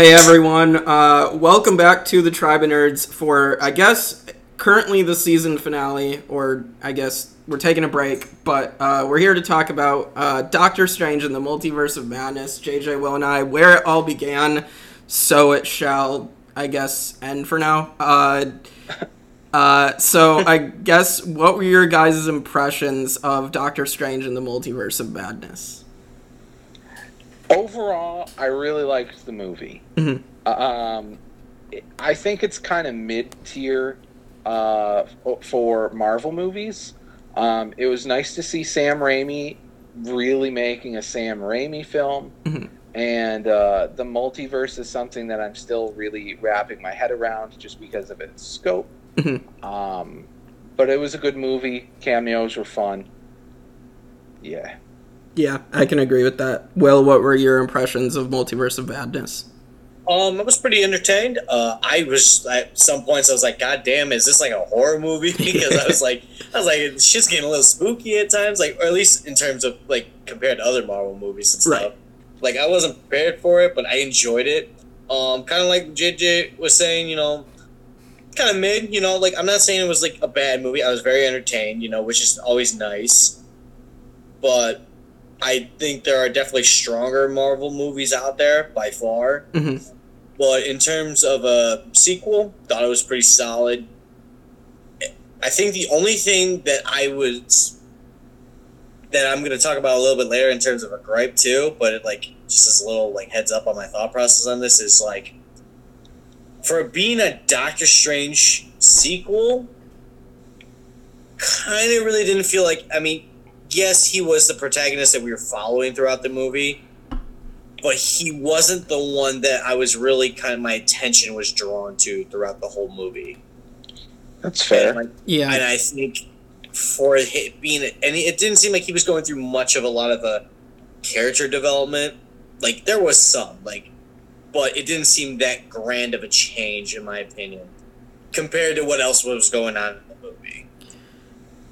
Hey everyone, uh, welcome back to the Tribe of Nerds for, I guess, currently the season finale, or I guess we're taking a break, but uh, we're here to talk about uh, Doctor Strange and the Multiverse of Madness, JJ, Will, and I, where it all began, so it shall, I guess, end for now. Uh, uh, so I guess, what were your guys' impressions of Doctor Strange and the Multiverse of Madness? Overall, I really liked the movie. Mm-hmm. Um, I think it's kind of mid tier uh, for Marvel movies. Um, it was nice to see Sam Raimi really making a Sam Raimi film. Mhm. And uh, the multiverse is something that I'm still really wrapping my head around just because of its scope. Mhm. Um, but it was a good movie. Cameos were fun. Yeah. Yeah, I can agree with that. Well, what were your impressions of Multiverse of Madness? Um, I was pretty entertained. Uh, I was at some points I was like, God damn, is this like a horror movie? Because I was like, I was like, shit's getting a little spooky at times, like, or at least in terms of like compared to other Marvel movies and stuff. Right. Like, I wasn't prepared for it, but I enjoyed it. Um, kind of like JJ was saying, you know, kind of mid. You know, like I'm not saying it was like a bad movie. I was very entertained, you know, which is always nice. But I think there are definitely stronger Marvel movies out there by far. Mhm. But in terms of a sequel, thought it was pretty solid. I think the only thing that I was that I'm going to talk about a little bit later in terms of a gripe too, but it, like just as a little like heads up on my thought process on this is like for being a Doctor Strange sequel, kind of really didn't feel like. I mean, yes, he was the protagonist that we were following throughout the movie, but he wasn't the one that I was really kind of my attention was drawn to throughout the whole movie. That's And, fair. like, Yeah, and I think for it being, and it didn't seem like he was going through much of a lot of the character development. Like there was some, like, but it didn't seem that grand of a change, in my opinion, compared to what else was going on in the movie.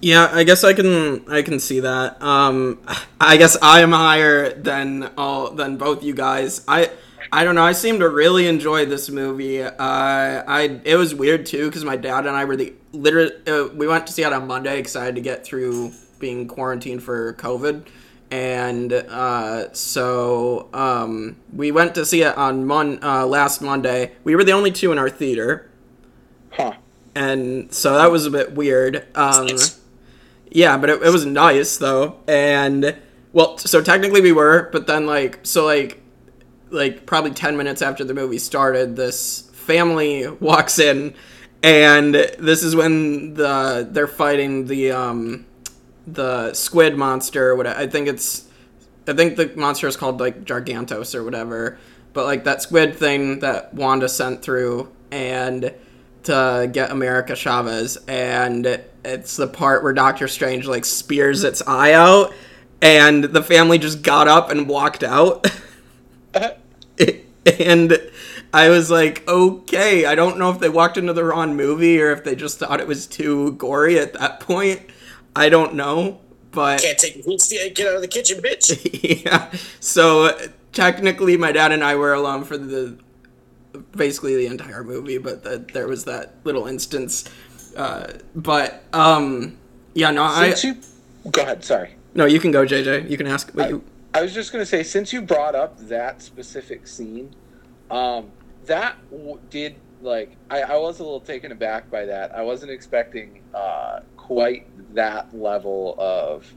Yeah. I guess I can I can see that. Um, I guess I am higher than all than both you guys. I I don't know. I seem to really enjoy this movie. Uh, I it was weird too because my dad and I were the literally uh, we went to see it on Monday because I had to get through being quarantined for COVID. And uh, so um, we went to see it on mon- uh, last Monday. We were the only two in our theater, Huh. and so that was a bit weird. Um, Nice. Yeah, but it, it was nice though, and well, so technically we were, but then like so like like probably ten minutes after the movie started, this family walks in, and this is when the they're fighting the um the squid monster. What I think it's I think the monster is called like Gargantos or whatever. But like that squid thing that Wanda sent through and to get America Chavez and it's the part where Doctor Strange like spears its eye out and the family just got up and walked out. and I was like, okay, I don't know if they walked into the wrong movie or if they just thought it was too gory at that point. I don't know, but Can't take the heat, get out of the kitchen, bitch. yeah. So technically, my dad and I were alone for the basically the entire movie, but that there was that little instance. Uh, but um, yeah, no, I Since you, go ahead. Sorry. no, you can go, JJ. You can ask what you. I was just gonna say, since you brought up that specific scene, um, that w- did like I, I was a little taken aback by that. I wasn't expecting uh, quite that level of.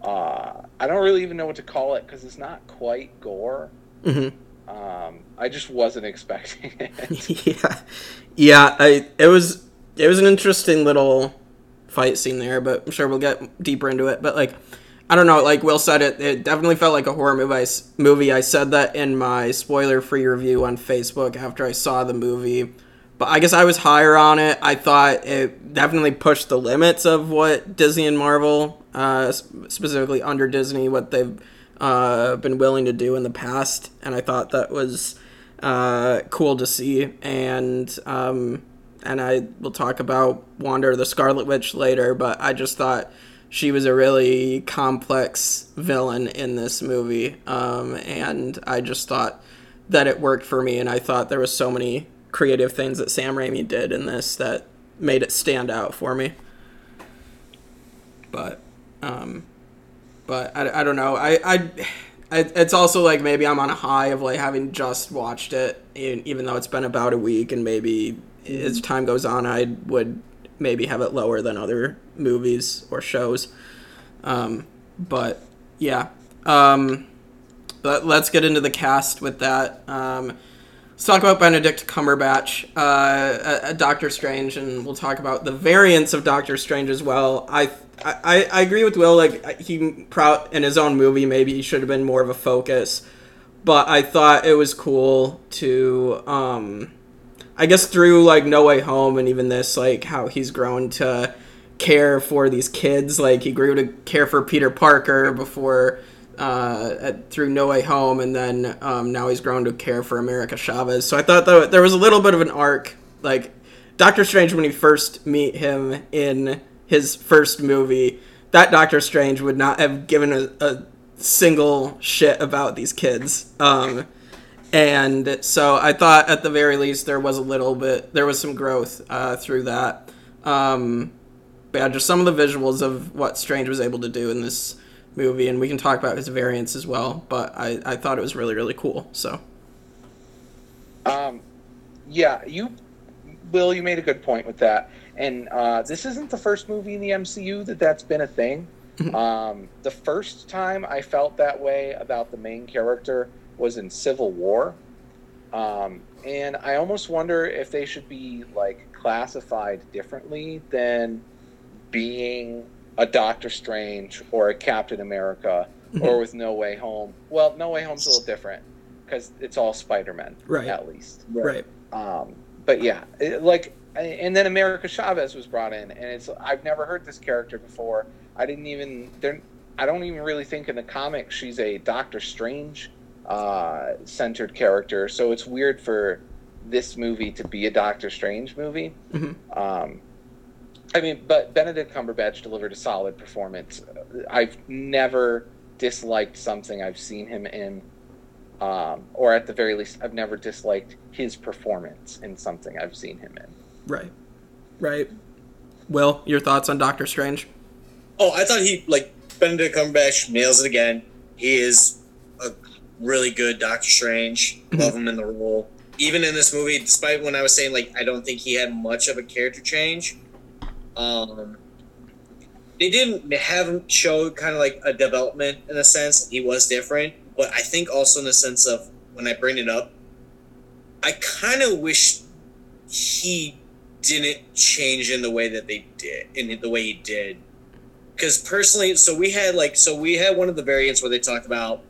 Uh, I don't really even know what to call it because it's not quite gore. Mhm. Um, I just wasn't expecting it. yeah, yeah. I it was it was an interesting little fight scene there, but I'm sure we'll get deeper into it. But like, I don't know. Like Will said, it it definitely felt like a horror movie. I, movie. I said that in my spoiler-free review on Facebook after I saw the movie. But I guess I was higher on it. I thought it definitely pushed the limits of what Disney and Marvel, uh, specifically under Disney, what they've uh, been willing to do in the past, and I thought that was uh, cool to see. And um, and I will talk about Wanda the Scarlet Witch later, but I just thought she was a really complex villain in this movie, um, and I just thought that it worked for me, and I thought there was so many creative things that Sam Raimi did in this that made it stand out for me. But, um, but I, I don't know. I, I, it's also like maybe I'm on a high of like having just watched it, even though it's been about a week, and maybe as time goes on, I would maybe have it lower than other movies or shows. Um, but yeah, um, let, us get into the cast with that. Um, let's talk about Benedict Cumberbatch, uh, a, a Doctor Strange, and we'll talk about the variants of Doctor Strange as well. I I, I agree with Will. Like he proud in his own movie, maybe he should have been more of a focus. But I thought it was cool to, um, I guess through like No Way Home and even this, like how he's grown to care for these kids. Like he grew to care for Peter Parker before uh, at, through No Way Home, and then um, now he's grown to care for America Chavez. So I thought that there was a little bit of an arc, like Doctor Strange when you first meet him in his first movie, that Doctor Strange would not have given a, a single shit about these kids. Um, and so I thought at the very least there was a little bit, there was some growth uh, through that. Um, but yeah, just some of the visuals of what Strange was able to do in this movie, and we can talk about his variants as well. But I, I thought it was really really cool. So. Um, yeah, you, Will, you made a good point with that. And uh, this isn't the first movie in the MCU that that's been a thing. Mm-hmm. Um, the first time I felt that way about the main character was in Civil War. Um, and I almost wonder if they should be like classified differently than being a Doctor Strange or a Captain America mm-hmm. or with No Way Home. Well, No Way Home's a little different because it's all Spider Man, right? At least, right. Um, but yeah, it, like and then America Chavez was brought in, and it's I've never heard this character before. I didn't even I don't even really think in the comics she's a Doctor Strange uh, centered character. So it's weird for this movie to be a Doctor Strange movie. Mm-hmm. Um, I mean, but Benedict Cumberbatch delivered a solid performance. I've never disliked something I've seen him in, um, or at the very least, I've never disliked his performance in something I've seen him in. Right. Right. Will, your thoughts on Doctor Strange? Oh, I thought he like Benedict Cumberbatch nails it again. He is a really good Doctor Strange. Mm-hmm. Love him in the role. Even in this movie, despite when I was saying like I don't think he had much of a character change, um, they didn't have him show kind of like a development in a sense. He was different, but I think also in the sense of when I bring it up, I kind of wish he didn't change in the way that they did in the way he did because personally so we had like so we had one of the variants where they talked about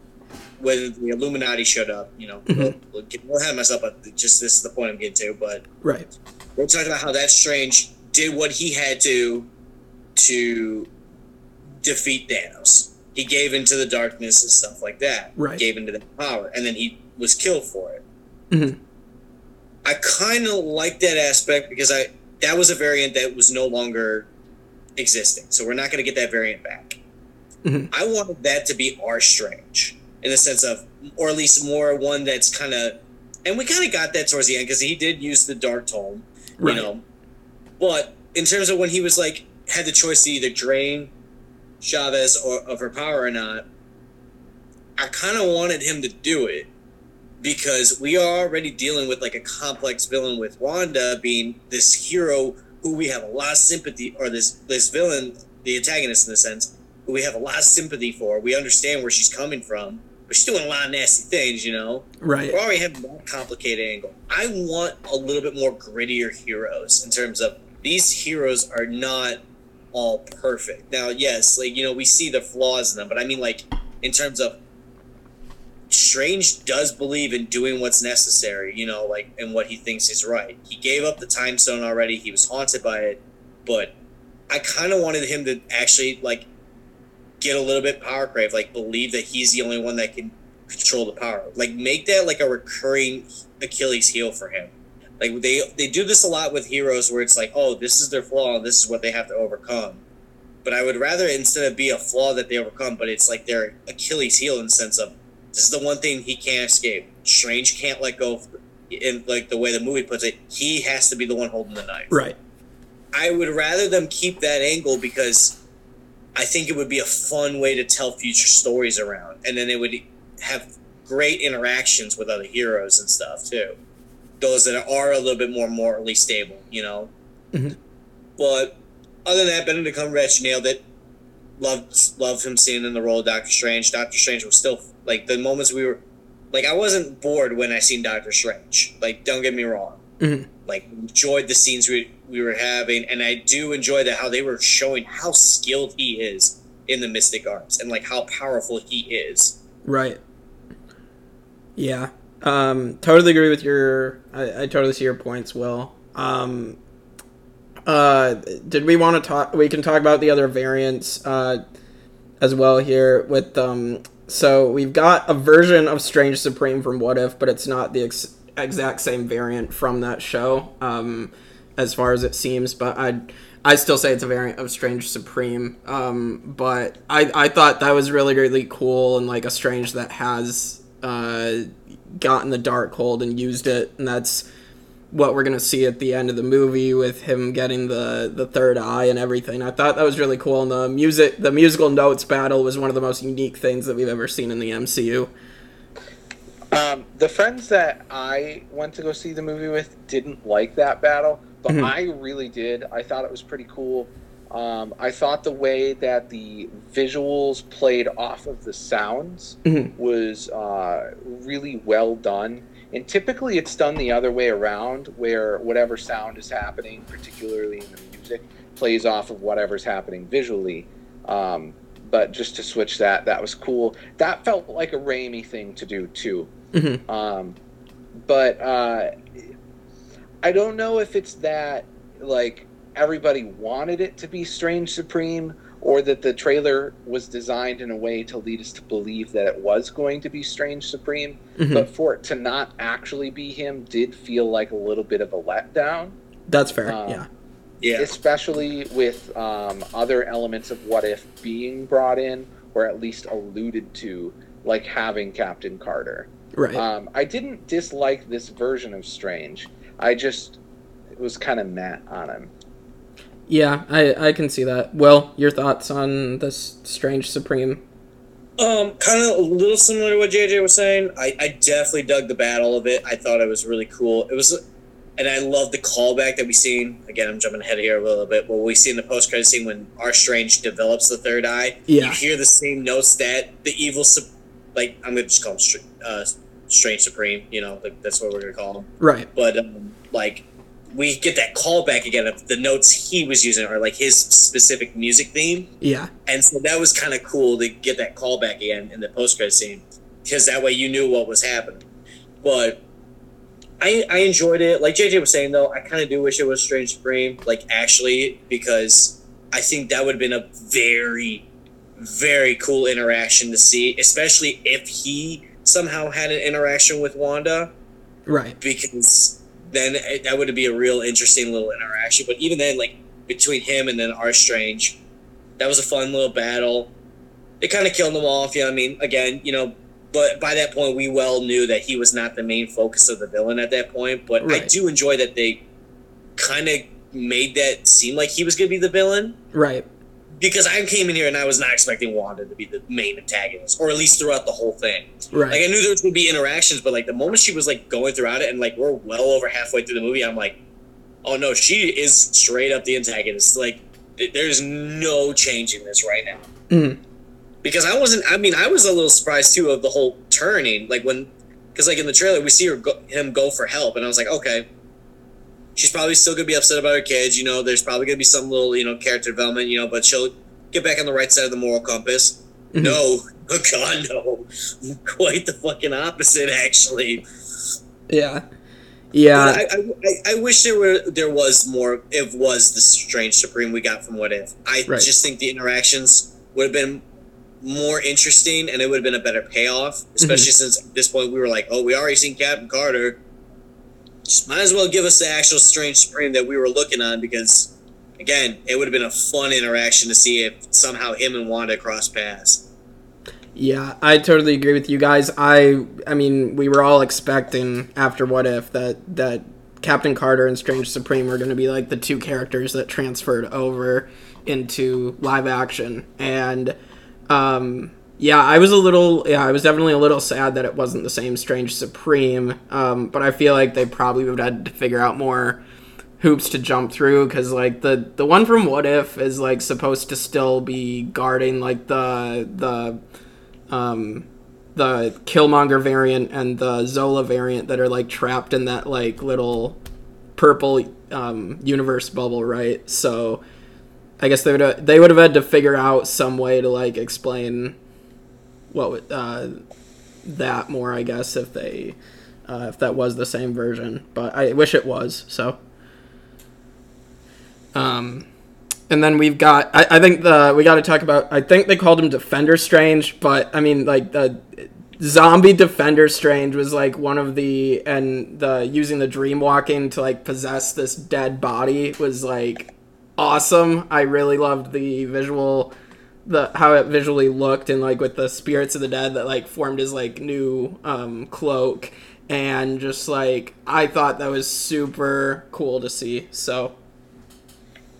when the illuminati showed up you know mm-hmm. we'll, we'll have myself but just this is the point i'm getting to but right we're talking about how that strange did what he had to to defeat thanos he gave into the darkness and stuff like that right gave into the power and then he was killed for it mm-hmm. I kind of like that aspect because I that was a variant that was no longer existing. So we're not going to get that variant back. Mm-hmm. I wanted that to be our Strange in the sense of, or at least more one that's kind of, and we kind of got that towards the end because he did use the Darkhold, right. you know. But in terms of when he was like had the choice to either drain Chavez or of her power or not, I kind of wanted him to do it because we are already dealing with like a complex villain with Wanda being this hero who we have a lot of sympathy, or this this villain, the antagonist in a sense, who we have a lot of sympathy for. We understand where she's coming from, she's doing a lot of nasty things, you know. Right. We already have that complicated angle. I want a little bit more grittier heroes in terms of these heroes are not all perfect. Now, yes, like you know, we see the flaws in them, but I mean, like in terms of Strange does believe in doing what's necessary, you know, like and what he thinks is right. He gave up the time stone already. He was haunted by it, but I kind of wanted him to actually like get a little bit power crave, like believe that he's the only one that can control the power. Like make that like a recurring Achilles heel for him. Like they they do this a lot with heroes where it's like, oh, this is their flaw, and this is what they have to overcome. But I would rather instead of be a flaw that they overcome, but it's like their Achilles heel in the sense of this is the one thing he can't escape. Strange can't let go. Of, in like the way the movie puts it, he has to be the one holding the knife. Right. I would rather them keep that angle because I think it would be a fun way to tell future stories around, and then it would have great interactions with other heroes and stuff too. Those that are a little bit more morally stable, you know. Mhm. But other than that, Benedict Cumberbatch nailed it. Loved loved him seeing in the role of Doctor Strange. Doctor Strange was still like the moments we were like I wasn't bored when I seen Doctor Strange. Like don't get me wrong. Mhm. Like enjoyed the scenes we we were having, and I do enjoy that how they were showing how skilled he is in the mystic arts and like how powerful he is. Right. Yeah. Um, totally agree with your. I, I totally see your points, Will. Um, uh, did we want to talk? We can talk about the other variants uh, as well here. With um, so we've got a version of Strange Supreme from What If, but it's not the ex- exact same variant from that show. Um, as far as it seems, but I I still say it's a variant of Strange Supreme. Um, but I I thought that was really really cool and like a Strange that has uh, gotten the Darkhold and used it, and that's what we're gonna see at the end of the movie with him getting the the third eye and everything. I thought that was really cool, and the music the musical notes battle was one of the most unique things that we've ever seen in the MCU. Um, the friends that I went to go see the movie with didn't like that battle, but Mhm. I really did. I thought it was pretty cool. Um, I thought the way that the visuals played off of the sounds Mhm. was uh, really well done. And typically it's done the other way around, where whatever sound is happening, particularly in the music, plays off of whatever's happening visually. Um, but just to switch that, that was cool. That felt like a Raimi thing to do too. Mhm. Um, but uh, I don't know if it's that like everybody wanted it to be Strange Supreme, or that the trailer was designed in a way to lead us to believe that it was going to be Strange Supreme. Mhm. But for it to not actually be him did feel like a little bit of a letdown That's fair. Um, yeah. Yeah. especially with um, other elements of what if being brought in or at least alluded to like having captain carter Right. um, i didn't dislike this version of strange i just was kind of mad on him yeah, I I can see that. Well, your thoughts on this Strange Supreme? Um, kind of a little similar to what JJ was saying. I, I definitely dug the battle of it. I thought it was really cool. It was, and I love the callback that we seen. Again, I'm jumping ahead here a little bit. But we see in the post credit scene when our Strange develops the third eye. Yeah. You hear the same notes that the evil, sup- like I'm gonna just call him Str- uh, Strange Supreme. You know, like, that's what we're gonna call him. Right. But um, like we get that callback again of the notes he was using or like his specific music theme. Yeah. And so that was kind of cool to get that callback again in the post credit scene because that way you knew what was happening. But I I enjoyed it. Like JJ was saying though, I kind of do wish it was Strange Supreme, like actually, because I think that would have been a very, very cool interaction to see, especially if he somehow had an interaction with Wanda Right. because then it, that would be a real interesting little interaction. But even then, like between him and then R Strange, that was a fun little battle. It kind of killed them off. You know, I mean, again, you know, but by that point, we well knew that he was not the main focus of the villain at that point. But I do enjoy that they kind of made that seem like he was going to be the villain Right. Because I came in here and I was not expecting Wanda to be the main antagonist, or at least throughout the whole thing. Right. Like I knew there was gonna be interactions, but like the moment she was like going throughout it, and like we're well over halfway through the movie, I'm like, oh no, she is straight up the antagonist. Like th- there's no changing this right now. Mhm. Because I wasn't. I mean, I was a little surprised too of the whole turning. Like when, because like in the trailer we see her go, him go for help, and I was like, okay. She's probably still gonna be upset about her kids, you know. There's probably gonna be some little, you know, character development, you know, but she'll get back on the right side of the moral compass. Mhm. No, oh god, no. Quite the fucking opposite, actually. Yeah. Yeah. I, I, I, wish there were there was more. It was the strange supreme we got from What If. I Right. just think the interactions would have been more interesting, and it would have been a better payoff. Especially since at this point we were like, oh, we already seen Captain Carter. Just might as well give us the actual strange supreme that we were looking on because, again, it would have been a fun interaction to see if somehow him and Wanda cross paths. Yeah, I totally agree with you guys. I I mean, we were all expecting after What If that that Captain Carter and Strange Supreme were going to be like the two characters that transferred over into live action. And um yeah, I was a little yeah, I was definitely a little sad that it wasn't the same Strange Supreme. Um but I feel like they probably would have had to figure out more hoops to jump through because like the the one from what if is like supposed to still be guarding like the the um the killmonger variant and the zola variant that are like trapped in that like little purple um universe bubble right so i guess they would they would have had to figure out some way to like explain what uh that more i guess if they uh, if that was the same version but i wish it was so um, and then we've got I, I think the we got to talk about I think they called him Defender Strange, but I mean like the zombie Defender Strange was like one of the and the using the dream walking to like possess this dead body was like awesome. I really loved the visual the how it visually looked and like with the spirits of the dead that like formed his like new um cloak and just like I thought that was super cool to see. So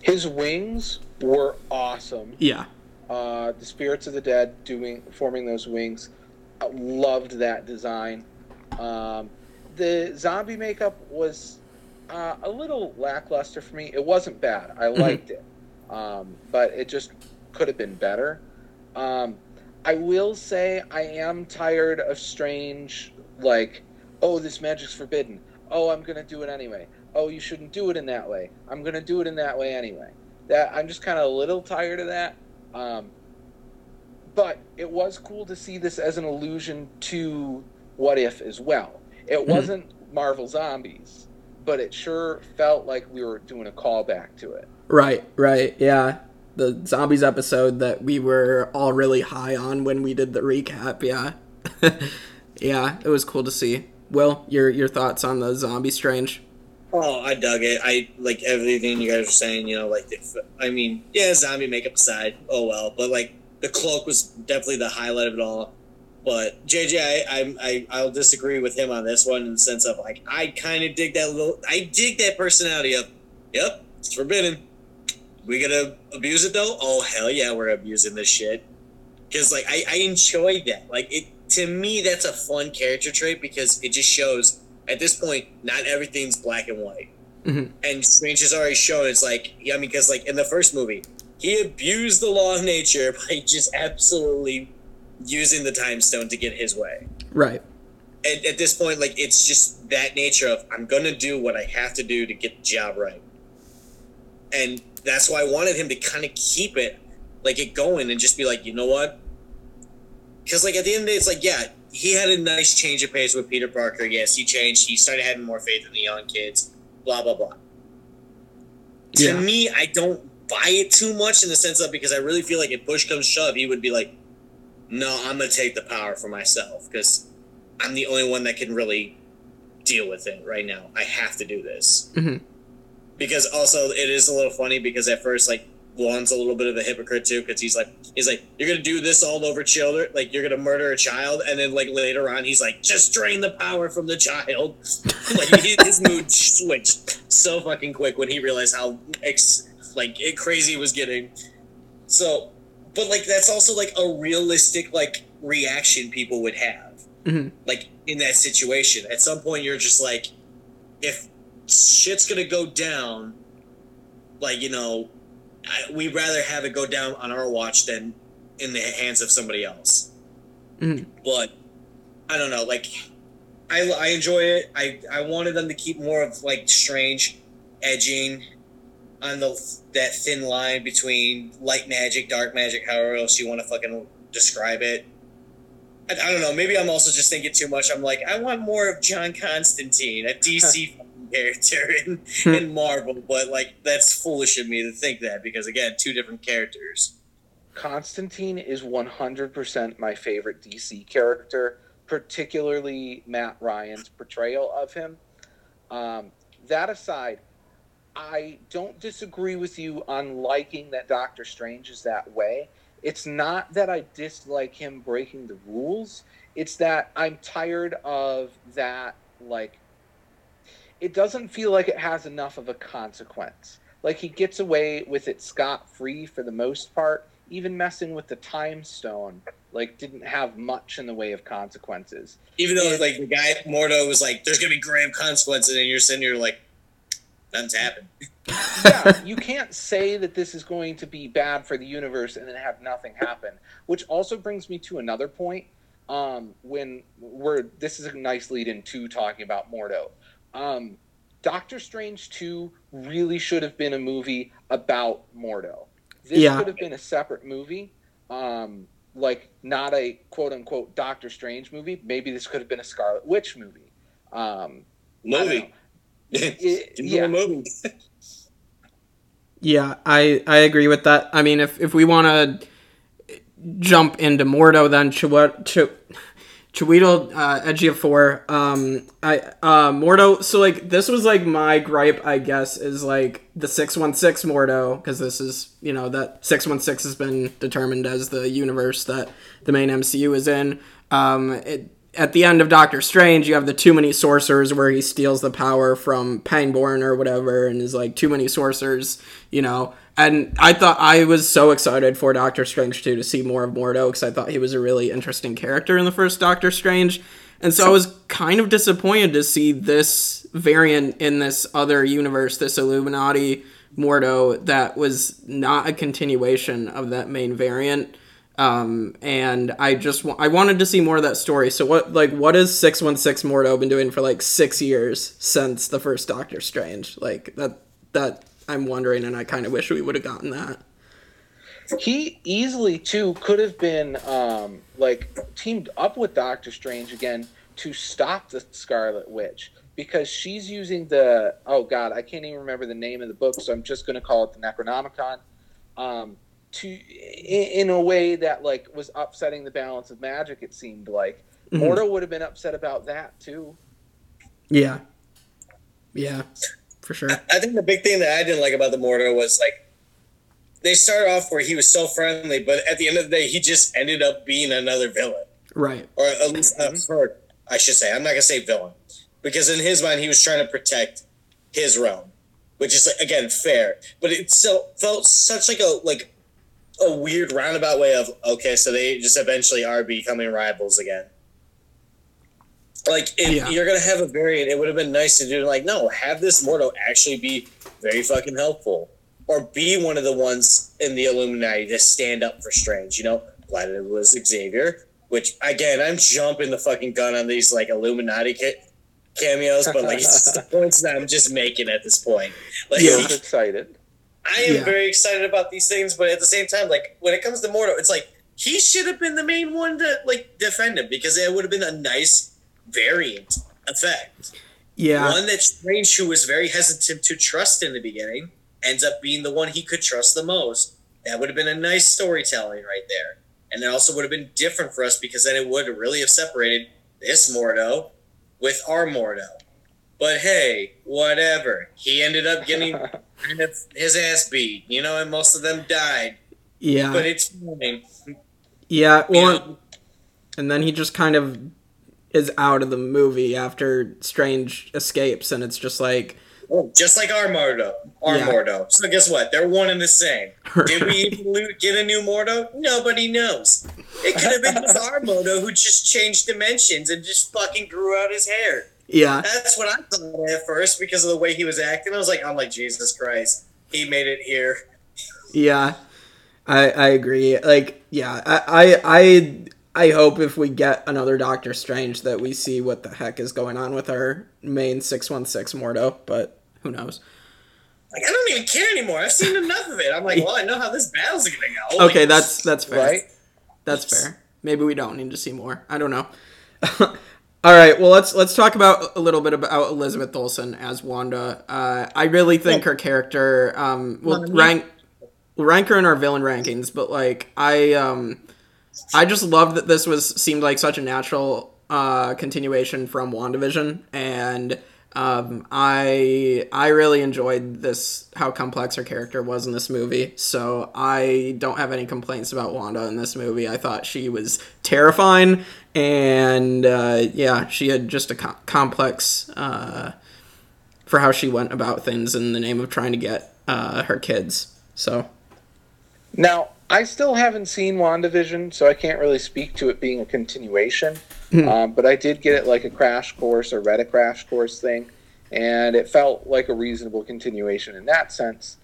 His wings were awesome. yeah. Uh, the spirits of the dead doing forming those wings. I loved that design. Um, the zombie makeup was uh, a little lackluster for me. It wasn't bad. I liked it, um, but it just could have been better. Um, I will say I am tired of strange like, oh, this magic's forbidden. Oh, I'm gonna do it anyway. Oh, you shouldn't do it in that way. I'm gonna do it in that way anyway. That I'm just kind of a little tired of that. Um, but it was cool to see this as an allusion to What If as well. It wasn't Marvel Zombies, but it sure felt like we were doing a callback to it. Right, right, yeah. The zombies episode that we were all really high on when we did the recap, yeah. yeah, it was cool to see. Will, your your thoughts on the zombie strange? Oh, I dug it. I like everything you guys are saying. You know, like if I mean, yeah, zombie makeup aside, oh well. But like the cloak was definitely the highlight of it all. But JJ, I, I, I I'll disagree with him on this one in the sense of like I kind of dig that little. I dig that personality of, yep, it's forbidden. We gonna abuse it though? Oh hell yeah, we're abusing this shit. Because like I, I enjoy that. Like it to me, that's a fun character trait because it just shows at this point not everything's black and white. Mhm. And Strange has already shown it's like yeah, I mean because like in the first movie, he abused the law of nature by just absolutely using the time stone to get his way. Right. At, at this point, like it's just that nature of I'm gonna do what I have to do to get the job right, and that's why I wanted him to kind of keep it like it going and just be like, you know what? Because like at the end of the day, it's like yeah, he had a nice change of pace with Peter Parker. Yes, he changed. He started having more faith in the young kids. Blah blah blah. To me, I don't buy it too much in the sense of because I really feel like if push comes shove, he would be like, "No, I'm gonna take the power for myself because I'm the only one that can really deal with it right now. I have to do this." Mhm. Because also, it is a little funny because at first, like Juan's a little bit of a hypocrite too because he's like, he's like, "You're gonna do this all over children, like you're gonna murder a child," and then like later on, he's like, "Just drain the power from the child." like his, mood switched so fucking quick when he realized how ex- like it crazy was getting. So, but like that's also like a realistic like reaction people would have. Mhm. Like in that situation, at some point you're just like, if shit's gonna go down, like you know, I, we'd rather have it go down on our watch than in the hands of somebody else. Mhm. But I don't know, like I, I enjoy it. I, I wanted them to keep more of like strange edging on the that thin line between light magic, dark magic, however else you want to fucking describe it. I, I don't know. Maybe I'm also just thinking too much. I'm like, I want more of John Constantine, a DC character in, in Marvel, but like that's foolish of me to think that because again, two different characters. Constantine is 100% my favorite DC character, particularly Matt Ryan's portrayal of him. Um, that aside, I don't disagree with you on liking that Doctor Strange is that way. It's not that I dislike him breaking the rules. It's that I'm tired of that like it doesn't feel like it has enough of a consequence. Like he gets away with it scot free for the most part. Even messing with the time stone, like didn't have much in the way of consequences. Even though like the guy Mordo was like, "There's gonna be grave consequences," and you're sitting here like, "Nothing's happened." yeah, you can't say that this is going to be bad for the universe and then have nothing happen. Which also brings me to another point. Um, when we're this is a nice lead into talking about Mordo. Um, Doctor Strange 2 really should have been a movie about Mordo. This Yeah. could have been a separate movie. Um, like not a quote unquote Doctor Strange movie. Maybe this could have been a Scarlet Witch movie. Um, I don't know. Movie. It- yeah. movie. Yeah, I I agree with that. I mean, if if we want to jump into Mordo, then Chiwetel Ch- Chiwetel uh, Ejiofor, um, I uh, Mordo. So like this was like my gripe, I guess, is like the six one six Mordo because this is you know that six one six has been determined as the universe that the main MCU is in. Um, it, at the end of Doctor Strange, you have the Too Many Sorcerers where he steals the power from Pangborn or whatever, and is like Too Many Sorcerers, you know. And I thought I was so excited for Doctor Strange 2 to see more of Mordo because I thought he was a really interesting character in the first Doctor Strange. And so I was kind of disappointed to see this variant in this other universe, this Illuminati Mordo, that was not a continuation of that main variant um and i just wa- i wanted to see more of that story. So what like what has 616 mordo been doing for like six years since the first doctor strange? Like that that i'm wondering and i kind of wish we would have gotten that. He easily too could have been um, like teamed up with Doctor Strange again to stop the Scarlet Witch because she's using the oh god I can't even remember the name of the book so I'm just going to call it the Necronomicon. Um, to in, in a way that like was upsetting the balance of magic it seemed like Mhm. Mordo would have been upset about that too yeah yeah for sure I think the big thing that I didn't like about the Mordo was like they started off where he was so friendly, but at the end of the day, he just ended up being another villain, right or at least a hurt. I should say. I'm not gonna say villain, because in his mind, he was trying to protect his realm, which is again fair. But it still felt such like a like a weird roundabout way of okay, so they just eventually are becoming rivals again. Like if Yeah. you're gonna have a variant, it would have been nice to do like no, have this Mordo actually be very fucking helpful, or be one of the ones in the Illuminati to stand up for Strange. You know, glad it was Xavier. Which again, I'm jumping the fucking gun on these like Illuminati ca- cameos, but like it's just the points that I'm just making at this point. Like he was excited I am Yeah. very excited about these things, but at the same time, like when it comes to Mordo, it's like he should have been the main one to like defend him because it would have been a nice variant effect. yeah One that Strange, who was very hesitant to trust in the beginning, ends up being the one he could trust the most. That would have been a nice storytelling right there. And it also would have been different for us because then it would really have separated this Mordo with our Mordo. But hey, whatever. He ended up getting kind of his ass beat, you know, and most of them died. yeah But it's fine. yeah well know? and then he just kind of is out of the movie after strange escapes and it's just like Oh, just like our Mordo. Our Yeah. Mordo. So guess what? They're one and the same. Did we even get a new Mordo? Nobody knows. It could have been our Mordo who just changed dimensions and just fucking grew out his hair. Yeah That's what I thought at first because of the way he was acting. I was like, I'm like, Jesus Christ. He made it here. Yeah, I I agree. Like, yeah, I I I, I hope if we get another Doctor Strange that we see what the heck is going on with our main six one six Mordo, but who knows? Like, I don't even care anymore. I've seen enough of it. I'm like, well, I know how this battle's gonna go. Okay, Like, that's that's fair. right That's fair. Maybe we don't need to see more. I don't know. All right, well let's let's talk about a little bit about Elizabeth Olsen as Wanda. Uh, I really think her character um, will Mommy. rank we'll rank her in our villain rankings, but like I um, I just love that this was seemed like such a natural uh, continuation from WandaVision, and Um, I I really enjoyed this how complex her character was in this movie. So I don't have any complaints about Wanda in this movie. I thought she was terrifying, and uh, yeah, she had just a com- complex uh, for how she went about things in the name of trying to get uh, her kids. So Now, I still haven't seen WandaVision, so I can't really speak to it being a continuation. Um, but I did get it like a crash course or read a crash course thing, and it felt like a reasonable continuation in that sense.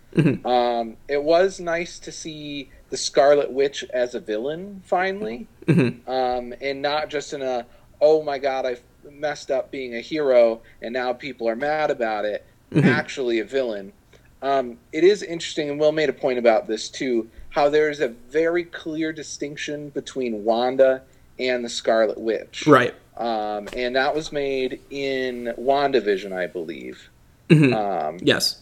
Um, it was nice to see the Scarlet Witch as a villain finally, um, and not just in a oh my god I messed up being a hero and now people are mad about it. Actually, a villain. Um, it is interesting, and Will made a point about this too. How there's a very clear distinction between Wanda and the Scarlet Witch, right, um, and that was made in WandaVision, I believe. Mhm. Um, yes,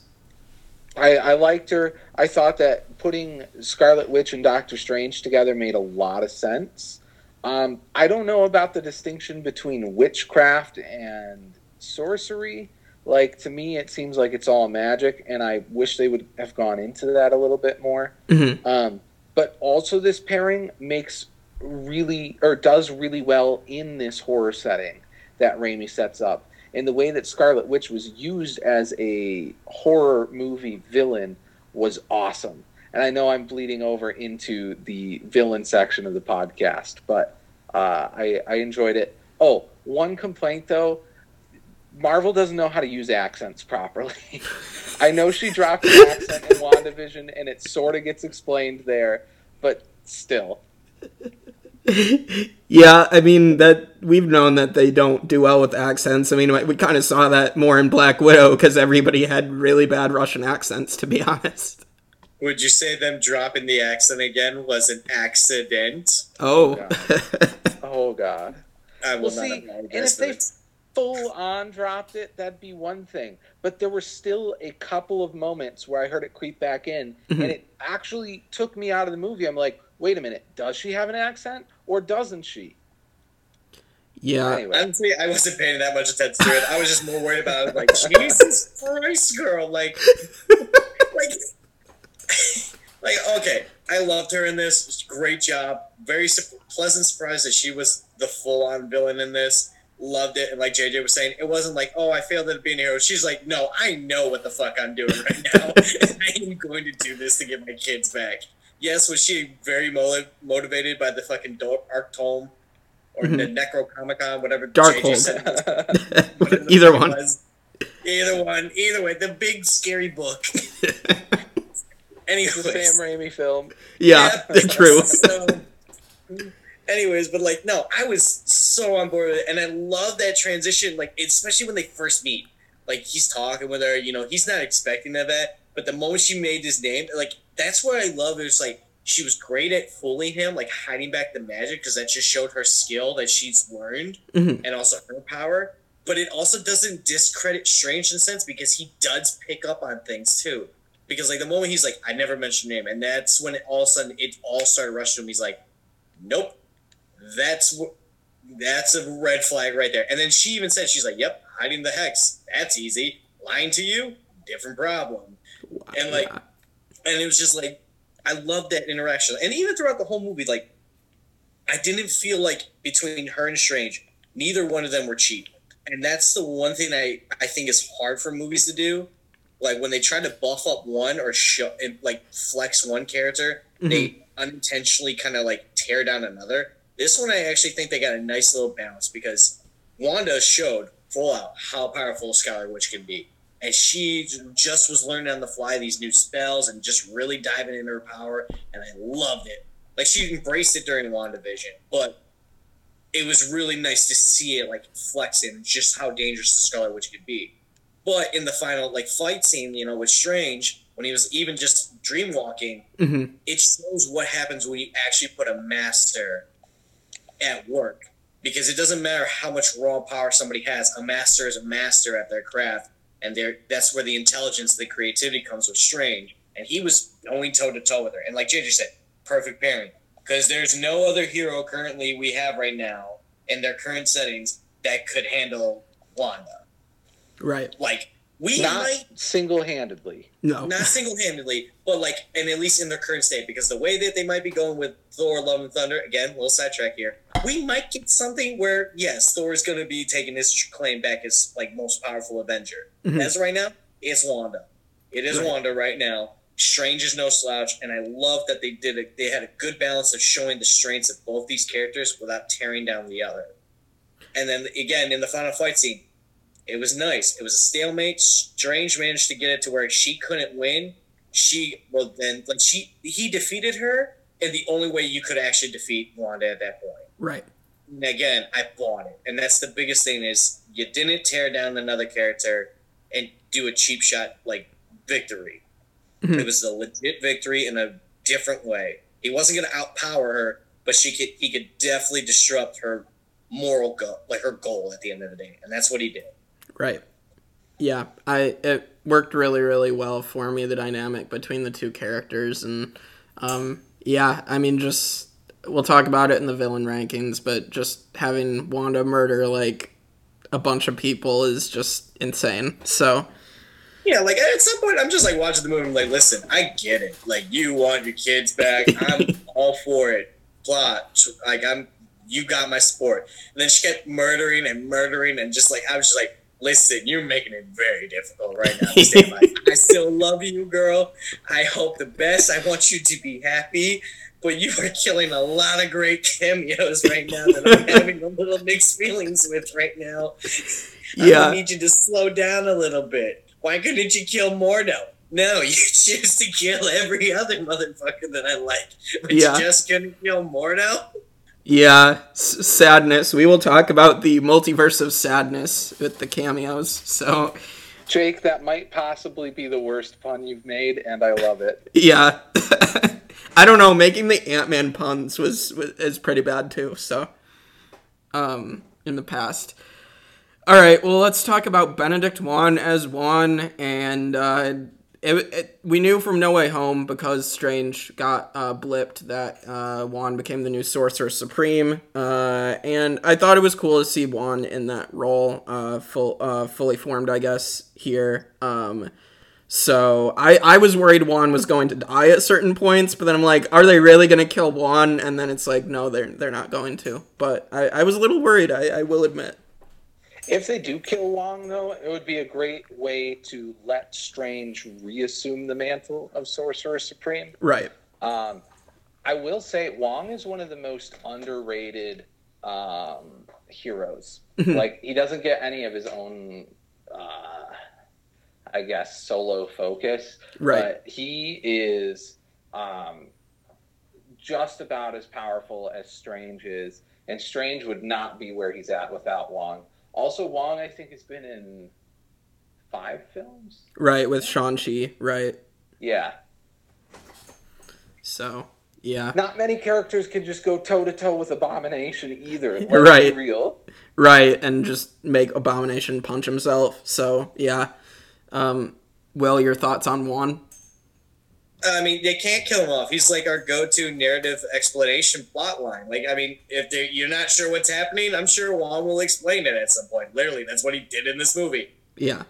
I, I liked her. I thought that putting Scarlet Witch and Doctor Strange together made a lot of sense. Um, I don't know about the distinction between witchcraft and sorcery. Like to me, it seems like it's all magic, and I wish they would have gone into that a little bit more. Mhm. Um, but also, this pairing makes really or does really well in this horror setting that Raimi sets up. And the way that Scarlet Witch was used as a horror movie villain was awesome. And I know I'm bleeding over into the villain section of the podcast, but uh, I, I enjoyed it. Oh, one complaint though Marvel doesn't know how to use accents properly. I know she dropped an accent in WandaVision, and it sort of gets explained there, but still. yeah. I mean that we've known that they don't do well with accents. I mean, we kind of saw that more in Black Widow because everybody had really bad Russian accents. To be honest. Would you say them dropping the accent again was an accident? Oh. Oh God. Oh, I will Well, not see, and if they full on dropped it, that'd be one thing. But there were still a couple of moments where I heard it creep back in, mm-hmm. and it actually took me out of the movie. I'm like, wait a minute, does she have an accent or doesn't she? yeah. Anyway, Honestly, I wasn't paying that much attention to it. I was just more worried about. Like, Jesus Christ, girl! Like, like, like. Okay, I loved her in this. Great job. Very su- pleasant surprise that she was the full-on villain in this. Loved it, and like JJ was saying, it wasn't like, oh, I failed at being a hero. She's like, no, I know what the fuck I'm doing right now. I am going to do this to get my kids back. Yes, was she very mo- motivated by the fucking Dark Arc Tome or the mm-hmm. Necrocomicon, whatever Dark JJ Hold. said? Either one. was. Either one. Either way, the big scary book. it's a Sam Anyways, Raimi film. yeah. yeah. True. So, anyways, but like, no, I was so on board with it, and I love that transition. Like, especially when they first meet. Like, he's talking with her. You know, he's not expecting that, but the moment she made his name, like, that's what I love. Is like she was great at fooling him, like hiding back the magic, because that just showed her skill that she's learned, Mhm. and also her power. But it also doesn't discredit Strange in a sense because he does pick up on things too. Because like the moment he's like, I never mentioned your name, and that's when it all of a sudden it all started rushing to him. He's like, Nope, that's that's a red flag right there. And then she even said, she's like, Yep, hiding the hex, that's easy. Lying to you, different problem. And like. And it was just like, I love that interaction. And even throughout the whole movie, like, I didn't feel like between her and Strange, neither one of them were cheap. And that's the one thing I, I think is hard for movies to do. Like when they try to buff up one or show and like flex one character, mm-hmm. they unintentionally kind of like tear down another. This one I actually think they got a nice little balance because Wanda showed full out how powerful Scarlet Witch can be. And she just was learning on the fly these new spells and just really diving into her power. And I loved it. Like she embraced it during WandaVision, but it was really nice to see it like flexing just how dangerous the Scarlet Witch could be. But in the final like fight scene, you know, with Strange, when he was even just dream walking, Mhm. it shows what happens when you actually put a master at work. Because it doesn't matter how much raw power somebody has, a master is a master at their craft, and they're, that's where the intelligence, the creativity comes with Strange. And he was going toe to toe with her. And like JJ said, perfect pairing. Because there's no other hero currently we have right now in their current settings that could handle Wanda. Right. Like we Not might single-handedly. No. not single handedly, but like, and at least in their current state, because the way that they might be going with Thor: Love and Thunder, again, little sidetrack here, we might get something where yes, Thor is going to be taking his claim back as like most powerful Avenger. Mhm. As of right now, it's Wanda. It is Right. Wanda right now. Strange is no slouch, and I love that they did it. They had a good balance of showing the strengths of both these characters without tearing down the other. And then again in the final fight scene, it was nice. It was a stalemate. Strange managed to get it to where she couldn't win. She well then like she he defeated her in the only way you could actually defeat Wanda at that point. Right. And again, I bought it, and that's the biggest thing is you didn't tear down another character and do a cheap shot like victory. Mhm. It was a legit victory in a different way. He wasn't going to outpower her, but she could. He could definitely disrupt her moral goal, like her goal at the end of the day, and that's what he did. Right. Yeah, I it worked really really well for me the dynamic between the two characters and um yeah, I mean just we'll talk about it in the villain rankings, but just having Wanda murder like a bunch of people is just insane. So, Yeah, like at some point, I'm just like watching the movie. I'm like, listen, I get it. Like, you want your kids back. I'm all for it. Plot, like I'm, you got my support. And then she kept murdering and murdering, and just like I was just like, listen, you're making it very difficult right now. to stand by. I still love you, girl. I hope the best. I want you to be happy. But you are killing a lot of great cameos right now that I'm having a little mixed feelings with right now. Yeah. I need you to slow down a little bit. Why couldn't you kill Mordo? No, you choose to kill every other motherfucker that I like, but Yeah. you just couldn't kill Mordo. Yeah, s- sadness. We will talk about the multiverse of sadness with the cameos. So, Jake, that might possibly be the worst pun you've made, and I love it. yeah. I don't know, making the Ant-Man puns was, was is pretty bad too. So, um in the past. All right, well, let's talk about Benedict Wong as Wong and uh it, it, we knew from No Way Home because Strange got uh, blipped that uh, Wong became the new Sorcerer Supreme, uh, and I thought it was cool to see Wong in that role, uh, full, uh, fully formed, I guess here. Um, so I, I was worried Wong was going to die at certain points, but then I'm like, are they really going to kill Wong? And then it's like, no, they're they're not going to. But I, I was a little worried. I, I will admit. If they do kill Wong, though, it would be a great way to let Strange reassume the mantle of Sorcerer Supreme. Right. Um, I will say Wong is one of the most underrated um, heroes. like he doesn't get any of his own, uh, I guess, solo focus. Right. But he is um, just about as powerful as Strange is, and Strange would not be where he's at without Wong. Also, Wong, I think, has been in five films. Right with Shang-Chi. Right. Yeah. So yeah. Not many characters can just go toe to toe with Abomination either. Right. Real. Right, and just make Abomination punch himself. So yeah. Um, Will, your thoughts on Wong? I mean, they can't kill him off. He's like our go-to narrative explanation plot line. Like, I mean, if you're not sure what's happening, I'm sure Wong will explain it at some point. Literally, that's what he did in this movie. Yeah.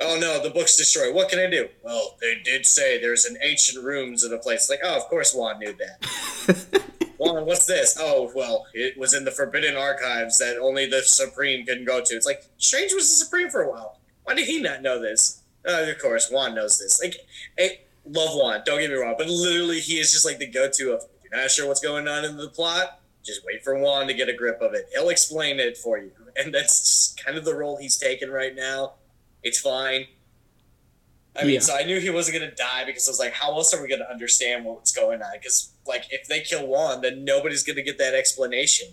Oh no, the book's destroyed. What can I do? Well, they did say there's an ancient rooms in a place. Like, oh, of course Wong knew that. Wong, what's this? Oh, well, it was in the Forbidden Archives that only the Supreme can go to. It's like Strange was the Supreme for a while. Why did he not know this? Uh, of course, Wong knows this. Like, I love Wong. Don't get me wrong, but literally, he is just like the go-to of. If you're not sure what's going on in the plot. Just wait for Wong to get a grip of it. He'll explain it for you, and that's just kind of the role he's taken right now. It's fine. I mean, Yeah. so I knew he wasn't gonna die because I was like, how else are we gonna understand what's going on? Because like, if they kill Wong, then nobody's gonna get that explanation.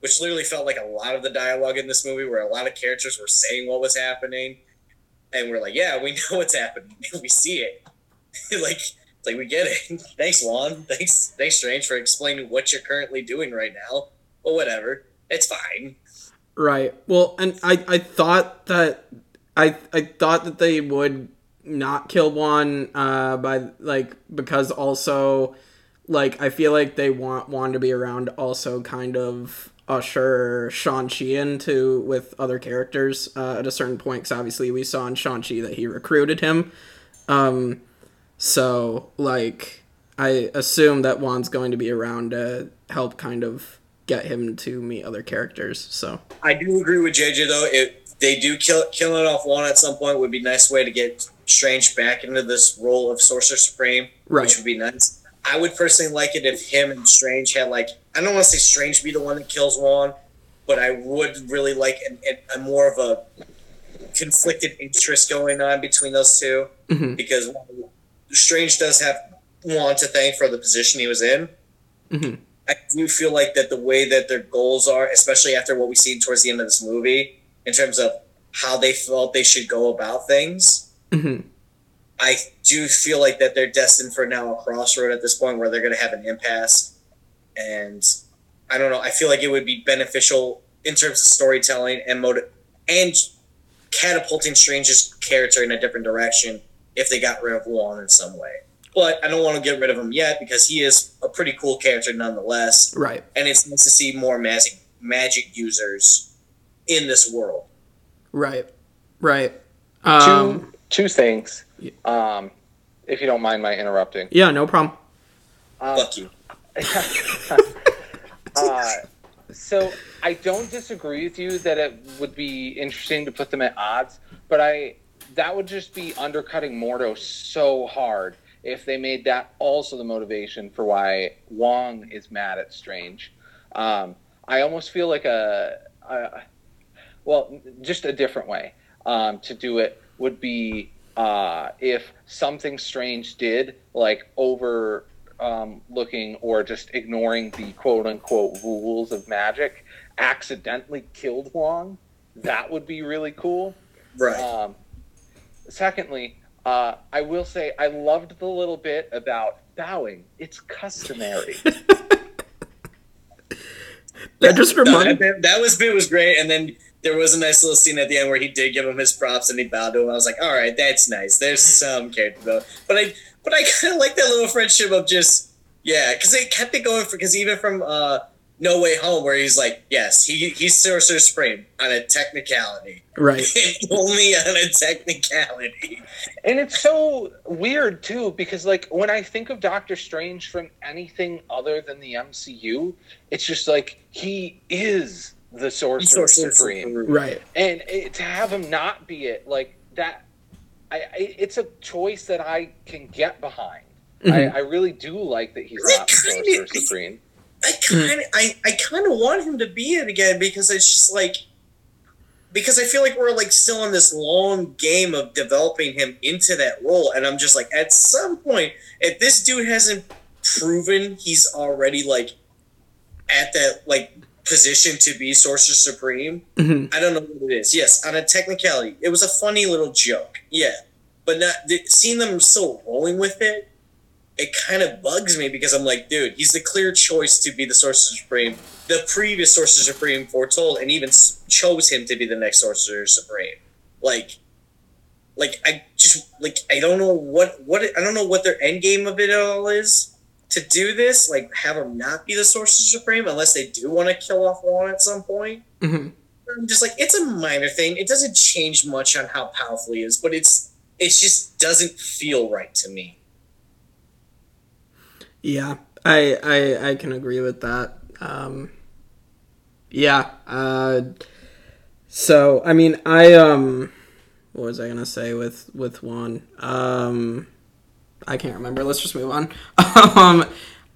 Which literally felt like a lot of the dialogue in this movie, where a lot of characters were saying what was happening, and we're like, yeah, we know what's happening, we see it. like, like we get it. thanks, Wong. Thanks, thanks, Strange, for explaining what you're currently doing right now. But whatever, it's fine. Right. Well, and I I thought that I I thought that they would not kill Wong uh by like because also like I feel like they want Wong to be around also kind of usher Shang Chi into with other characters uh, at a certain point. Because obviously we saw in Shang Chi that he recruited him. Um, so like I assume that Wong's going to be around to help kind of get him to meet other characters. So I do agree with JJ though. If they do kill killing off Wong at some point would be a nice way to get Strange back into this role of Sorcerer Supreme, Right. which would be nice. I would personally like it if him and Strange had like I don't want to say Strange be the one that kills Wong, but I would really like an, an, a more of a conflicted interest going on between those 2 Mhm. because Strange does have Wong to thank for the position he was in. Mhm. I do feel like that the way that their goals are, especially after what we see towards the end of this movie, in terms of how they felt they should go about things, Mhm. I do feel like that they're destined for now a crossroad at this point where they're going to have an impasse. And I don't know. I feel like it would be beneficial in terms of storytelling and motive and catapulting Strange's character in a different direction if they got rid of Wong in some way. But I don't want to get rid of him yet because he is a pretty cool character nonetheless right. and it's nice to see more magic magic users in this world. Right. Right. Um, two two things. Yeah. Um, if you don't mind my interrupting. yeah, no problem. Um, Fuck you. uh, so I don't disagree with you that it would be interesting to put them at odds, but I that would just be undercutting Mordo so hard if they made that also the motivation for why Wong is mad at Strange. Um, I almost feel like a, a well, just a different way um, to do it would be uh, if something strange did, like over um, looking or just ignoring the quote unquote rules of magic, accidentally killed Wong. That would be really cool. Right. Um, secondly, uh, I will say I loved the little bit about bowing. It's customary. That just No, reminded that, that was bit was great, and then there was a nice little scene at the end where he did give him his props and he bowed to him. I was like, all right, that's nice. There's some character though, but I but I kind of like that little friendship of just yeah, because they kept it going for because even from uh No Way Home where he's like, yes, he he's Sorcerer Supreme on a technicality, right. only on a technicality. And it's so weird too, because like when I think of Doctor Strange from anything other than the MCU, it's just like he is the Sorcerer Sorcerer Supreme, Right. and it, to have him not be it, like that, I, I it's a choice that I can get behind. I, Mhm. I really do like that he's not Sorcerer Supreme. I kind of, I, I kind of want him to be it again because it's just like, because I feel like we're like still in this long game of developing him into that role, and I'm just like, at some point, if this dude hasn't proven he's already like at that like position to be Sorcerer Supreme, Mhm. I don't know what it is. Yes, on a technicality, it was a funny little joke, yeah, but not the, seeing them still rolling with it it kind of bugs me because I'm like, dude, he's the clear choice to be the Sorcerer Supreme. The previous Sorcerer Supreme foretold and even chose him to be the next Sorcerer Supreme. Like, like I just like I don't know what what I don't know what their end game of it all is to do this. Like, have him not be the Sorcerer Supreme unless they do want to kill off Wong at some point. Mhm. I'm just like, it's a minor thing. It doesn't change much on how powerful he is, but it's it just doesn't feel right to me. Yeah, I, I I can agree with that. Um, yeah. Uh, so I mean, I um, what was I gonna say with with Wong? Um, I can't remember. Let's just move on. um,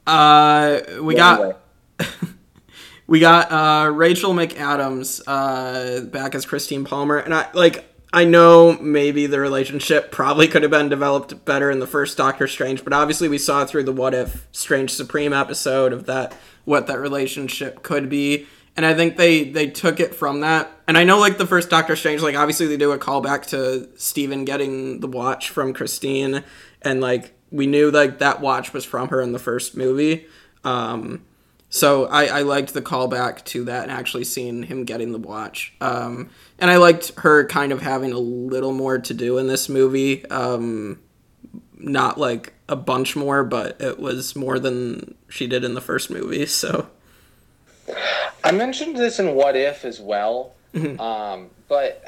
uh, we got Anyway. we got uh, Rachel McAdams uh, back as Christine Palmer, and I like. I know maybe the relationship probably could have been developed better in the first Doctor Strange, but obviously we saw through the What If Strange Supreme episode of that what that relationship could be, and I think they they took it from that. And I know like the first Doctor Strange, like obviously they do a callback to Stephen getting the watch from Christine, and like we knew like that watch was from her in the first movie. Um, so I, I liked the callback to that and actually seeing him getting the watch. Um, and I liked her kind of having a little more to do in this movie. Um, not like a bunch more, but it was more than she did in the first movie. So I mentioned this in What If as well, Mhm. um, but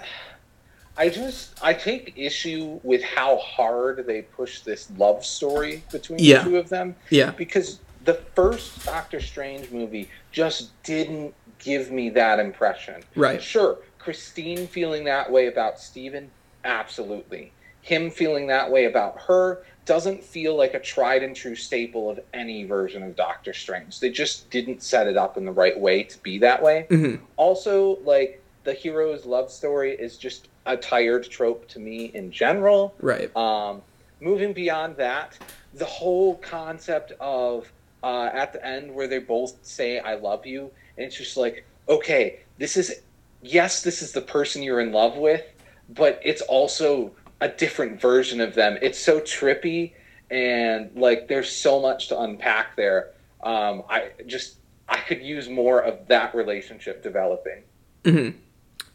I just I take issue with how hard they push this love story between Yeah. the two of them Yeah. because the first Doctor Strange movie just didn't give me that impression. Right. Sure, Christine feeling that way about Stephen, absolutely. Him feeling that way about her doesn't feel like a tried and true staple of any version of Doctor Strange. They just didn't set it up in the right way to be that way. hmm Also, like the hero's love story is just a tired trope to me in general. Right. Um, moving beyond that, the whole concept of uh, at the end where they both say "I love you," and it's just like, okay, this is yes, this is the person you're in love with, but it's also a different version of them. It's so trippy, and like there's so much to unpack there. Um, I just I could use more of that relationship developing. hmm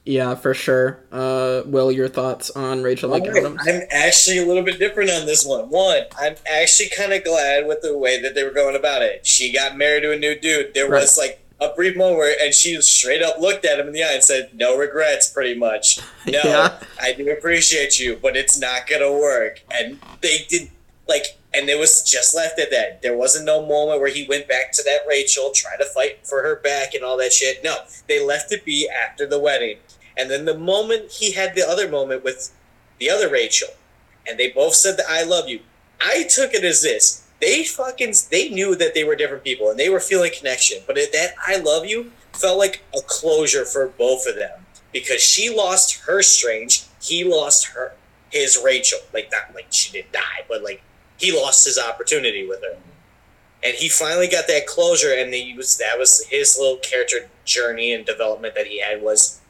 Yeah, for sure. Uh, Will, your thoughts on Rachel McAdams? I'm actually a little bit different on this one. One, I'm actually kind of glad with the way that they were going about it. She got married to a new dude. There Right. was like a brief moment where, and she straight up looked at him in the eye and said, "No regrets, pretty much. No, Yeah. I do appreciate you, but it's not gonna work." And they did like, and it was just left at that. There wasn't no moment where he went back to that Rachel, try to fight for her back and all that shit. No, they left it be after the wedding. And then the moment he had the other moment with the other Rachel, and they both said that I love you. I took it as this. They fucking they knew that they were different people and they were feeling connection, but that I love you felt like a closure for both of them because she lost her strange, he lost her his Rachel. Like not like she didn't die, but like he lost his opportunity with her. And he finally got that closure and he was that was his little character journey and development that he had was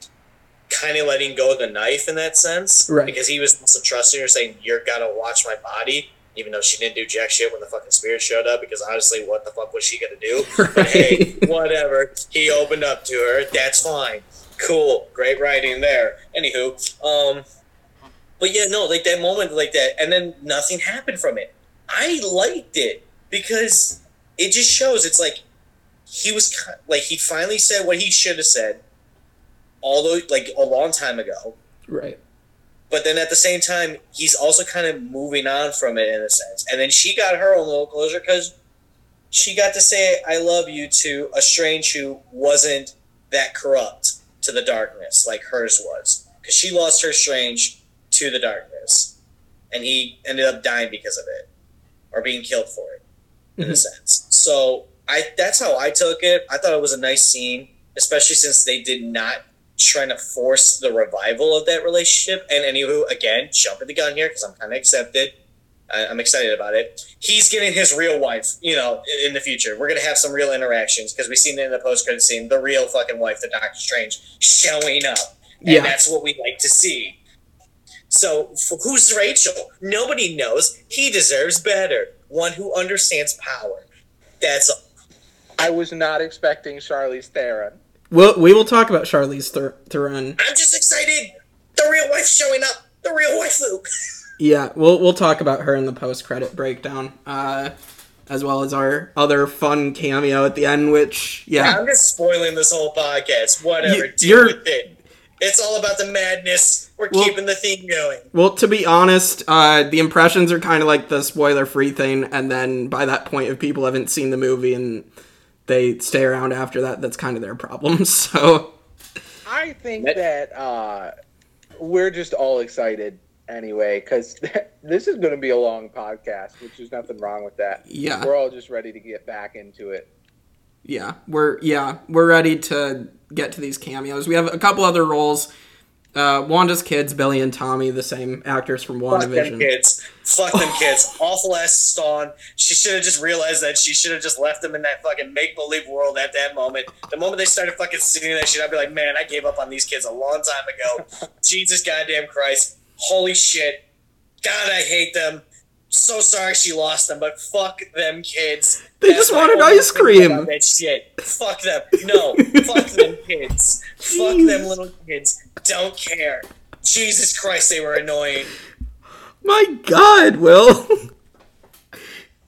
kind of letting go of the knife in that sense. Right. Because he was also trusting her, saying, You're gonna watch my body, even though she didn't do jack shit when the fucking spirit showed up, because honestly, what the fuck was she gonna do? But hey, whatever. He opened up to her. That's fine. Cool. Great writing there. Anywho, um but yeah, no, like that moment like that, and then nothing happened from it. I liked it because it just shows it's like he was like he finally said what he should have said although like a long time ago. Right. but then at the same time he's also kind of moving on from it in a sense. And then she got her own little closure because she got to say i love you to a strange who wasn't that corrupt to the darkness like hers was. Because she lost her strange to the darkness. And he ended up dying because of it or being killed for it in a Mhm. sense so i that's how i took it i thought it was a nice scene especially since they did not trying to force the revival of that relationship. And anywho, again, jumping the gun here because I'm kind of accepted. I- I'm excited about it. He's getting his real wife, you know, in- in the future. We're gonna have some real interactions because we seen it in the post credit scene. The real fucking wife, the Doctor Strange, showing up, and Yeah. that's what we like to see. So, for, who's Rachel? Nobody knows. He deserves better. One who understands power. That's all. I was not expecting Charlize Theron. We'll, we will talk about Charlize Ther- Theron. I'm just excited. The real wife showing up. The real wife, Luke. Yeah, we'll we'll talk about her in the post credit breakdown, uh, as well as our other fun cameo at the end. Which yeah, I'm just spoiling this whole podcast. Whatever. You- deal you're- with it. It's all about the madness. We're Well- keeping the theme going. well to be honest, uh, the impressions are kind of like the spoiler free thing, and then by that point, if people haven't seen the movie and they stay around after that, that's kind of their problem. So I think That- that uh, we're just all excited anyway because this is going to be a long podcast, which is nothing wrong with that. yeah, We're all just ready to get back into it. Yeah, we're yeah we're ready to get to these cameos. We have a couple other roles. Uh, Wanda's kids, Billy and Tommy, the same actors from Fuck them kids. Fuck them kids. Awful ass Stone. She should have just realized that she should have just left them in that fucking make believe world at that moment. The moment they started fucking singing that shit, I'd be like, man, I gave up on these kids a long time ago. Jesus goddamn Christ. Holy shit. God, I hate them. So sorry she lost them, but fuck them kids. They That's just wanted ice cream. about That shit. Fuck them. No. fuck them kids. Fuck them little kids. Don't care. Jesus Christ, they were annoying. My God, Will.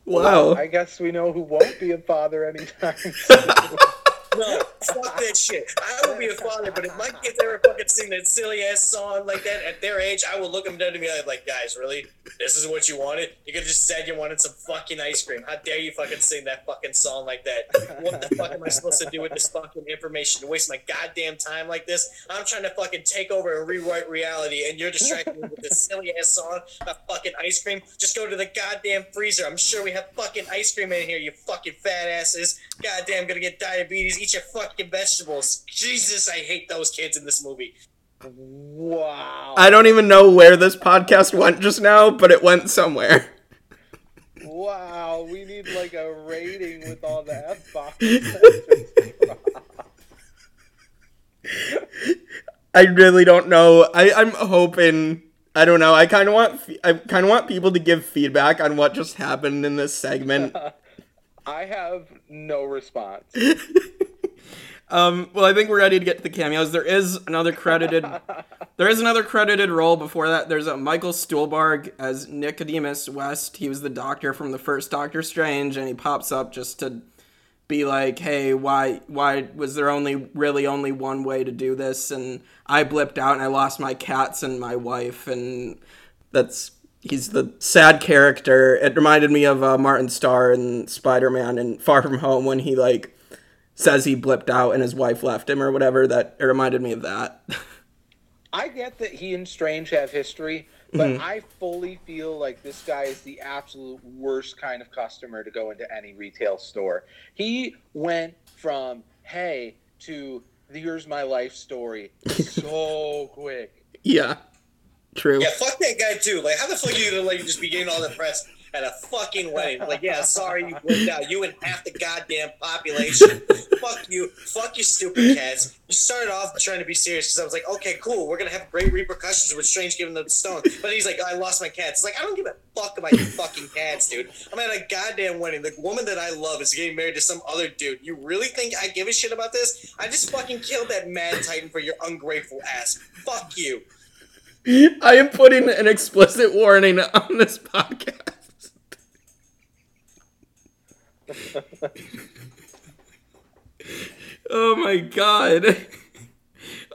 wow. I guess we know who won't be a father anytime soon. No, fuck that shit. I will be a father, but if my kids ever fucking sing that silly ass song like that at their age, I will look them dead and be like, guys, really? This is what you wanted? You could just said you wanted some fucking ice cream. How dare you fucking sing that fucking song like that? What the fuck am I supposed to do with this fucking information to waste my goddamn time like this? I'm trying to fucking take over and rewrite reality, and you're distracting me with this silly ass song about fucking ice cream. Just go to the goddamn freezer. I'm sure we have fucking ice cream in here, you fucking fat asses. Goddamn, gonna get diabetes. Eat your fucking vegetables. Jesus, I hate those kids in this movie. Wow. I don't even know where this podcast went just now, but it went somewhere. Wow, we need like a rating with all the F bombs. I really don't know. I, I'm hoping. I don't know. I kind of want. I kind of want people to give feedback on what just happened in this segment. I have no response. Um, well, I think we're ready to get to the cameos. There is another credited. there is another credited role before that. There's a Michael Stuhlbarg as Nicodemus West. He was the doctor from the first Doctor Strange, and he pops up just to be like, "Hey, why? Why was there only really only one way to do this?" And I blipped out, and I lost my cats and my wife, and that's. He's the sad character. It reminded me of uh, Martin Starr in Spider Man and Far From Home when he like says he blipped out and his wife left him or whatever. That it reminded me of that. I get that he and Strange have history, but mm-hmm. I fully feel like this guy is the absolute worst kind of customer to go into any retail store. He went from hey to here's my life story so quick. yeah, true. Yeah, fuck that guy too. Like, how the fuck are you gonna like just be getting all the press at a fucking wedding? Like, yeah, sorry you blipped out. You and half the goddamn population. fuck you. Fuck you, stupid cats. You started off trying to be serious because I was like, okay, cool. We're gonna have great repercussions with Strange giving the stone. But he's like, I lost my cats. It's like, I don't give a fuck about your fucking cats, dude. I'm at a goddamn wedding. The woman that I love is getting married to some other dude. You really think I give a shit about this? I just fucking killed that mad titan for your ungrateful ass. Fuck you. I am putting an explicit warning on this podcast. Oh my god.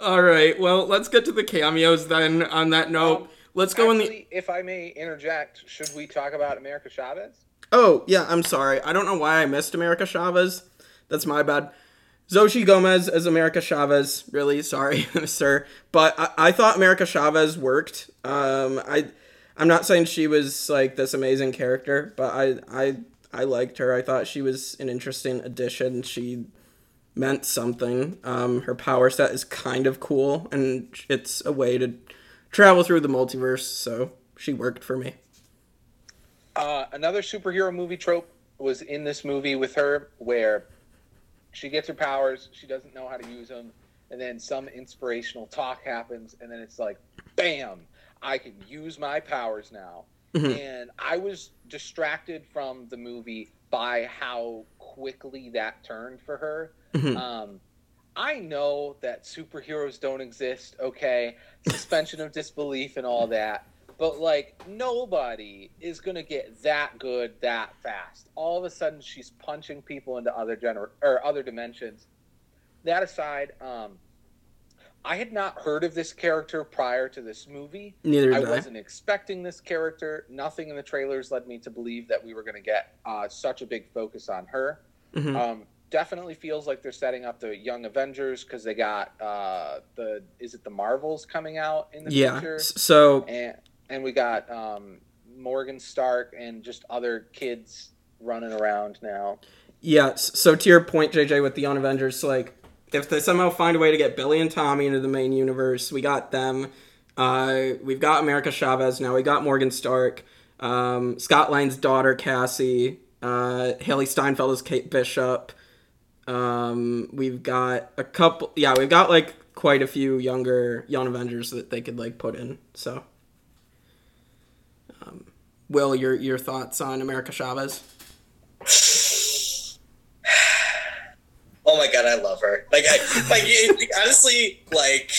All right, well, let's get to the cameos then. On that note, Um, let's go in the. If I may interject, should we talk about America Chavez? Oh, yeah, I'm sorry. I don't know why I missed America Chavez. That's my bad. Xochitl Gomez as America Chavez. Really sorry, sir. But I, I thought America Chavez worked. Um, I, I'm not saying she was like this amazing character, but I, I, I liked her. I thought she was an interesting addition. She meant something. Um, her power set is kind of cool, and it's a way to travel through the multiverse. So she worked for me. Uh, another superhero movie trope was in this movie with her where she gets her powers, she doesn't know how to use them, and then some inspirational talk happens, and then it's like, bam, I can use my powers now. Mhm. And I was distracted from the movie by how quickly that turned for her. Mhm. Um, I know that superheroes don't exist, okay? Suspension of disbelief and all that. But like nobody is gonna get that good that fast. All of a sudden, she's punching people into other gener- or other dimensions. That aside, um, I had not heard of this character prior to this movie. Neither I did I. wasn't expecting this character. Nothing in the trailers led me to believe that we were going to get uh, such a big focus on her. Mhm. Um, definitely feels like they're setting up the Young Avengers because they got uh, the is it the Marvels coming out in the yeah. future, So and and we got um, Morgan Stark and just other kids running around now. Yeah, so to your point, JJ, with the Young Avengers, like if they somehow find a way to get Billy and Tommy into the main universe, we got them. Uh, we've got America Chavez now. We got Morgan Stark, um, Scott Lang's daughter Cassie, uh, Hailee Steinfeld as Kate Bishop. Um, we've got a couple. Yeah, we've got like quite a few younger Young Avengers that they could like put in. So, um, Will, your your thoughts on America Chavez? Oh my god, I love her. Like, I, like honestly, like.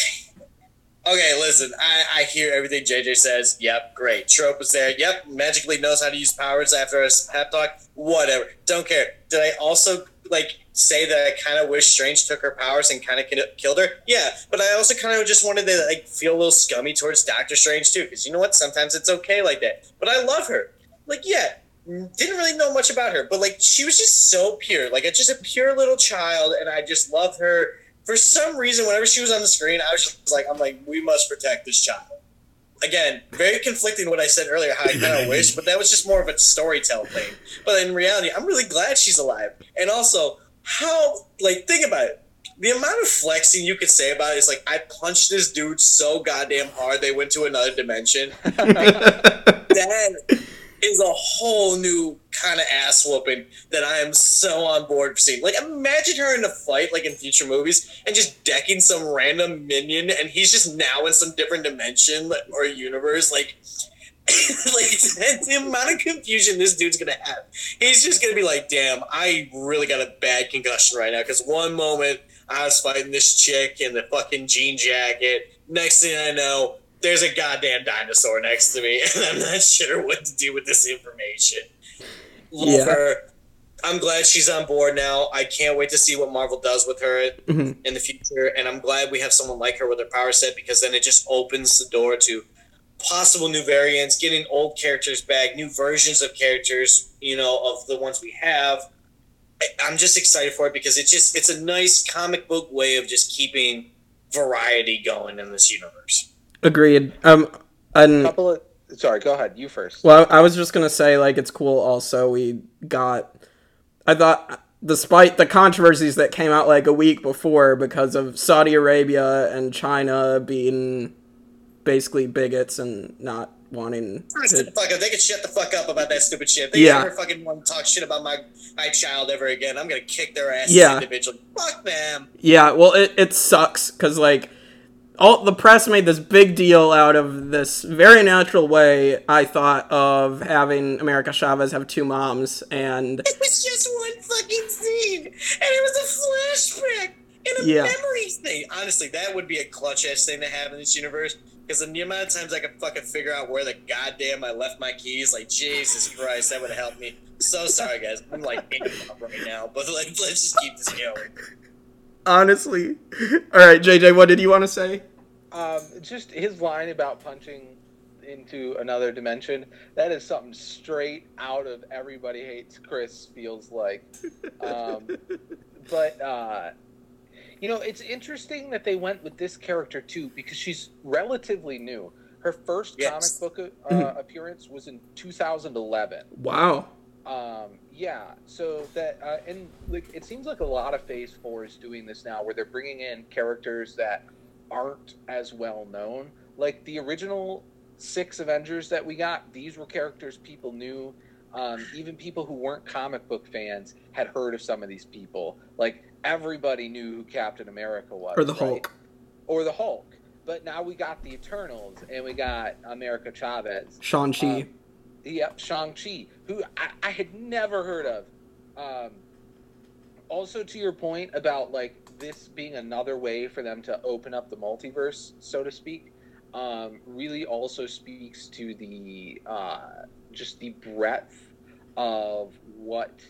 Okay, listen. I, I hear everything JJ says. Yep, great. Trope is there. Yep, magically knows how to use powers after a pep talk. Whatever. Don't care. Did I also like say that I kind of wish Strange took her powers and kind of killed her. Yeah, but I also kind of just wanted to like feel a little scummy towards Doctor Strange too, because you know what? Sometimes it's okay like that. But I love her. Like, yeah, didn't really know much about her, but like she was just so pure, like it's just a pure little child, and I just loved her. For some reason, whenever she was on the screen, I was just like, I'm like, we must protect this child. Again, very conflicting what I said earlier, how I kind of wish, but that was just more of a storytell thing. But in reality, I'm really glad she's alive. And also, how, like, think about it. The amount of flexing you could say about it is like, I punched this dude so goddamn hard they went to another dimension. that is a whole new kind of ass whooping that I am so on board for seeing. Like, imagine her in a fight, like in future movies, and just decking some random minion, and he's just now in some different dimension or universe. Like, like the amount of confusion this dude's gonna have. He's just gonna be like, "Damn, I really got a bad concussion right now." Because one moment I was fighting this chick in the fucking jean jacket. Next thing I know, there's a goddamn dinosaur next to me, and I'm not sure what to do with this information. Love yeah. her. I'm glad she's on board now. I can't wait to see what Marvel does with her mm-hmm. in the future, and I'm glad we have someone like her with her power set because then it just opens the door to possible new variants, getting old characters back, new versions of characters, you know, of the ones we have. I'm just excited for it because it's just it's a nice comic book way of just keeping variety going in this universe. Agreed. Um, and couple of sorry, go ahead. You first. Well, I was just gonna say like it's cool. Also, we got. I thought, despite the controversies that came out like a week before because of Saudi Arabia and China being basically bigots and not wanting. To... fuck up. They can shut the fuck up about that stupid shit. They yeah. never fucking want to talk shit about my my child ever again. I'm gonna kick their ass yeah. individually. Fuck them. Yeah. Well, it it sucks because like all the press made this big deal out of this very natural way I thought of having America Chavez have two moms and it was just one fucking scene and it was a flashback and a yeah. memory thing. Honestly, that would be a clutch ass thing to have in this universe. Because the amount of times I could fucking figure out where the goddamn I left my keys, like Jesus Christ, that would have helped me. So sorry, guys. I'm like right now, but like, let's just keep this going honestly. All right, JJ, what did you want to say? Um, just his line about punching into another dimension. That is something straight out of Everybody Hates Chris. Feels like, um, but uh, you know, it's interesting that they went with this character too because she's relatively new. Her first yes. comic book uh, mm-hmm. appearance was in 2011. Wow. Um, yeah, so that uh, and like it seems like a lot of Phase Four is doing this now, where they're bringing in characters that aren't as well known. Like the original six Avengers that we got, these were characters people knew. Um, even people who weren't comic book fans had heard of some of these people. Like everybody knew who Captain America was, or the right? Hulk, or the Hulk. But now we got the Eternals, and we got America Chavez, Shang Chi. Um, Yep, Shang Chi, who I, I, had never heard of. Um, also, to your point about like this being another way for them to open up the multiverse, so to speak, um, really also speaks to the uh, just the breadth of what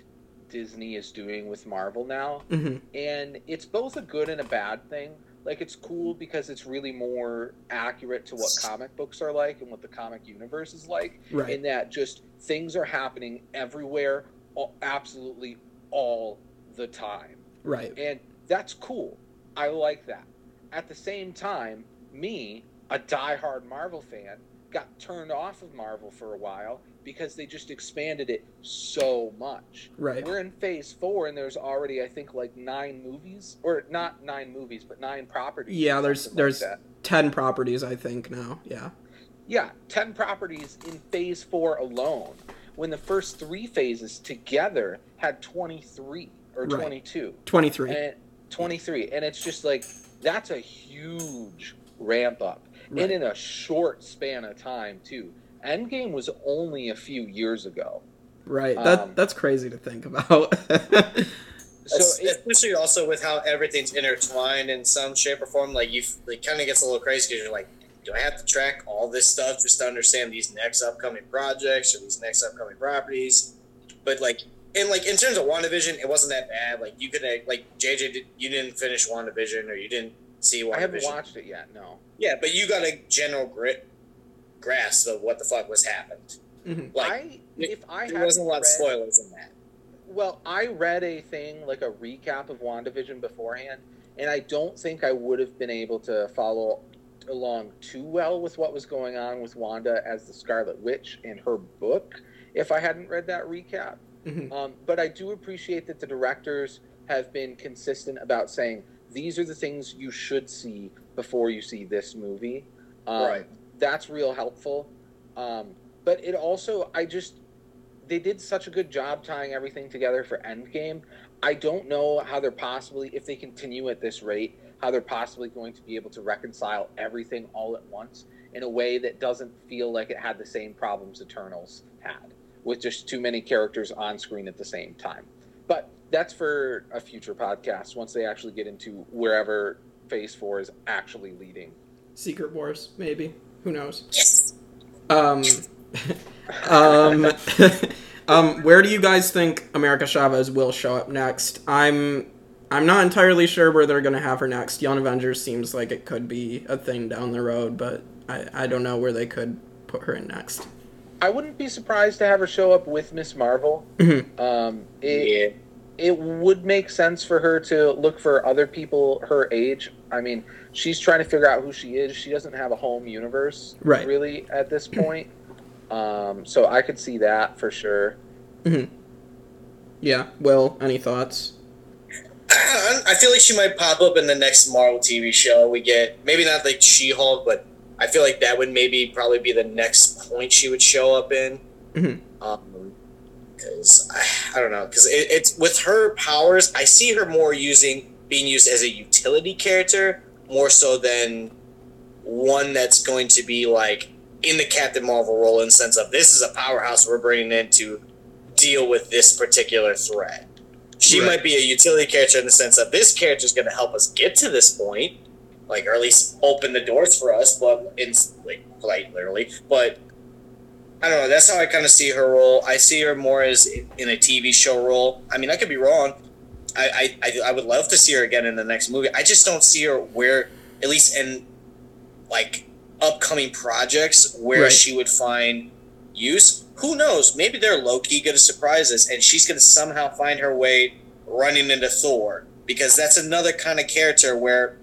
Disney is doing with Marvel now, mm-hmm. and it's both a good and a bad thing like it's cool because it's really more accurate to what comic books are like and what the comic universe is like right. in that just things are happening everywhere all, absolutely all the time. Right. And that's cool. I like that. At the same time me a die-hard marvel fan got turned off of marvel for a while because they just expanded it so much. Right. We're in phase four, and there's already I think like nine movies, or not nine movies, but nine properties. Yeah, there's there's like ten properties I think now. Yeah. Yeah, ten properties in phase four alone. When the first three phases together had twenty three or right. twenty two. Twenty three. Twenty three, and it's just like that's a huge ramp up, right. and in a short span of time too Endgame was only a few years ago. Right. That um, that's crazy to think about. so especially also with how everything's intertwined in some shape or form, like you, it kind of gets a little crazy because you're like, do I have to track all this stuff just to understand these next upcoming projects or these next upcoming properties? But like, and like in terms of WandaVision, it wasn't that bad. Like you could like JJ, did, you didn't finish WandaVision or you didn't see WandaVision. I haven't watched it yet. No. Yeah, but you got a general grit grasp of what the fuck was happened. Mhm. Like I if I there wasn't a lot of spoilers in that. Well, I read a thing like a recap of WandaVision beforehand, and I don't think I would have been able to follow along too well with what was going on with Wanda as the Scarlet Witch in her book if I hadn't read that recap. Mhm. Um, but I do appreciate that the directors have been consistent about saying these are the things you should see before you see this movie. Um, Right. That's real helpful. Um, but it also, I just, they did such a good job tying everything together for Endgame. I don't know how they're possibly, if they continue at this rate, how they're possibly going to be able to reconcile everything all at once in a way that doesn't feel like it had the same problems Eternals had with just too many characters on screen at the same time. But that's for a future podcast once they actually get into wherever Phase 4 is actually leading. Secret Wars, maybe. Who knows? Yes. Um, um, um, where do you guys think America Chavez will show up next? I'm I'm not entirely sure where they're gonna have her next. Young Avengers seems like it could be a thing down the road, but I, I don't know where they could put her in next. I wouldn't be surprised to have her show up with Miss Marvel. Mhm. Um, it, Yeah. It would make sense for her to look for other people her age. I mean, she's trying to figure out who she is. She doesn't have a home universe, Right. really, at this point. Um, so I could see that for sure. Yeah. Will, any thoughts? I I feel like she might pop up in the next Marvel TV show we get. Maybe not like She Hulk, but I feel like that would maybe probably be the next point she would show up in. Mhm. Um, because I, I don't know, because it, it's with her powers, I see her more using being used as a utility character more so than one that's going to be like in the Captain Marvel role in the sense of this is a powerhouse we're bringing in to deal with this particular threat. She Right. might be a utility character in the sense of this character is going to help us get to this point, like or at least open the doors for us, but in like quite literally. But I don't know. That's how I kind of see her role. I see her more as in a TV show role. I mean, I could be wrong. I, I, I, would love to see her again in the next movie. I just don't see her where, at least in like upcoming projects, where Right. she would find use. Who knows? Maybe they're low key going to surprise us, and she's going to somehow find her way running into Thor because that's another kind of character where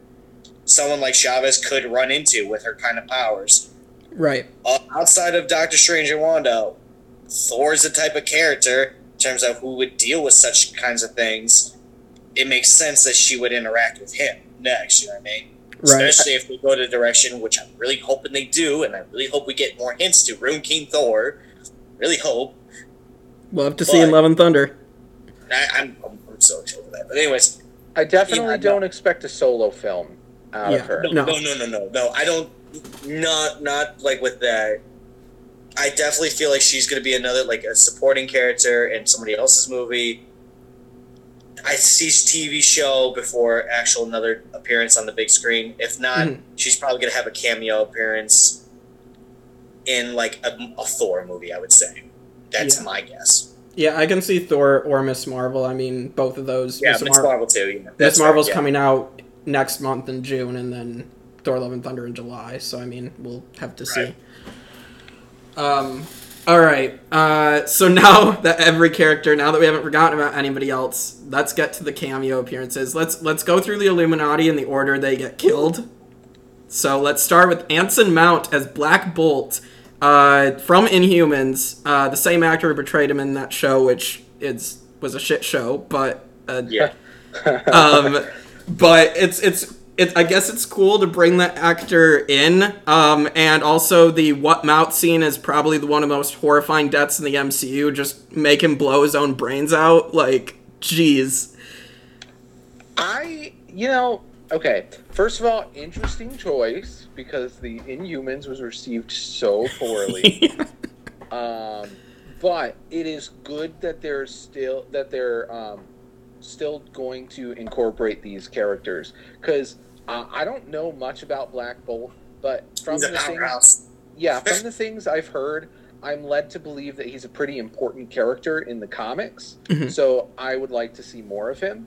someone like Chavez could run into with her kind of powers Right. uh, outside of Doctor Strange and Wanda, Thor's the type of character in terms of who would deal with such kinds of things. It makes sense that she would interact with him next. You know what I mean? Right. Especially if they go to the direction which I'm really hoping they do, and I really hope we get more hints to Rune King Thor. Really hope. We'll have to see in Love and Thunder. I, I'm, I'm I'm so excited for that. But anyways, I definitely Yeah, no. don't expect a solo film out Yeah. of her. no, No. no, no, no, no, no. I don't. Not not like with that. I definitely feel like she's going to be another like a supporting character in somebody else's movie. I see TV show before actual another appearance on the big screen. If not, Mhm. she's probably going to have a cameo appearance in like a, a Thor movie. I would say that's Yeah. my guess. Yeah, I can see Thor or Miss Marvel. I mean, both of those. Yeah, Miss Miss Mar- Marvel too. Yeah, Miss Marvel's right, yeah. coming out next month in June, and then Thor: Love and Thunder in July. So I mean, we'll have to see. Um. All right. Uh. So now that every character, now that we haven't forgotten about anybody else, let's get to the cameo appearances. Let's let's go through the Illuminati in the order they get killed. So let's start with Anson Mount as Black Bolt uh, from Inhumans, uh, the same actor who portrayed him in that show, which is was a shit show, but uh, Yeah. um, but it's it's it, I guess it's cool to bring that actor in, um, and also the what mouth scene is probably the one of the most horrifying deaths in the MCU. Just make him blow his own brains out, like, jeez. I, you know, okay. First of all, interesting choice because the Inhumans was received so poorly. um, but it is good that they're still that they're um, still going to incorporate these characters because uh, I don't know much about Black Bolt, but from He's the things yeah, from the things I've heard, I'm led to believe that he's a pretty important character in the comics. Mhm. So I would like to see more of him.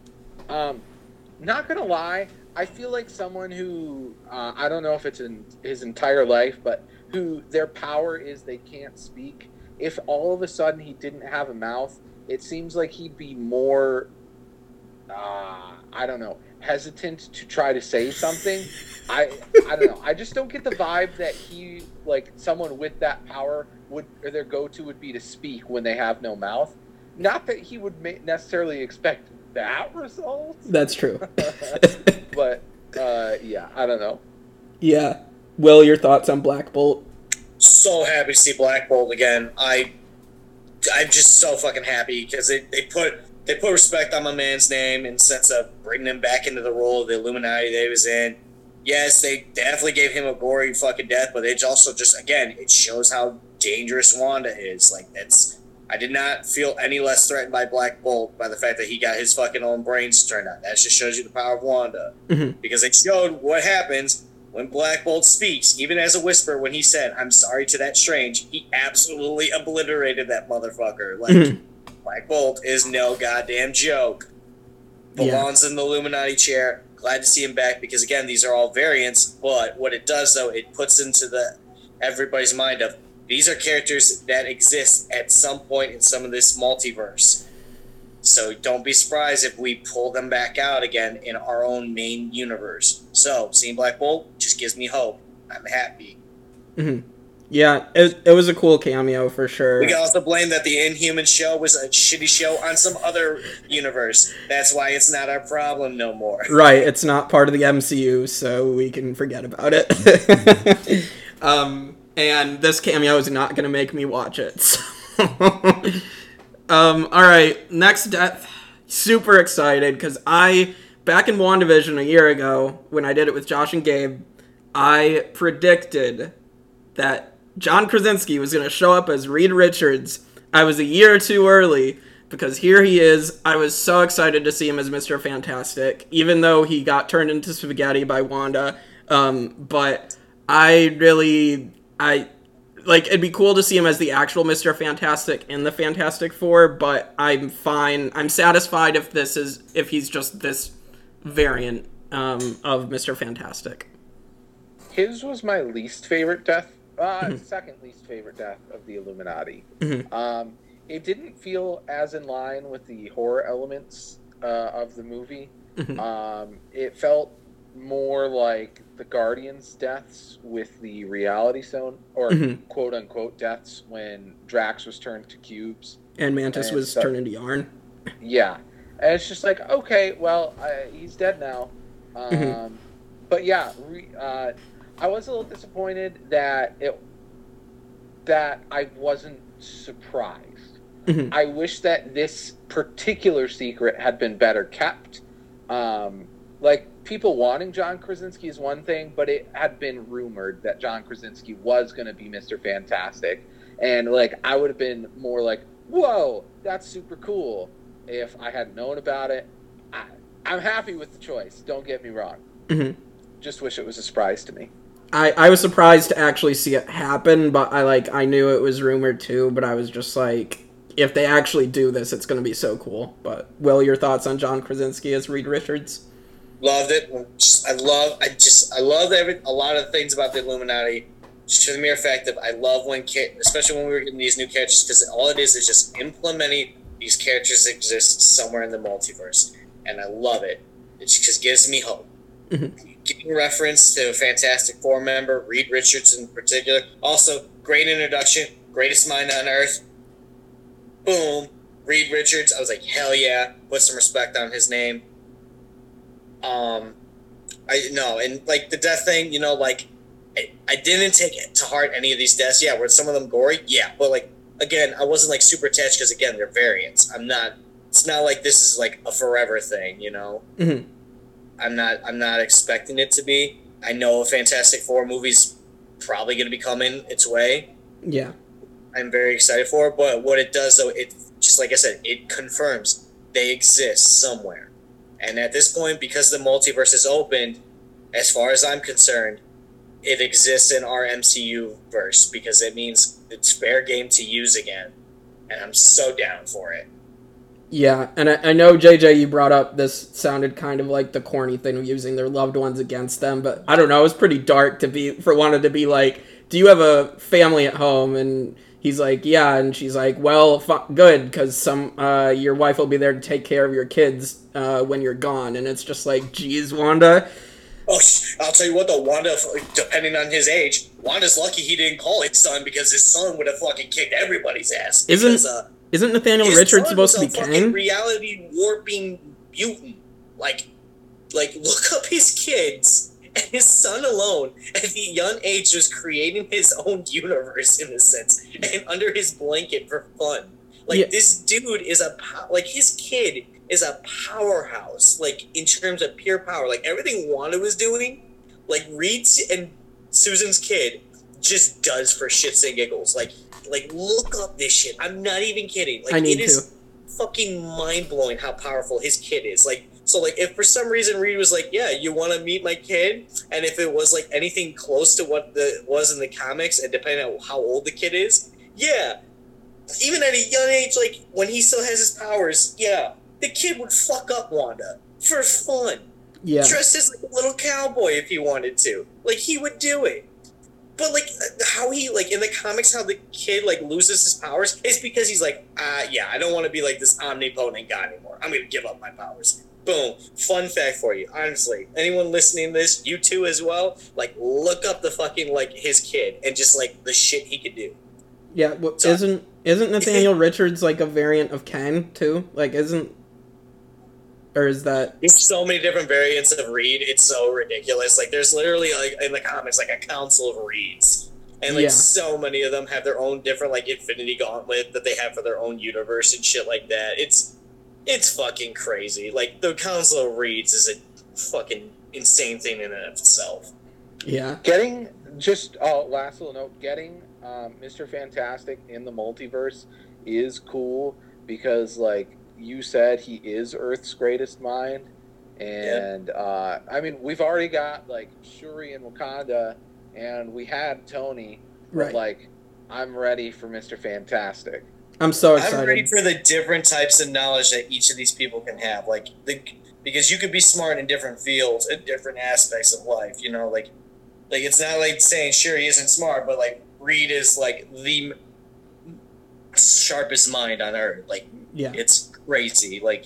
Um, not gonna lie, I feel like someone who uh, I don't know if it's in his entire life, but who their power is they can't speak. If all of a sudden he didn't have a mouth, it seems like he'd be more. Uh, I don't know, hesitant to try to say something. I I don't know. I just don't get the vibe that he like someone with that power would or their go to would be to speak when they have no mouth. Not that he would ma- necessarily expect that result, That's true. but uh, yeah, I don't know. yeah. Will, your thoughts on Black Bolt? so happy to see Black Bolt again. I, I'm just so fucking happy because they, they put they put respect on my man's name in the sense of bringing him back into the role of the Illuminati they was in. Yes, they definitely gave him a gory fucking death, but it's also just again it shows how dangerous Wanda is. Like it's I did not feel any less threatened by Black Bolt by the fact that he got his fucking own brains turned out. That just shows you the power of Wanda Mhm. because they showed what happens when Black Bolt speaks, even as a whisper, when he said, I'm sorry to that strange, he absolutely obliterated that motherfucker. Like, Mhm. Black Bolt is no goddamn joke. Yeah. Belongs in the Illuminati chair. Glad to see him back because, again, these are all variants. But what it does, though, it puts into the everybody's mind of these are characters that exist at some point in some of this multiverse. So don't be surprised if we pull them back out again in our own main universe. So seeing Black Bolt just gives me hope. I'm happy. Mm-hmm. Yeah, it, it was a cool cameo for sure. We can also blame that the Inhuman show was a shitty show on some other universe. That's why it's not our problem no more. Right, it's not part of the MCU, so we can forget about it. um, and this cameo is not going to make me watch it. so. um, all right, next death. Super excited because I, back in WandaVision a year ago, when I did it with Josh and Gabe, I predicted that John Krasinski was going to show up as Reed Richards. I was a year too early because here he is. I was so excited to see him as Mr. Fantastic, even though he got turned into spaghetti by Wanda. Um, but I really, I like it'd be cool to see him as the actual Mr. Fantastic in the Fantastic Four. But I'm fine. I'm satisfied if this is if he's just this variant um, of Mr. Fantastic. His was my least favorite death. Uh, second least favorite death of the Illuminati. Mhm. Um, it didn't feel as in line with the horror elements uh, of the movie. Mhm. Um, it felt more like the Guardians' deaths with the Reality Stone, or quote unquote deaths when Drax was turned to cubes. And Mantis And was so- turned into yarn. Yeah, and it's just like okay, well, I, he's dead now. Um. But yeah, re, uh, I was a little disappointed that it that I wasn't surprised. Mhm. I wish that this particular secret had been better kept. Um, like people wanting John Krasinski is one thing, but it had been rumored that John Krasinski was going to be Mister Fantastic, and like I would have been more like, "Whoa, that's super cool." If I had known about it, I, I'm happy with the choice. Don't get me wrong. Mhm. Just wish it was a surprise to me. I, I was surprised to actually see it happen, but I like I knew it was rumored too, but I was just like if they actually do this, it's going to be so cool. But Will, your thoughts on John Krasinski as Reed Richards? Loved it. I love. I just. I love every. A lot of things about the Illuminati. Just to the mere fact that I love when, especially when we were getting these new characters, because all it is is just implementing these characters that exist somewhere in the multiverse, and I love it. It just gives me hope. Mm-hmm. Getting reference to a Fantastic Four member, Reed Richards in particular. Also, great introduction, greatest mind on earth. Boom, Reed Richards. I was like, hell yeah, put some respect on his name. Um, I know, and like the death thing, you know, like I, I didn't take it to heart any of these deaths. Yeah, were some of them gory? Yeah, but like again, I wasn't like super attached because again, they're variants. I'm not. It's not like this is like a forever thing, you know. Mhm. I'm not. I'm not expecting it to be. I know a Fantastic Four movie's probably going to be coming its way. Yeah. I'm very excited for it. But what it does, though, it just like I said, it confirms they exist somewhere. And at this point, because the multiverse is opened, as far as I'm concerned, it exists in our MCU verse because it means it's fair game to use again, and I'm so down for it. Yeah, and I, I know JJ, you brought up this sounded kind of like the corny thing of using their loved ones against them, but I don't know. It was pretty dark to be for Wanda to be like, "Do you have a family at home?" And he's like, "Yeah," and she's like, "Well, fu- good, because some uh, your wife will be there to take care of your kids uh, when you're gone." And it's just like, "Geez, Wanda." Oh, I'll tell you what, though, Wanda, depending on his age, Wanda's lucky he didn't call his son because his son would have fucking kicked everybody's ass. Isn't- Because, uh, Isn't Nathaniel his Richards supposed to be Kang? reality warping mutant. Like, like look up his kids and his son alone at the young age was creating his own universe in a sense and under his blanket for fun. Like Yeah. this dude is a pow- like his kid is a powerhouse. Like in terms of pure power, like everything Wanda was doing, like Reed's and Susan's kid just does for shits and giggles. Like like look up this shit. I'm not even kidding. Like I need it is to. fucking mind blowing how powerful his kid is. Like, so like if for some reason Reed was like, "Yeah, you want to meet my kid," and if it was like anything close to what the was in the comics, and depending on how old the kid is, yeah, even at a young age, like when he still has his powers, yeah, the kid would fuck up Wanda for fun, Yeah, dressed as like a little cowboy if he wanted to. Like he would do it. But like how he like in the comics, how the kid like loses his powers is because he's like, uh yeah, I don't want to be like this omnipotent guy anymore. I'm gonna give up my powers. Boom. Fun fact for you. Honestly, anyone listening to this, you too as well, like look up the fucking like his kid and just like the shit he could do. yeah. Well, So- isn't isn't Nathaniel Richards like a variant of Kang too? Like, isn't or is that There's so many different variants of Reed. It's so ridiculous. Like there's literally like in the comics like a council of Reeds. And like Yeah. so many of them have their own different like Infinity Gauntlet that they have for their own universe and shit like that. It's it's fucking crazy. Like the Council of Reeds is a fucking insane thing in and of itself. yeah? Getting just oh, last little note. Getting um, Mr. Fantastic in the multiverse is cool because, like you said, he is Earth's greatest mind, and uh, I mean we've already got like Shuri and Wakanda, and we had Tony. but, Right. Like, I'm ready for Mr. Fantastic. I'm so excited. I'm ready for the different types of knowledge that each of these people can have. Like the because you could be smart in different fields in different aspects of life. You know, like like it's not like saying sure he isn't smart, but like Reed is like the sharpest mind on earth. Like Yeah, it's crazy. Like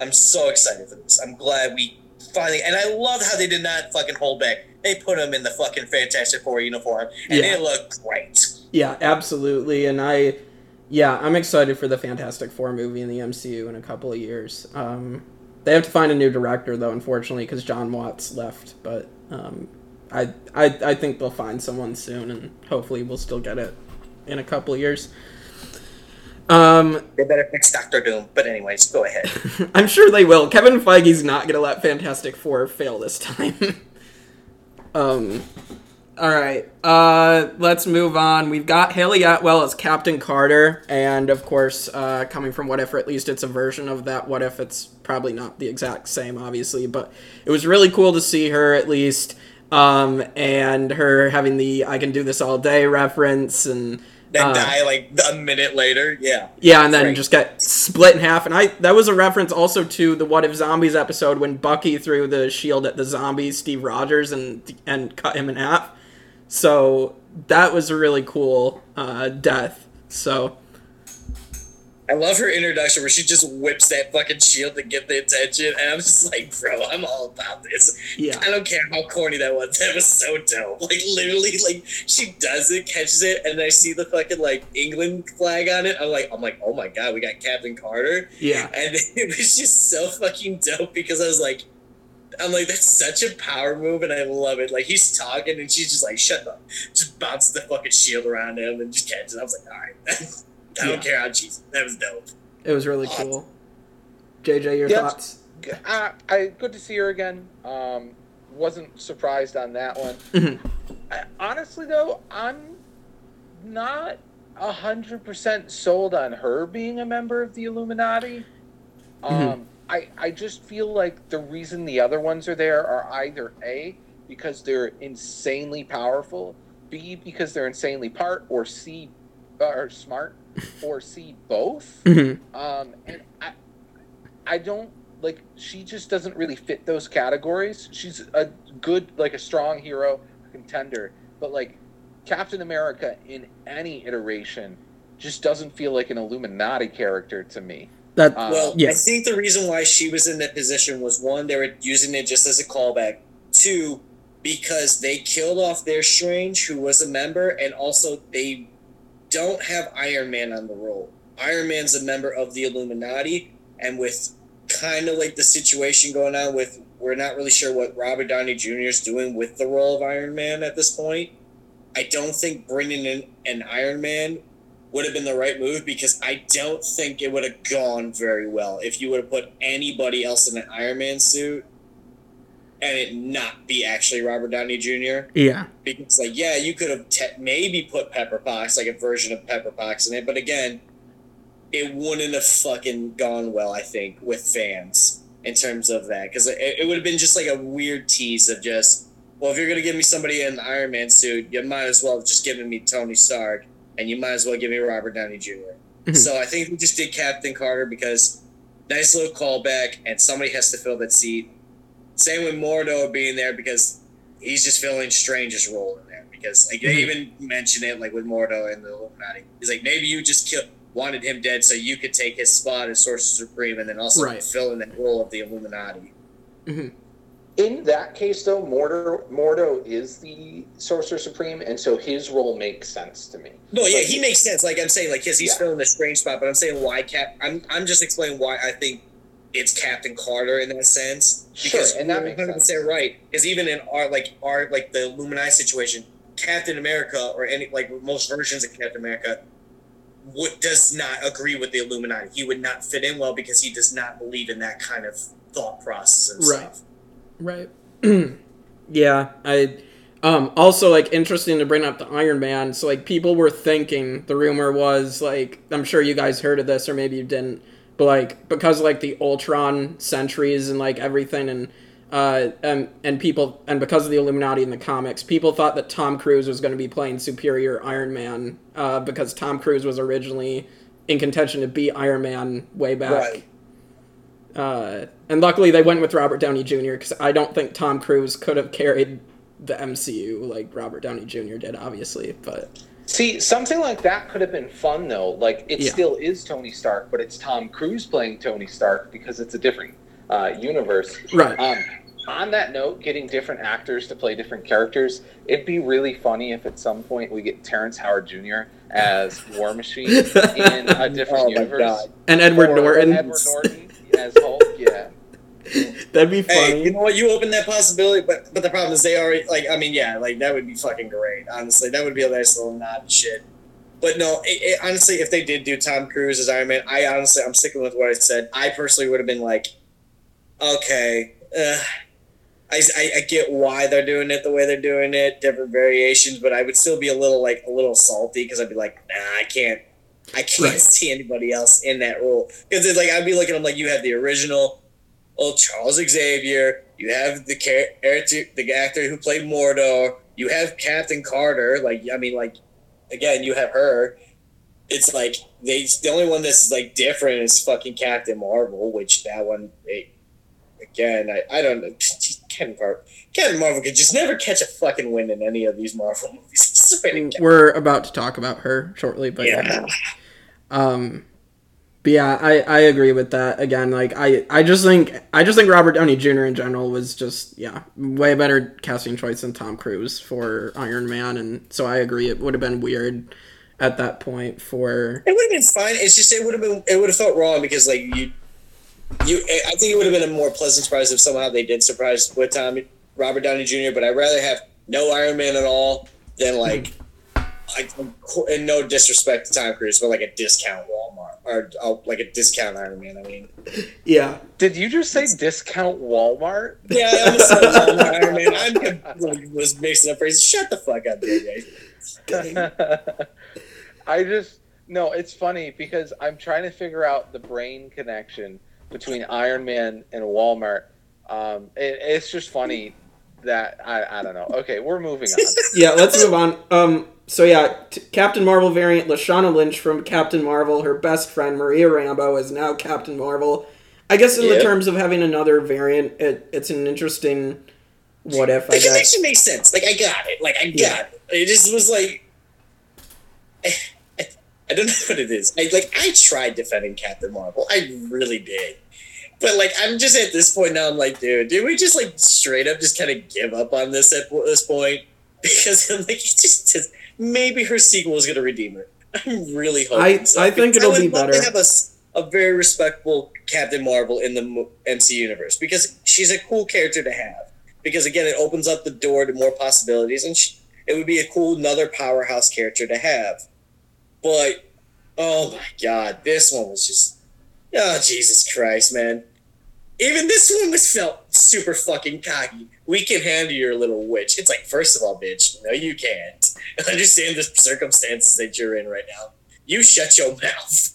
I'm so excited for this. I'm glad we finally and I love how they did not fucking hold back. They put him in the fucking Fantastic Four uniform and Yeah. it looked great. yeah, absolutely. And I, yeah, I'm excited for the Fantastic Four movie in the MCU in a couple of years. Um, they have to find a new director though, unfortunately, because John Watts left. But um, I, I, I think they'll find someone soon, and hopefully we'll still get it in a couple of years. Um, They better fix Doctor Doom. But anyways, go ahead. I'm sure they will. Kevin Feige's not gonna let Fantastic Four fail this time. um, all right. Uh, let's move on. We've got Hayley Atwell as Captain Carter, and of course, uh, coming from What If, or at least it's a version of that. What If? It's probably not the exact same, obviously, but it was really cool to see her at least, um, and her having the "I can do this all day" reference and. Uh, die like a minute later. Yeah. yeah, and then just get split in half. And I that was a reference also to the What If Zombies episode when Bucky threw the shield at the zombie Steve Rogers and and cut him in half. So that was a really cool uh, death. So I love her introduction where she just whips that fucking shield to get the attention, and I'm just like, bro, I'm all about this. yeah, I don't care how corny that was. That was so dope. Like literally, like she does it, catches it, and I see the fucking like England flag on it. I'm like, I'm like, oh my god, we got Captain Carter, yeah, and it was just so fucking dope because I was like. I'm like, that's such a power move, and I love it. Like, he's talking, and she's just like, shut up. Just bounces the fucking shield around him and just catches it. I was like, all right. I don't Yeah. care how cheesy. That was dope. it was really cool. JJ, your Yeah. thoughts? Uh, I good to see her again. Um, wasn't surprised on that one. I, honestly, though, I'm not a hundred percent sold on her being a member of the Illuminati. Um, I I just feel like the reason the other ones are there are either a because they're insanely powerful, B because they're insanely part, or C are smart, or C both. Mhm. Um, and I, I don't like. She just doesn't really fit those categories. She's a good, like a strong hero, contender, but like Captain America in any iteration just doesn't feel like an Illuminati character to me. That Uh, Well, yeah. I think the reason why she was in that position was one, they were using it just as a callback. Two, because they killed off their Strange, who was a member, and also they don't have Iron Man on the roll. Iron Man's a member of the Illuminati, and with kind of like the situation going on with, we're not really sure what Robert Downey Jr. is doing with the role of Iron Man at this point. I don't think bringing in an Iron Man would have been the right move because I don't think it would have gone very well if you would have put anybody else in an Iron Man suit and it not be actually Robert Downey Jr. yeah. Because, like, yeah, you could have te- maybe put Pepper Potts, like a version of Pepper Potts in it, but again, it wouldn't have fucking gone well, I think, with fans in terms of that. Because it, it would have been just like a weird tease of just, well, if you're going to give me somebody in an Iron Man suit, you might as well have just given me Tony Stark, and you might as well give me Robert Downey junior Mhm. So I think we just did Captain Carter because nice little callback, and somebody has to fill that seat. Same with Mordo being there because he's just filling Strange's role in there. Because like, they Mhm. even mention it like with Mordo and the Illuminati. He's like, maybe you just kill, wanted him dead so you could take his spot as Sorcerer Supreme and then also Right. fill in that role of the Illuminati. In that case, though, Mordo, Mordo is the Sorcerer Supreme, and so his role makes sense to me. No, yeah, But- he makes sense. Like I'm saying, like because he's Yeah. filling the Strange spot, but I'm saying why Cap. I'm I'm just explaining why I think it's Captain Carter in that sense. Sure, Because and that makes 100% right. Because even in our like our like the Illuminati situation, Captain America or any like most versions of Captain America would does not agree with the Illuminati. He would not fit in well because he does not believe in that kind of thought process and Right. stuff. Right. yeah, I um also like interesting to bring up the Iron Man. So like people were thinking the rumor was like I'm sure you guys heard of this or maybe you didn't, but like because like the Ultron sentries and like everything and uh and and people and because of the Illuminati in the comics, people thought that Tom Cruise was going to be playing superior Iron Man uh because Tom Cruise was originally in contention to be Iron Man way back. Right. Uh, and luckily they went with Robert Downey Jr. because I don't think Tom Cruise could have carried the MCU like Robert Downey Jr. did, obviously. But See, something like that could have been fun, though. Like, it Yeah. still is Tony Stark, but it's Tom Cruise playing Tony Stark because it's a different uh, universe. right, Um, on that note, getting different actors to play different characters, it'd be really funny if at some point we get Terrence Howard Jr. as War Machine in a different Oh universe. And Edward Or Norton, Edward Norton as Hulk, yeah. that'd be Hey, funny. you know what? You open that possibility, but but the problem is they already like. I mean, yeah, like that would be fucking great. Honestly, that would be a nice little nod and shit. But no, it, it, honestly, if they did do Tom Cruise as Iron Man, I honestly, I'm sticking with what I said. I personally would have been like, okay, uh, I, I, I get why they're doing it the way they're doing it, different variations, but I would still be a little like a little salty because I'd be like, nah, I can't, I can't Right. see anybody else in that role because it's like I'd be looking I'm like you have the original, old Charles Xavier, you have the character, the actor who played Mordo, you have Captain Carter, like I mean, like again, you have her. It's like they the only one that's like different is fucking Captain Marvel, which that one they, again I, I don't know Captain Marvel Captain Marvel could just never catch a fucking win in any of these Marvel movies. I swear to God. We're about to talk about her shortly, but Yeah. Um, but yeah, I, I agree with that. Again, like I, I just think I just think Robert Downey Jr. in general was just yeah way better casting choice than Tom Cruise for Iron Man, and so I agree it would have been weird at that point for It would have been fine. It's just it would have been it would have felt wrong because like you you I think it would have been a more pleasant surprise if somehow they did surprise with Tom Robert Downey Jr. But I'd rather have no Iron Man at all than like like and no disrespect to Tom Cruise, but like a discount Walmart or uh, like a discount Iron Man. I mean, yeah Did you just say discount Walmart? yeah, I almost said Walmart Iron Man. I'm like, was mixing up phrases. Shut the fuck up, JJ. I just no, it's funny because I'm trying to figure out the brain connection between Iron Man and Walmart. Um, it, it's just funny that I, I don't know. Okay, we're moving on. yeah, let's move on. Um, so yeah, t- Captain Marvel variant Lashana Lynch from Captain Marvel, her best friend Maria Rambeau is now Captain Marvel. I guess in the terms of having another variant, it, it's an interesting what if. I Like it guess. actually makes sense. Like I got it. Like I got Yeah. it. It just was like I, I don't know what it is. I like I tried defending Captain Marvel. I really did. But like I'm just at this point now. I'm like, dude, did we just like straight up just kind of give up on this at this point? Because I'm like, it just, just maybe her sequel is gonna redeem her. I'm really hoping. I- so. I think it'll would be better. To have a, a very respectable Captain Marvel in the mo- MC universe because she's a cool character to have. Because again, it opens up the door to more possibilities, and she, it would be a cool another powerhouse character to have. But oh my god, this one was just oh Jesus Christ, man! Even this one was felt super fucking cocky. We can handle your little witch. It's like, first of all, bitch, no, you can't. Understand the circumstances that you're in right now. You shut your mouth.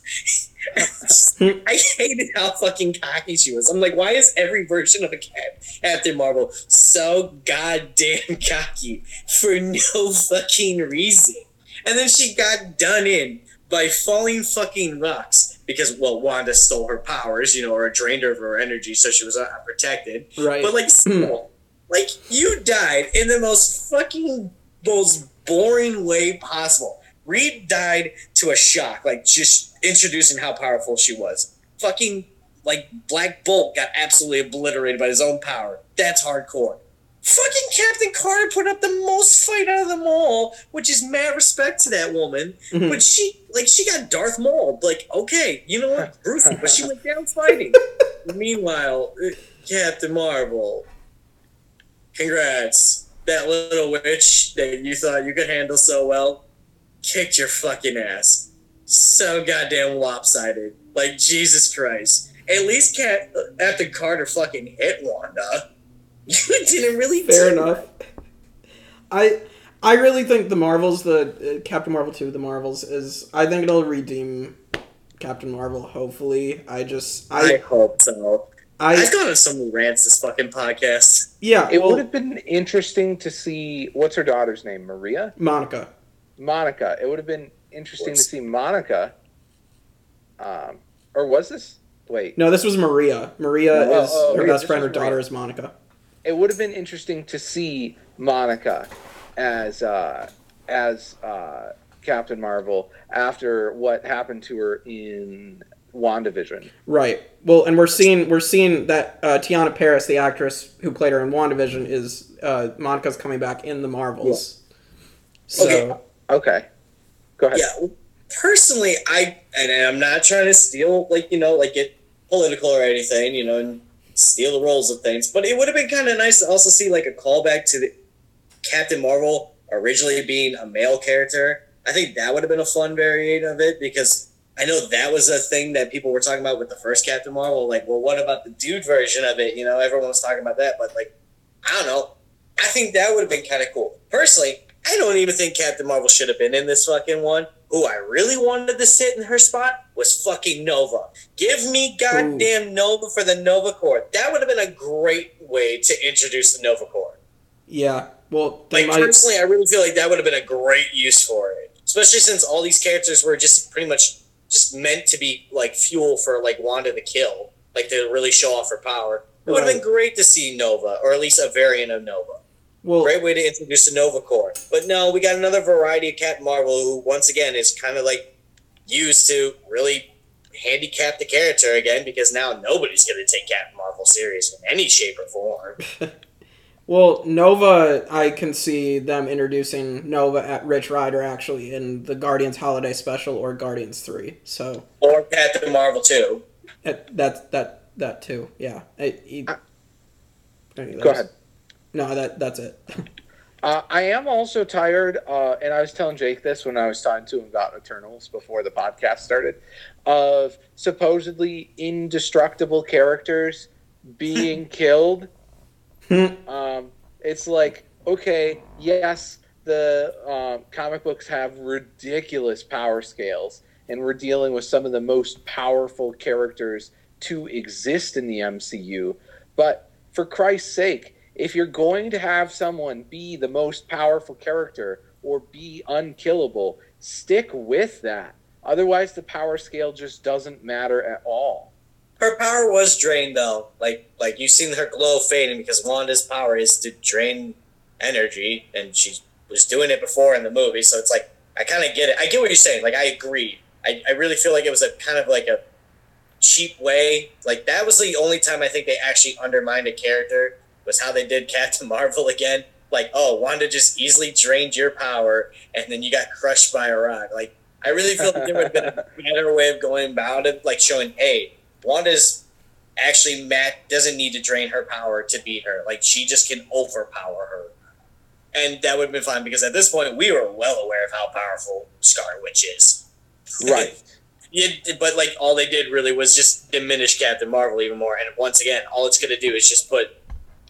I hated how fucking cocky she was. I'm like, why is every version of a Cap- Captain Marvel so goddamn cocky for no fucking reason? And then she got done in by falling fucking rocks because, well, Wanda stole her powers, you know, or drained her of her energy, so she was uh, protected. right. But like, still, like you died in the most fucking most boring way possible. Reed died to a shock, like just introducing how powerful she was. Fucking like Black Bolt got absolutely obliterated by his own power. That's hardcore. Fucking Captain Carter put up the most fight out of them all, which is mad respect to that woman. Mhm. But she, like, she got Darth Maul. Like, okay, you know what, Bruce, but she went down fighting. Meanwhile, uh, Captain Marvel, congrats. That little witch that you thought you could handle so well kicked your fucking ass. So goddamn lopsided. Like, Jesus Christ. At least Cat, after Carter fucking hit Wanda, you didn't really Fair enough. I I really think the Marvels, the uh, Captain Marvel two, the Marvels is. I think it'll redeem Captain Marvel. Hopefully, I just I I hope so. I, I've gone on some rants this fucking podcast. yeah. It well, would have been interesting to see what's her daughter's name, Maria, Monica. Monica. It would have been interesting to see Monica. Um, or was this? Wait, No, this was Maria. Maria Oh, is oh, her okay, best friend. Her was Maria. daughter is Monica. it would have been interesting to see Monica as uh, as uh, Captain Marvel after what happened to her in WandaVision. Right. Well, and we're seeing we're seeing that uh, Teyonah Parris, the actress who played her in WandaVision, is uh, Monica's coming back in the Marvels. So Okay. Okay, go ahead. Yeah, personally, I and I'm not trying to steal like you know like get political or anything, you know, and steal the roles of things. But it would have been kind of nice to also see like a callback to the Captain Marvel originally being a male character. I think that would have been a fun variant of it because I know that was a thing that people were talking about with the first Captain Marvel. Like, well, what about the dude version of it? You know, everyone was talking about that, but like, I don't know. I think that would have been kind of cool. Personally, I don't even think Captain Marvel should have been in this fucking one. Who I really wanted to sit in her spot was fucking Nova. Give me goddamn Nova for the Nova Corps. That would have been a great way to introduce the Nova Corps. yeah. Well, Like might. personally, I really feel like that would have been a great use for it. Especially since all these characters were just pretty much just meant to be like fuel for like Wanda to kill, like to really show off her power. It would have Right. been great to see Nova, or at least a variant of Nova. Well, Great way to introduce the Nova Corps. But no, we got another variety of Captain Marvel who, once again, is kind of like used to really handicap the character again because now nobody's going to take Captain Marvel serious in any shape or form. well, Nova. I can see them introducing Nova at Rich Rider actually in the Guardians Holiday Special or Guardians Three. So or Captain Marvel too. that that that that too. Yeah. I, he- Uh, Go ahead. No, that that's it. Uh, I am also tired, uh, and I was telling Jake this when I was talking to him about Eternals before the podcast started, of supposedly indestructible characters being killed. Um, it's like, okay, yes, the um, comic books have ridiculous power scales, and we're dealing with some of the most powerful characters to exist in the MCU. But for Christ's sake, if you're going to have someone be the most powerful character or be unkillable, stick with that. Otherwise, the power scale just doesn't matter at all. Her power was drained though. Like like you've seen her glow fading because Wanda's power is to drain energy, and she was doing it before in the movie. So it's like I kind of get it. I get what you're saying. Like I agree. I, I really feel like it was a kind of like a cheap way. Like that was the only time I think they actually undermined a character was how they did Captain Marvel again. Like, oh, Wanda just easily drained your power, and then you got crushed by a rock. Like, I really feel like there would have been a better way of going about it, like showing, hey, Wanda's actually Matt doesn't need to drain her power to beat her. Like, she just can overpower her. And that would have been fine because at this point we were well aware of how powerful Scarlet Witch is. Right. Yeah, but like all they did really was just diminish Captain Marvel even more. And once again, all it's gonna do is just put.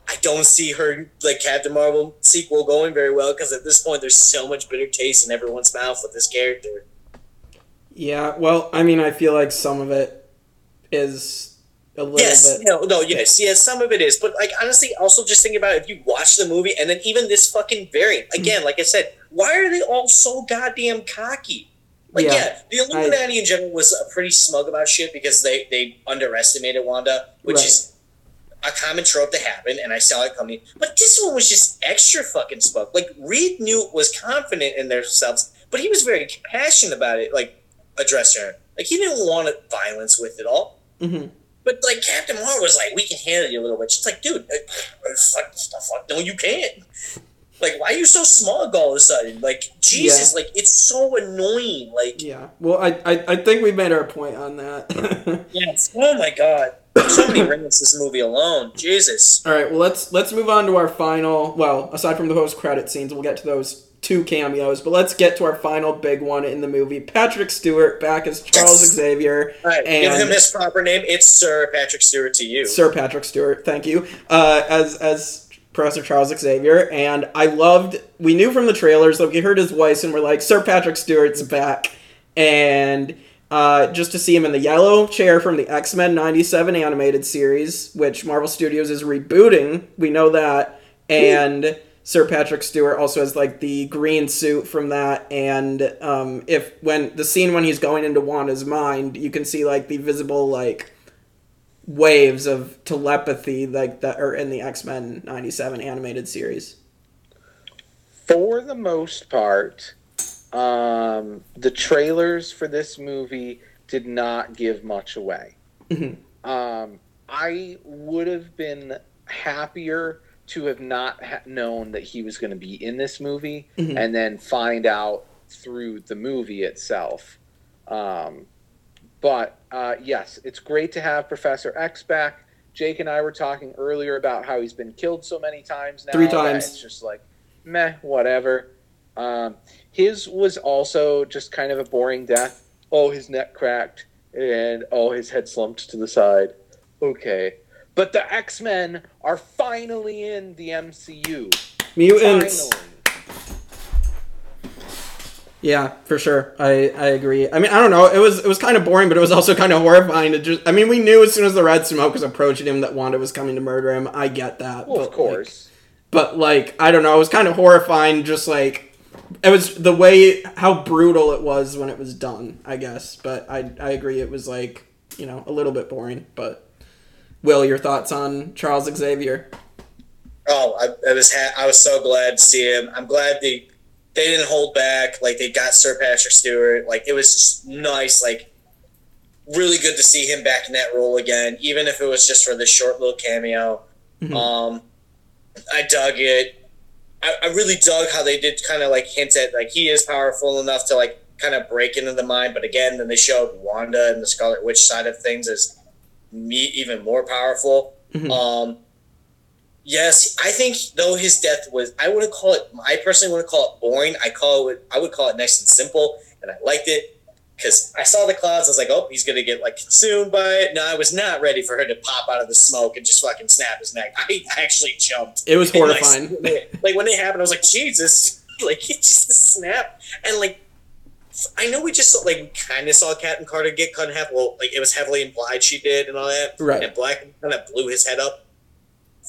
I don't see her like Captain Marvel sequel going very well because at this point there's so much bitter taste in everyone's mouth with this character. Yeah, well, I mean, I feel like some of it is a little Yes, bit. no, no, yes, yes. Some of it is, but like honestly, also just think about it, if you watch the movie and then even this fucking variant again. Like I said, why are they all so goddamn cocky? Like Yeah, yeah, the Illuminati in general was uh, pretty smug about shit because they they underestimated Wanda, which Right. is a common trope that happened, and I saw it coming. But this one was just extra fucking smug. Like Reed knew was confident in themselves, but he was very passionate about it. Like addressing her, like he didn't want violence with it all. Hmm But like Captain Marvel was like, "We can handle you a little bit." She's like, dude, fuck, fuck, no, you can't. Like, why are you so smug all of a sudden? Like, Jesus, like it's so annoying. Like, Yeah. Well, I, I, I think we made our point on that. yes, oh my god, so many rants this movie alone. Jesus. All right. Well, let's let's move on to our final. Well, aside from the post credit scenes, we'll get to those two cameos. But let's get to our final big one in the movie. Patrick Stewart back as Charles Yes. Xavier All right, give him his proper name. It's Sir Patrick Stewart to you. Sir Patrick Stewart. Thank you. Uh, as as Professor Charles Xavier, and I loved. We knew from the trailers that we heard his voice, and we're like, Sir Patrick Stewart's back, and. Uh, just to see him in the yellow chair from the X Men '97 animated series, which Marvel Studios is rebooting. We know that, and Sir Patrick Stewart also has like the green suit from that. And um, if when the scene when he's going into Wanda's mind, you can see like the visible like waves of telepathy like that are in the X-Men 97 animated series. For the most part, um, the trailers for this movie did not give much away. Mhm. Um, I would have been happier to have not ha- known that he was going to be in this movie Mhm. and then find out through the movie itself. Um, but uh, yes, it's great to have Professor X back. Jake and I were talking earlier about how he's been killed so many times now. Three times. It's just like, meh, whatever. Um, his was also just kind of a boring death. Oh, his neck cracked, and oh, his head slumped to the side. Okay. But the X Men are finally in the MCU. Mutants. Finally. Yeah, for sure. I, I agree. I mean, I don't know. It was it was kind of boring, but it was also kind of horrifying to just. I mean, we knew as soon as the red smoke was approaching him that Wanda was coming to murder him. I get that. Well, but, of like- course. but like, I don't know. It was kind of horrifying. Just like it was the way how brutal it was when it was done. I guess, but I I agree. It was like you know a little bit boring. But Will, your thoughts on Charles Xavier? Oh, I, I was ha- I was so glad to see him. I'm glad they they didn't hold back. Like they got Sir Patrick Stewart. Like it was just nice. Like really good to see him back in that role again, even if it was just for this short little cameo. Mhm. Um, I dug it. I, I really dug how they did kind of like hint at like he is powerful enough to like kind of break into the mind, but again, then they showed Wanda and the Scarlet Witch side of things as me even more powerful. Mhm. Um, yes, I think though his death was, I wouldn't call it. I personally wouldn't call it boring. I call it. I would call it nice and simple, and I liked it because I saw the clouds. I was like, oh, he's gonna get like consumed by it. No, I was not ready for her to pop out of the smoke and just fucking snap his neck. I actually jumped. It was And, like, horrifying. like when it happened, I was like, Jesus! Like it just snapped and like I know we just saw, like we kind of saw Captain Carter get cut in half. Well, like it was heavily implied she did and all that. Right. And Black kind of blew his head up.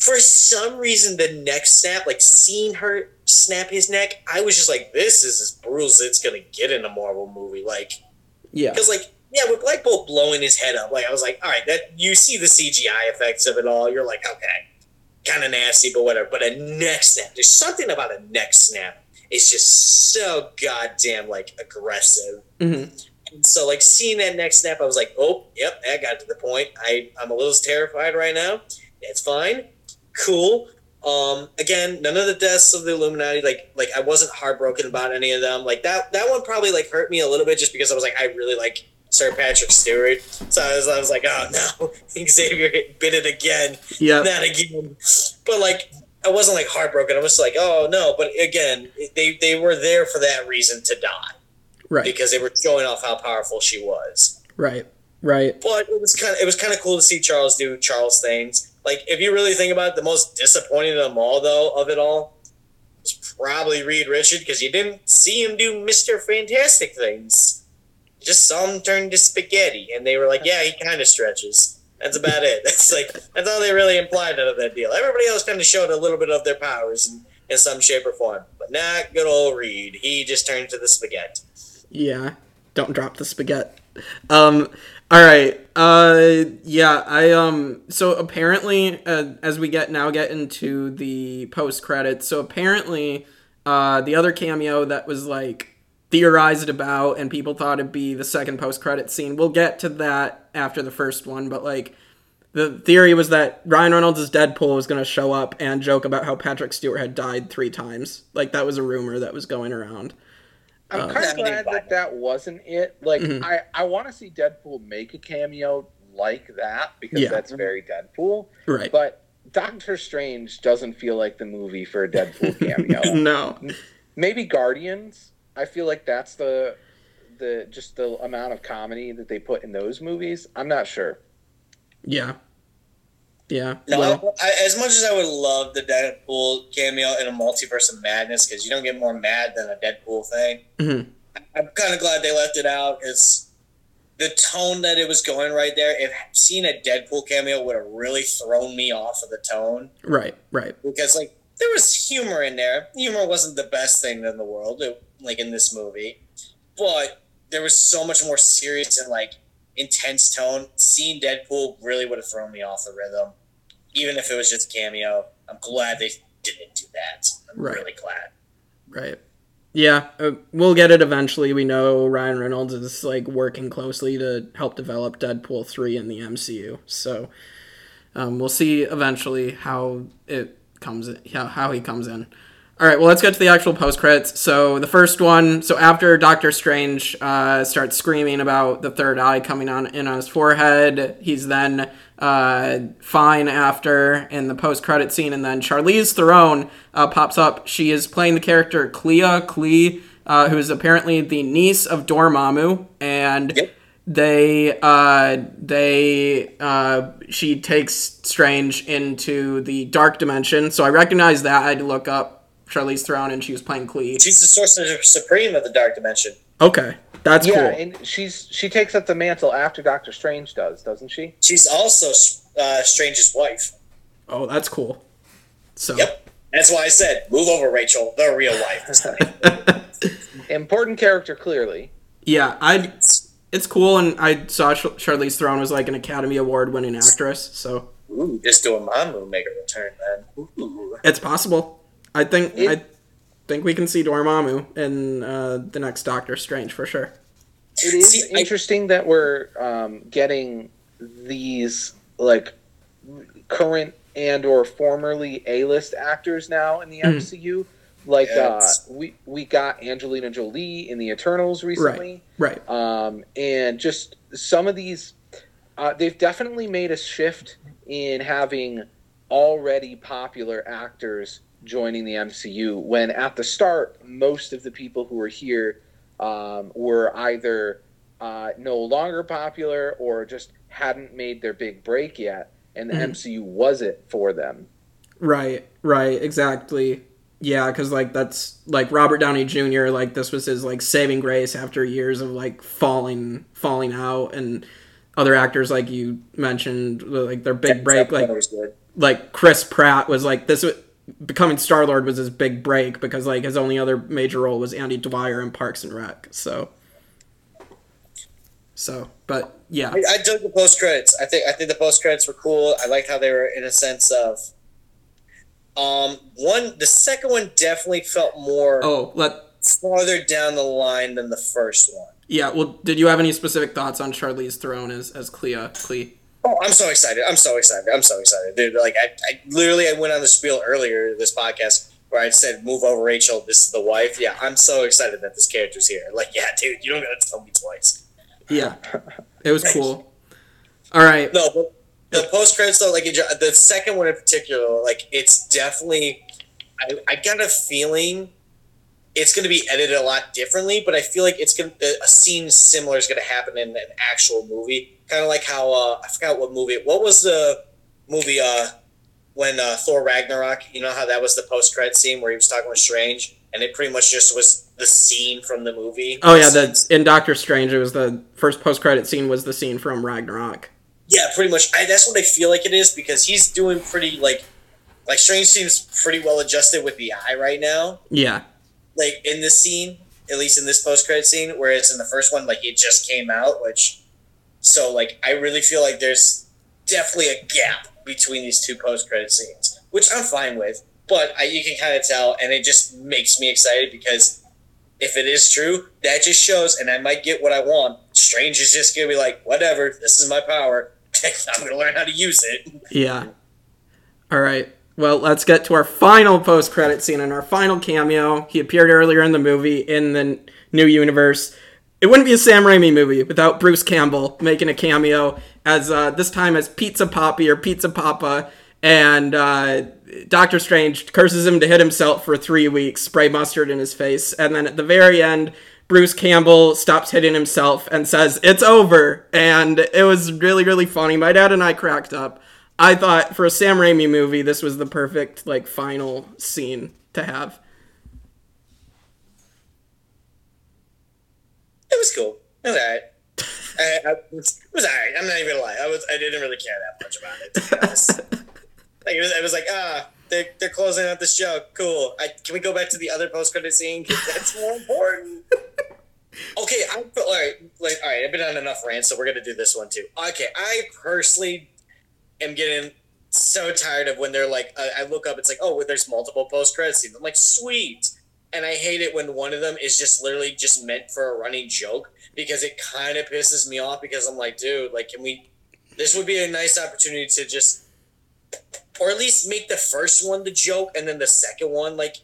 for some reason, the neck snap, like seeing her snap his neck, I was just like, this is as brutal as it's gonna get in a Marvel movie. Like, Yeah. because like yeah, with Black Bolt blowing his head up, like I was like, all right, that you see the CGI effects of it all. You're like, okay, kind of nasty, but whatever. But a neck snap, there's something about a neck snap. It's just so goddamn like aggressive. hmm And so like seeing that next snap, I was like, oh, yep, that got to the point. I I'm a little terrified right now. It's fine, cool. Um, again, none of the deaths of the Illuminati, like like I wasn't heartbroken about any of them. Like that that one probably like hurt me a little bit just because I was like I really like Sir Patrick Stewart. So I was I was like, oh no, Xavier bit it again yeah, not again. But like, I wasn't like heartbroken. I was like, oh no. But again, they they were there for that reason to die Right. because they were showing off how powerful she was. Right. Right. But it was kind of it was kind of cool to see Charles do Charles things. Like if you really think about it, the most disappointing of them all, though, of it all, was probably Reed Richard because you didn't see him do Mister Fantastic things. You just saw him turn to spaghetti, and they were like, "Yeah, he kind of stretches." That's about it. That's like that's all they really implied out of that deal. Everybody else kind of showed a little bit of their powers in, in some shape or form, but not good old Reed. He just turned to the spaghetti. Yeah. Don't drop the spaghetti. Um all right. Uh yeah, I um so apparently uh, as we get now get into the post credits. So apparently uh the other cameo that was like theorized about and people thought it'd be the second post credit scene. We'll get to that after the first one, but like the theory was that Ryan Reynolds' Deadpool was going to show up and joke about how Patrick Stewart had died three times. Like that was a rumor that was going around. I'm Uh, kind Yeah, of glad that that wasn't it. Like, Mhm. I, I want to see Deadpool make a cameo like that because Yeah. that's very Deadpool. Right. But Doctor Strange doesn't feel like the movie for a Deadpool cameo. no. Maybe Guardians. I feel like that's the the just the amount of comedy that they put in those movies. I'm not sure. Yeah. Yeah. No, well, I, as much as I would love the Deadpool cameo in a multiverse of madness, because you don't get more mad than a Deadpool thing. mhm. I'm kind of glad they left it out. It's the tone that it was going right there. If seeing a Deadpool cameo would have really thrown me off of the tone, right. Right. because like there was humor in there. Humor wasn't the best thing in the world, it- like in this movie, but there was so much more serious and like intense tone. Seeing Deadpool really would have thrown me off the rhythm, even if it was just a cameo. I'm glad they didn't do that. I'm Right. really glad. Right. Yeah, uh, we'll get it eventually. We know Ryan Reynolds is like working closely to help develop Deadpool 3 in the MCU. So um, we'll see eventually how it comes in, how, how he comes in. All right, well, let's get to the actual post credits. So the first one, so after Doctor Strange uh, starts screaming about the third eye coming on in on his forehead, he's then uh, fine after in the post credit scene, and then Charlize Theron uh, pops up. She is playing the character Clea Clee, uh, who is apparently the niece of Dormammu, and Yep. they uh they uh she takes strange into the dark dimension so i recognize that i had to look up charlize theron and she was playing clee She's the sorcerer supreme of the dark dimension. okay that's yeah, cool and she's she takes up the mantle after Doctor Strange does, doesn't she? She's also uh, Strange's wife. oh that's cool so Yep. That's why I said, move over, Rachel, the real wife. Important character, clearly. yeah i it's cool and i saw Char- charlize theron was like an academy award winning actress so Ooh, just doing my move make a return, then. Ooh. it's possible i think It- i think we can see dormammu in uh the next doctor strange for sure It is See, I- interesting that we're um, getting these like current and or formerly A-list actors now in the. MCU. Like uh, we we got Angelina Jolie in the Eternals recently, right um, and just some of these, uh, they've definitely made a shift in having already popular actors joining the MCU. When at the start, most of the people who were here um, were either uh, no longer popular or just hadn't made their big break yet, and the Mhm. MCU was it for them. Right, right, exactly. Yeah, because like that's like Robert Downey Jr. Like this was his like saving grace after years of like falling, falling out, and other actors like you mentioned, like their big break. Like That was good. like Chris Pratt was like this was, becoming Star Lord was his big break because like his only other major role was Andy Dwyer in Parks and Rec. So, so, but yeah, I, I dug the post credits. I think I think the post credits were cool. I liked how they were in a sense of um one. The second one definitely felt more oh let farther down the line than the first one. yeah. Well, did you have any specific thoughts on Charlize Theron as as Clea? Clea? Oh, I'm so excited! I'm so excited! I'm so excited, dude! Like I, I literally I went on the spiel earlier this podcast where I said, "Move over, Rachel. This is the wife." Yeah, I'm so excited that this character's here. Like, yeah, dude, you don't gotta tell me twice. Yeah, it was cool. All right. No, but the post credits though, like the second one in particular, like it's definitely. I, I got a feeling it's going to be edited a lot differently, but I feel like it's going to a scene similar is going to happen in an actual movie, kind of like how uh, I forgot what movie. What was the movie uh, when uh, Thor Ragnarok? You know how that was the post credit scene where he was talking with Strange, and it pretty much just was the scene from the movie. Oh yeah, the in Doctor Strange, it was the first post credit scene was the scene from Ragnarok. Yeah, pretty much. I, that's what I feel like it is because he's doing pretty like like Strange seems pretty well adjusted with the eye right now. Yeah. Like in this scene, at least in this post credit scene, whereas in the first one, like it just came out, which so like I really feel like there's definitely a gap between these two post credit scenes, which I'm fine with. But I, you can kind of tell, and it just makes me excited because if it is true, that just shows, and I might get what I want. Strange is just gonna be like, whatever, this is my power. I'm gonna learn how to use it. Yeah. All right. Well, let's get to our final post credit scene and our final cameo. He appeared earlier in the movie in the new universe. It wouldn't be a Sam Raimi movie without Bruce Campbell making a cameo as uh, this time as Pizza Poppy or Pizza Papa, and uh, Doctor Strange curses him to hit himself for three weeks, spray mustard in his face, and then at the very end, Bruce Campbell stops hitting himself and says, It's over. And it was really, really funny. My dad and I cracked up. I thought for a Sam Raimi movie, this was the perfect, like, final scene to have. It was cool. It was alright. I, I, it was alright. I'm not even gonna lie. I was I didn't really care that much about it. To be honest. like it was, it was like ah, they're, they're closing out this show. Cool. I, can we go back to the other post credit scene? that's more important. okay, I all right. Like all right, I've been on enough rants, so we're gonna do this one too. Okay, I personally am getting so tired of when they're like, uh, I look up, it's like, oh, well, there's multiple post credit scenes. I'm like, sweet. And I hate it when one of them is just literally just meant for a running joke because it kind of pisses me off because I'm like, dude, like, can we? This would be a nice opportunity to just, or at least make the first one the joke and then the second one like,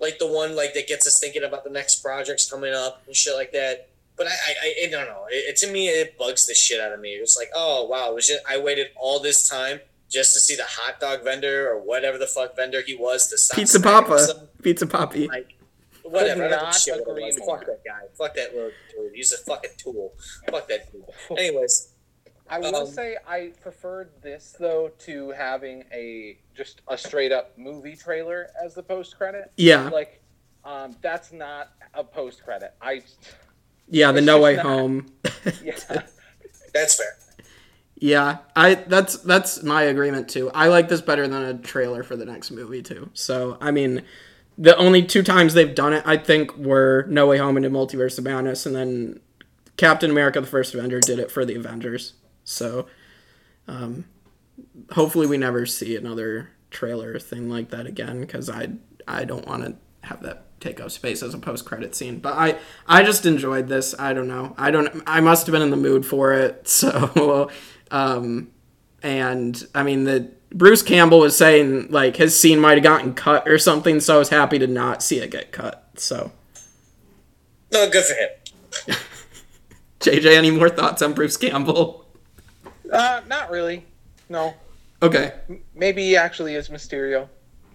like the one like that gets us thinking about the next projects coming up and shit like that. But I, I, I don't know. It, it to me, it bugs the shit out of me. It's like, oh wow, it was just, I waited all this time just to see the hot dog vendor or whatever the fuck vendor he was to stop Pizza Papa. himself. Pizza Poppy. Like, whatever. I don't give shit what it agree was. more. Fuck that guy. Fuck that little dude. He's a fucking tool. Fuck that dude. Anyways, I will Um, say I preferred this though to having a just a straight up movie trailer as the post credit. Yeah. Like, um, that's not a post credit. I Yeah, the It's No Way not- Home. yeah. that's fair. Yeah, I that's that's my agreement too. I like this better than a trailer for the next movie too. So I mean, the only two times they've done it, I think, were No Way Home and the Multiverse of Madness, and then Captain America: The First Avenger did it for the Avengers. So, um, hopefully, we never see another trailer thing like that again because I I don't want to have that take up space as a post credit scene. But I I just enjoyed this. I don't know. I don't. I must have been in the mood for it. So, um, and I mean the Bruce Campbell was saying like his scene might have gotten cut or something. So I was happy to not see it get cut. So, No, good for him. JJ, any more thoughts on Bruce Campbell? Uh, not really. No. Okay. M- Maybe he actually is Mysterio.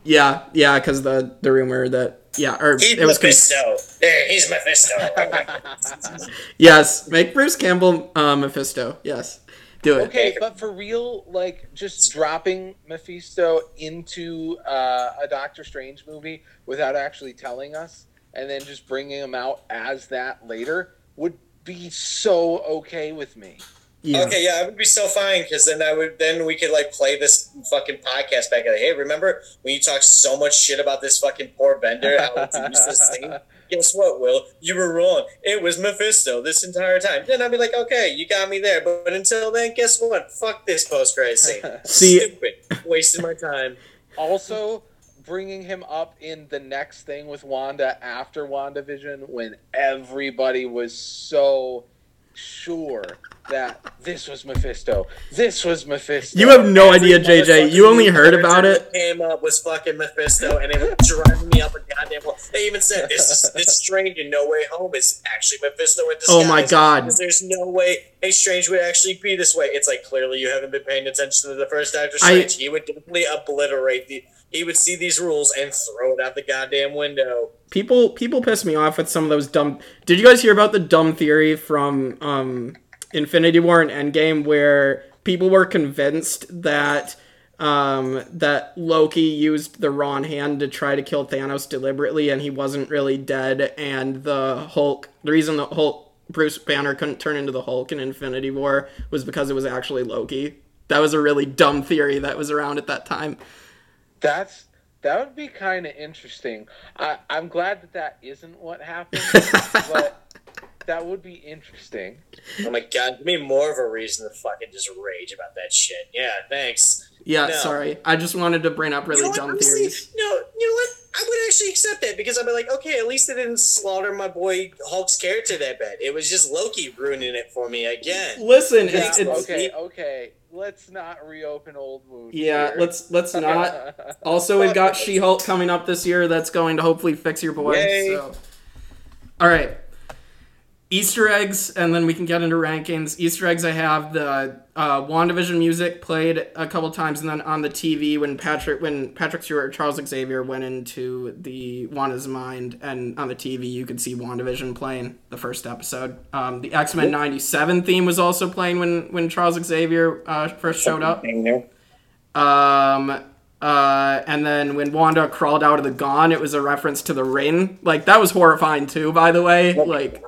Yeah, yeah, because the the rumor that yeah, or He's it was con- Mephisto. There, he's Mephisto. yes, make Bruce Campbell uh, Mephisto. Yes, do it. Okay, but for real, like just dropping Mephisto into uh, a Doctor Strange movie without actually telling us, and then just bringing him out as that later would be so okay with me. Yeah. Okay, yeah, I would be so fine because then I would then we could like play this fucking podcast back. Like, hey, remember when you talked so much shit about this fucking poor Bender? How to use this thing? Guess what, Will? You were wrong. It was Mephisto this entire time. Then I'd be like, okay, you got me there. But, but until then, guess what? Fuck this post credit scene. See- Stupid. Wasting my time. also bringing him up in the next thing with Wanda after WandaVision when everybody was so sure that this was Mephisto. This was Mephisto. You have no idea, JJ. You only heard about it. Came up was fucking Mephisto, and it was driving me up a goddamn wall. They even said this is this Strange in No Way Home is actually Mephisto in disguise. Oh my God. There's no way a Strange would actually be this way. It's like clearly you haven't been paying attention to the first Doctor I- Strange. he would definitely obliterate the. He would see these rules and throw it out the goddamn window. People people piss me off with some of those dumb. Did you guys hear about the dumb theory from um, Infinity War and Endgame where people were convinced that um, that Loki used the wrong hand to try to kill Thanos deliberately and he wasn't really dead and the Hulk the reason the Hulk Bruce Banner couldn't turn into the Hulk in Infinity War was because it was actually Loki. That was a really dumb theory that was around at that time. That's that would be kind of interesting. I, I'm glad that that isn't what happened, but that would be interesting. Oh my god, give me more of a reason to fucking just rage about that shit. Yeah, thanks. Yeah, No. sorry. I just wanted to bring up really you know dumb honestly, theories. No, you know what? I would actually accept that because I'd be like, okay, at least they didn't slaughter my boy Hulk's character that bad. It was just Loki ruining it for me again. Listen, Yeah, it's, it's okay, okay. Let's not reopen old wounds. Yeah, here. let's let's not. Also, we've got She-Hulk coming up this year. That's going to hopefully fix your boy. So. All right. Easter eggs, and then we can get into rankings. Easter eggs, I have the uh, WandaVision music played a couple times, and then on the TV when Patrick when Patrick Stewart Charles Xavier went into the Wanda's mind, and on the TV you could see WandaVision playing the first episode. Um, the X Men '97 theme was also playing when when Charles Xavier uh, first showed up. Um, uh, and then when Wanda crawled out of the gong, it was a reference to the ring. Like that was horrifying too, by the way. Like,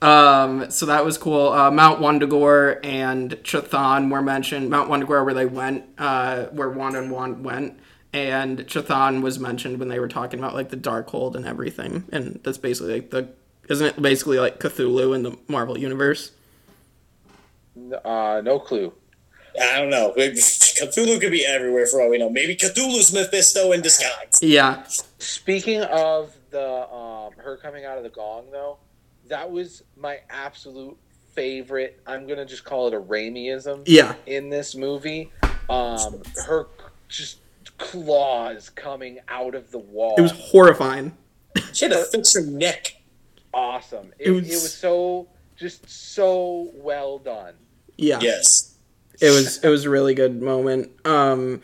um, so that was cool. Uh, Mount Wundagore and Chthon were mentioned. Mount Wundagore, where they went, uh, where Wanda and Wong went, and Chthon was mentioned when they were talking about like the Darkhold and everything. And that's basically like the, isn't it basically like Cthulhu in the Marvel universe? uh, no clue. I don't know. Cthulhu could be everywhere for all we know. Maybe Cthulhu's Mephisto in disguise. Yeah, Speaking of the um, her coming out of the gong, though, that was my absolute favorite. I'm gonna just call it a Raimiism yeah, in this movie. Um, her just claws coming out of the wall. it was horrifying. She had to fix her neck. awesome. It, It it, was- was... so just so well done. Yeah. Yes. it was it was a really good moment um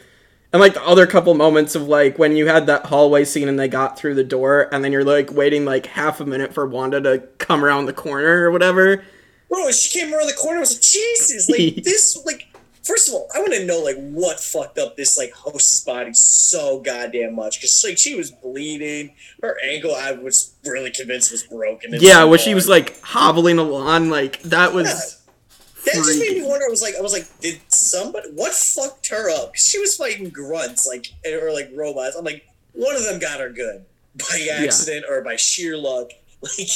and like the other couple moments of like when you had that hallway scene and they got through the door and then you're like waiting like half a minute for wanda to come around the corner or whatever Bro, she came around the corner. I was like, Jesus, like this, like. First of all, I want to know like what fucked up this like host's body so goddamn much because like she was bleeding, her ankle I was really convinced was broken. yeah where she was like hobbling along like that was that just made me wonder. I was like, I was like, did somebody what fucked her up? She was fighting grunts like or like robots. I'm like, one of them got her good by accident or by sheer luck. Like,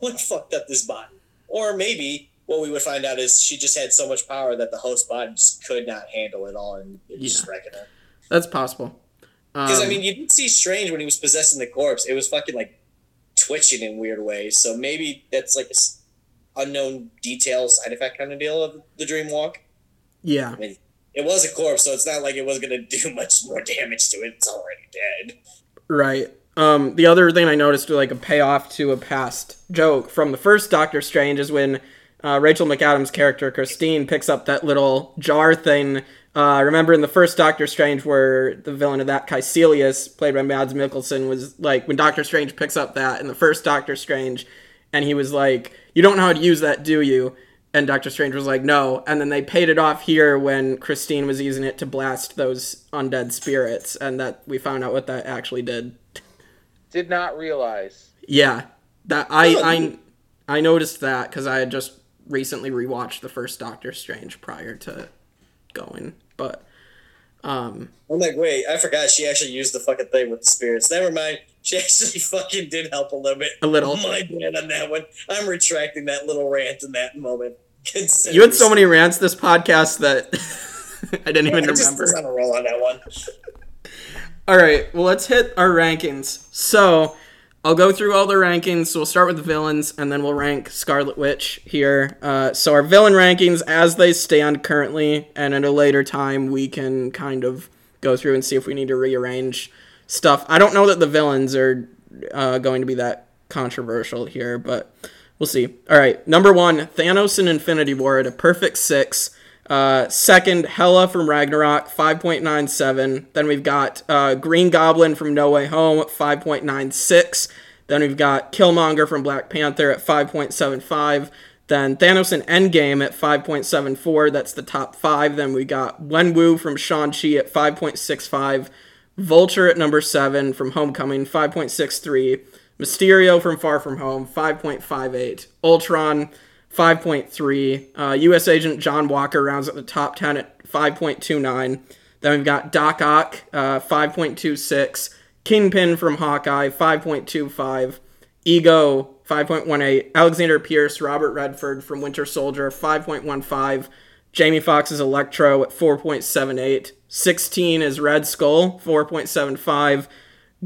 what fucked up this bot? Or maybe what we would find out is she just had so much power that the host body just could not handle it all and it just Yeah. wrecking her. that's possible Because I Um, mean, you didn't see Strange when he was possessing the corpse. It was fucking like twitching in weird ways. So maybe that's like a unknown detail side effect kind of deal of the dream walk. yeah I mean, it was a corpse, so it's not like it was gonna do much more damage to it. It's already dead. Right. Um, the other thing I noticed, like a payoff to a past joke from the first Doctor Strange, is when uh, Rachel McAdams' character Christine picks up that little jar thing. Uh, remember in the first Doctor Strange, where the villain of that, Kaecilius, played by Mads Mikkelsen, was like when Doctor Strange picks up that in the first Doctor Strange, and he was like, "You don't know how to use that, do you?" And Doctor Strange was like, "No." And then they paid it off here when Christine was using it to blast those undead spirits, and that we found out what that actually did. Did not realize. Yeah, that I Oh, I I noticed that because I had just recently rewatched the first Doctor Strange prior to going, but um, I'm like, wait, I forgot she actually used the fucking thing with the spirits. Never mind. She actually fucking did help a little bit. A little. My bad on that one. I'm retracting that little rant in that moment. You had so many rants this podcast that I didn't even I just remember. was on a roll on that one. All right, well, let's hit our rankings. So, I'll go through all the rankings. So, we'll start with the villains, and then we'll rank Scarlet Witch here. Uh, so, our villain rankings as they stand currently, and at a later time, we can kind of go through and see if we need to rearrange stuff. I don't know that the villains are uh, going to be that controversial here, but we'll see. All right, number one, Thanos in Infinity War at a perfect six. Uh, second, Hela from Ragnarok, 5.97. Then we've got uh, Green Goblin from No Way Home, 5.96. Then we've got Killmonger from Black Panther at 5.75. Then Thanos in Endgame at 5.74. That's the top five. Then we got Wenwu from Shang-Chi at 5.65. Vulture at number seven from Homecoming, 5.63. Mysterio from Far From Home, 5.58. Ultron, 5.3. Uh, U.S. Agent John Walker rounds at the top 10 at 5.29. Then we've got Doc Ock, uh, 5.26. Kingpin from Hawkeye, 5.25. Ego, 5.18. Alexander Pierce, Robert Redford from Winter Soldier, 5.15. Jamie Foxx's Electro at 4.78. 16 is Red Skull, 4.75.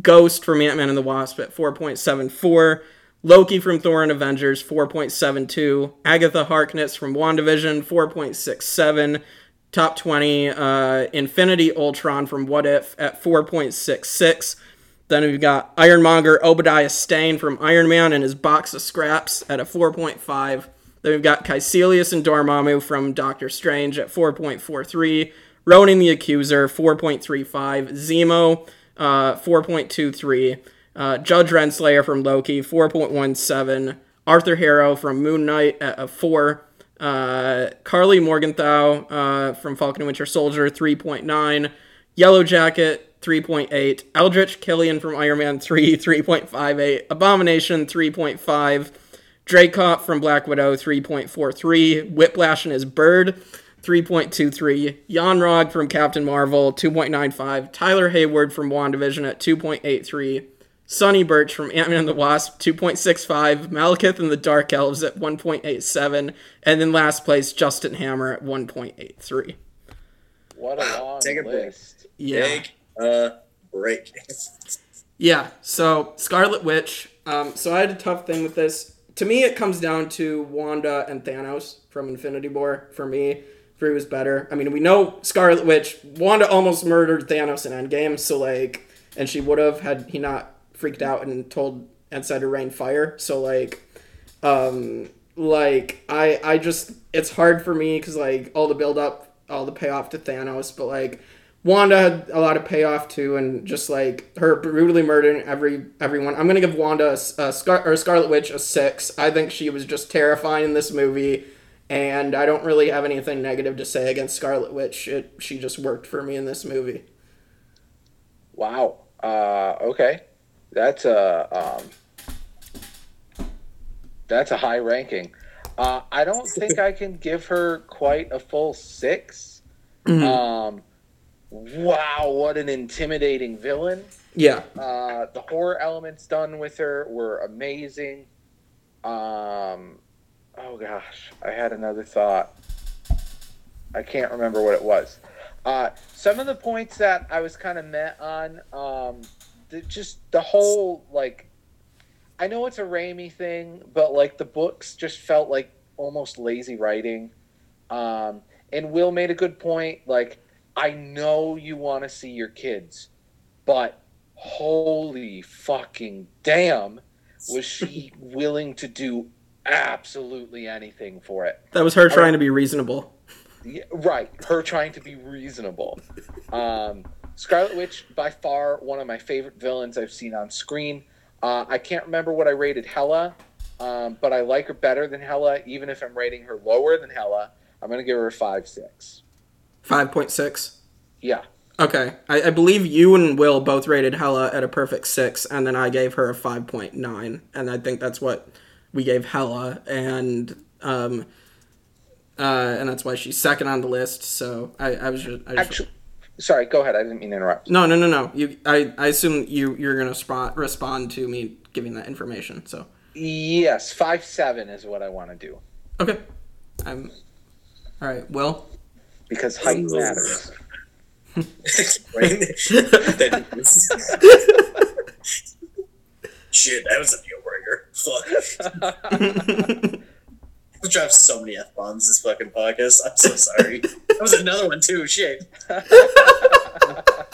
Ghost from Ant Man and the Wasp at 4.74. Loki from Thor and Avengers, 4.72. Agatha Harkness from WandaVision, 4.67. Top 20, uh, Infinity Ultron from What If at 4.66. Then we've got Ironmonger Obadiah Stane from Iron Man and his box of scraps at a 4.5. Then we've got Kaecilius and Dormammu from Doctor Strange at 4.43. Ronan the Accuser, 4.35. Zemo, uh, 4.23. Uh, Judge Renslayer from Loki, 4.17. Arthur Harrow from Moon Knight at a 4. Uh, Karli Morgenthau uh, from Falcon and Winter Soldier, 3.9. Yellow Jacket, 3.8. Aldrich Killian from Iron Man 3, 3.58. Abomination, 3.5. Dreykov from Black Widow, 3.43. Whiplash and his Bird, 3.23. Yon-Rogg from Captain Marvel, 2.95. Tyler Hayward from WandaVision at 2.83. Sonny Burch from Ant-Man and the Wasp, 2.65. Malekith and the Dark Elves at 1.87. And then last place, Justin Hammer at 1.83. What a long Take a break. list. Yeah. Take a break. Yeah, so Scarlet Witch. Um, so I had a tough thing with this. To me, it comes down to Wanda and Thanos from Infinity War. For me, who was better. I mean, we know Scarlet Witch. Wanda almost murdered Thanos in Endgame, so like, and she would have had he not freaked out and told and said to rain fire. So like, um, like I I just it's hard for me because like all the build up, all the payoff to Thanos, but like Wanda had a lot of payoff too, and just like her brutally murdering every everyone. I'm gonna give Wanda a Scar- or Scarlet Witch a six. I think she was just terrifying in this movie, and I don't really have anything negative to say against Scarlet Witch. It she just worked for me in this movie. Wow. Uh, okay, that's a um, that's a high ranking. Uh, I don't think I can give her quite a full 6 Um, wow, what an intimidating villain. Yeah, Uh, the horror elements done with her were amazing. Um, oh gosh, I had another thought. I can't remember what it was. Uh, some of the points that I was kind of met on, um, the, just the whole like, I know it's a Raimi thing, but like the books just felt like almost lazy writing. Um, and Will made a good point. Like, I know you want to see your kids, but holy fucking damn, was she willing to do absolutely anything for it? that was her trying to be reasonable. Yeah, right, her trying to be reasonable. Um, Scarlet Witch, by far one of my favorite villains I've seen on screen. Uh, I can't remember what I rated Hela, um, but I like her better than Hela, even if I'm rating her lower than Hela. I'm going to give her a 5 6. Five point six. Yeah. Okay, I, I believe you and Will both rated Hela at a perfect six, and then I gave her a five point nine, and I think that's what we gave Hela. And um, uh, and that's why she's second on the list. So I, I was just, I just Actually, sorry. Go ahead. I didn't mean to interrupt. no, no, no, no. You, I, I assume you, you're gonna spot, respond to me giving that information. So Yes, five seven is what I want to do okay, I'm all right. Will because height Ooh. matters. Right? That is- Shit, that was a deal breaker. Fuck. We dropped so many f bombs this fucking podcast. I'm so sorry. that was another one too. Shit.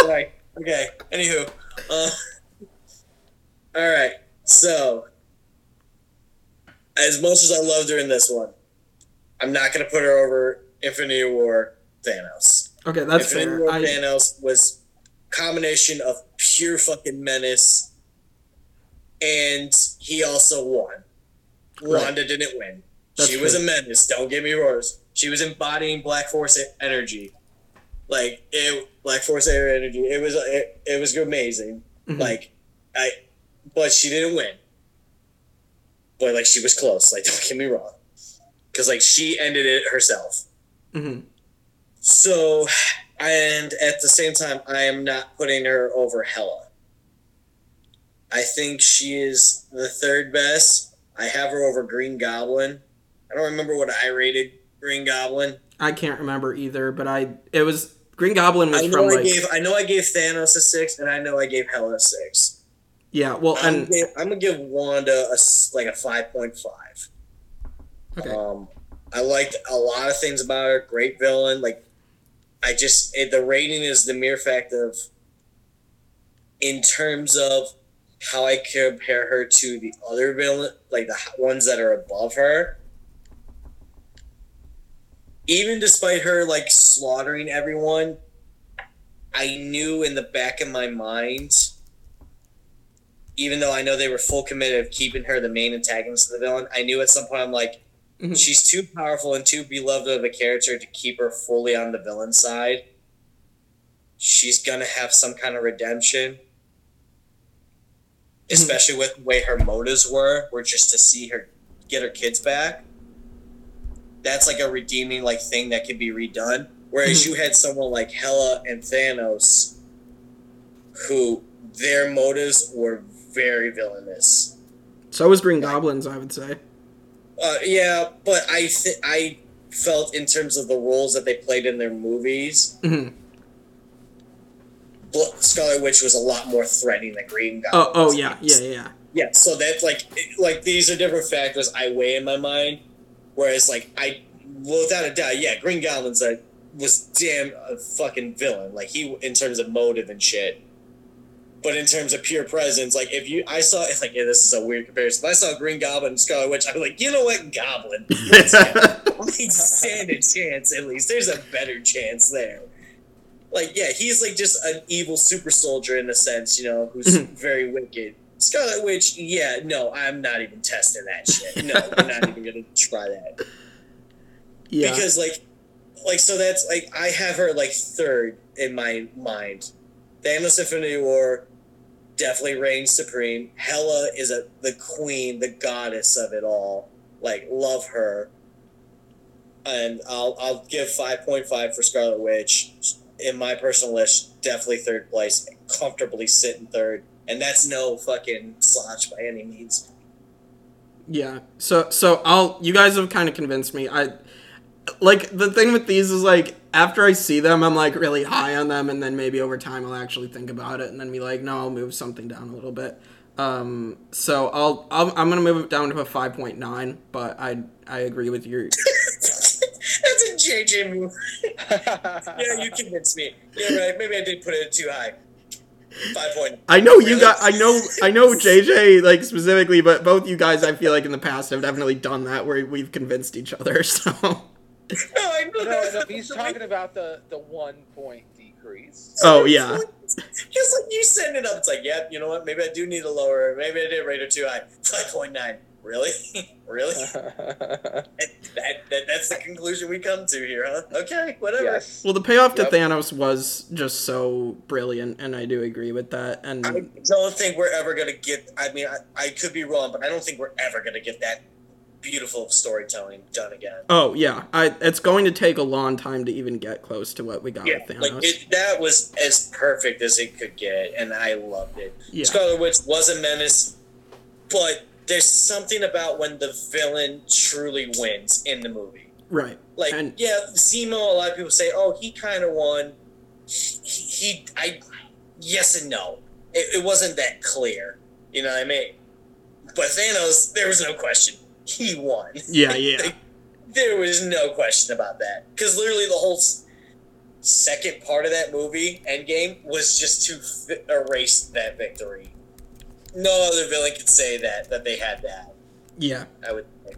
right. Okay. Anywho, uh, all right. So, as much as I loved her in this one, I'm not gonna put her over Infinity War Thanos. okay, that's Infinity fair. War I, Thanos was combination of pure fucking menace, and he also won. Right. Wanda didn't win. That's she was a menace. Don't get me wrong. She was embodying Black Force energy, like it. Black Force air energy. It was it, it was amazing. Mhm. Like I, but she didn't win. But like she was close. Like don't get me wrong, because like she ended it herself. Mhm. So, and at the same time, I am not putting her over Hela. I think she is the third best. I have her over Green Goblin. I don't remember what I rated Green Goblin. I can't remember either, but I, it was Green Goblin was I know from I like, gave I know I gave Thanos a six, and I know I gave Hela a six. yeah. Well, I'm, and gonna- I'm gonna give Wanda a like a five point five. okay, Um, I liked a lot of things about her. Great villain. Like, I just it, the rating is the mere fact of, in terms of how I compare her to the other villain, like the ones that are above her. Even despite her like slaughtering everyone, I knew in the back of my mind, even though I know they were full committed of keeping her the main antagonist of the villain, I knew at some point I'm like, Mhm. she's too powerful and too beloved of a character to keep her fully on the villain side. She's gonna have some kind of redemption. Especially with the way her motives were, were just to see her get her kids back. That's like a redeeming like thing that could be redone. Whereas Mhm. you had someone like Hela and Thanos, who their motives were very villainous. so was Green Goblins, I would say. Uh, yeah, but I th- I felt in terms of the roles that they played in their movies, Mhm. Bl- Scarlet Witch was a lot more threatening than Green Oh, Goblin. oh yeah, yeah, yeah, yeah. yeah. So that's like like these are different factors I weigh in my mind. Whereas like I, without a doubt, yeah, Green Goblin's a was damn a fucking villain. Like he in terms of motive and shit. But in terms of pure presence, like if you, I saw, like, yeah, this is a weird comparison. If I saw Green Goblin and Scarlet Witch, I'd be like, you know what, Goblin, let's we stand a chance at least. There's a better chance there. Like, yeah, he's like just an evil super soldier in a sense, you know, who's Mhm. very wicked. Scarlet Witch, yeah, no, I'm not even testing that shit. No, I'm not even gonna try that yeah. because like, like so that's like I have her like third in my mind. Thanos Infinity War definitely reigns supreme. Hela is a the queen, the goddess of it all. Like love her. And I'll I'll give five point five for Scarlet Witch. In my personal list, definitely third place, comfortably sitting third. And that's no fucking slouch by any means. Yeah. So so I'll you guys have kind of convinced me. I like the thing with these is like after I see them I'm like really high on them and then maybe over time I'll actually think about it and then be like no I'll move something down a little bit. Um so I'll, I'll I'm to move it down to a 5.9 but I I agree with your That's a JJ move. Yeah, you convinced me. You're right. Maybe I did put it too high. Five point. I know you Really? got I know I know JJ like specifically but both you guys I feel like in the past have definitely done that where we've convinced each other so No, I know. no, no, he's talking about the the one point decrease. Oh yeah. Just like you send it up, it's like, yeah, You know what? Maybe I do need a lower. Maybe I did rate it too high. Five point nine. Really? really? that, that, that's the conclusion we come to here, huh? Okay, whatever. yes. Well, the payoff to Yep. Thanos was just so brilliant, and I do agree with that. And I don't think we're ever gonna get. I mean, I, I could be wrong, but I don't think we're ever gonna get that beautiful storytelling done again. Oh yeah, I, it's going to take a long time to even get close to what we got Yeah, with Thanos. like it, that was as perfect as it could get, and I loved it. Yeah. Scarlet Witch was a menace, but there's something about when the villain truly wins in the movie. right. Like, And- yeah, Zemo. A lot of people say, "Oh, he kind of won." He, he, I, yes and no. It, it wasn't that clear. You know what I mean? But Thanos, there was no question. He won. Yeah, yeah. Like, there was no question about that. Because literally the whole second part of that movie, Endgame, was just to fi- erase that victory. No other villain could say that that they had that. Yeah. I would. Think.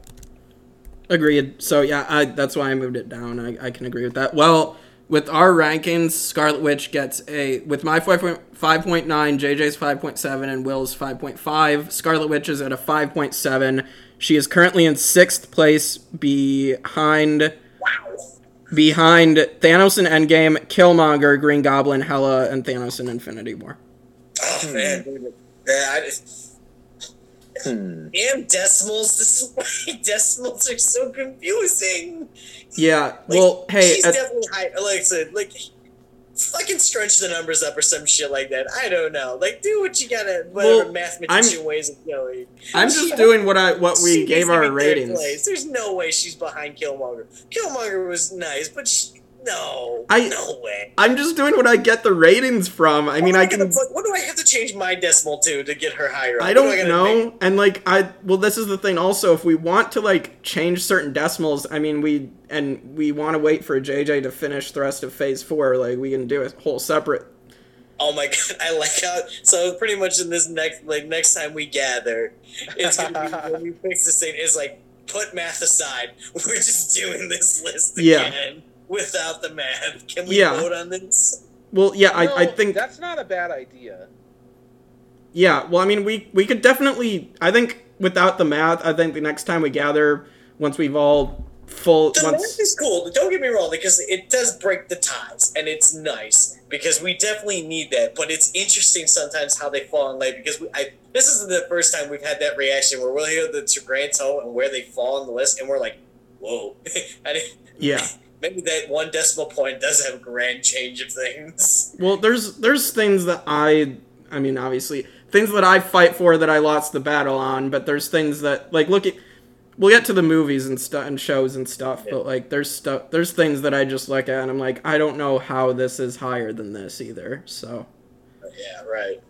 Agreed. So yeah, I, that's why I moved it down. I, I can agree with that. Well, with our rankings, Scarlet Witch gets a with my 5.9, JJ's 5.7, and Will's 5.5. Scarlet Witch is at a 5.7. She is currently in sixth place behind Wow. behind Thanos in Endgame, Killmonger, Green Goblin, Hela, and Thanos in Infinity War. Oh man, dude. Yeah, I just, Hmm. damn decimals. This is why decimals are so confusing. Yeah. Like, well, hey, she's at- definitely high. Like I said, like fucking scrunch the numbers up or some shit like that. I don't know. Like do what you gotta, whatever Well, mathematician ways of going. I'm just doing what I what we gave our ratings. place. There's no way she's behind Killmonger. Killmonger was nice, but she, no, I- no way. I'm just doing what I get the ratings from. I mean, What am I can. put- what do I have to change my decimal to to get her higher? up? I do don't gotta know. make? And like I well this is the thing also if we want to like change certain decimals, I mean we and we want to wait for JJ to finish the rest of phase 4, like we can do a whole separate Oh my god, I like how. So pretty much in this next, like next time we gather, it's gonna be when we fix this thing. It's like put math aside. We're just doing this list Yeah. Again without the math. Can we Yeah. vote on this? Well, yeah, I, I think that's not a bad idea. yeah, well I mean we we could definitely I think without the math, I think the next time we gather once we've all full The math is cool. Don't get me wrong, because it does break the ties, and it's nice because we definitely need that. But it's interesting sometimes how they fall in late because we, I this isn't the first time we've had that reaction where we'll hear the grand total and where they fall on the list, and we're like, whoa. I didn't, yeah. Maybe that one decimal point does have a grand change of things. Well, there's there's things that I I mean obviously things that I fight for that I lost the battle on, but there's things that like look at we'll get to the movies and stuff and shows and stuff, but like there's stuff there's things that I just look at and I'm like I don't know how this is higher than this either. So, Yeah, right.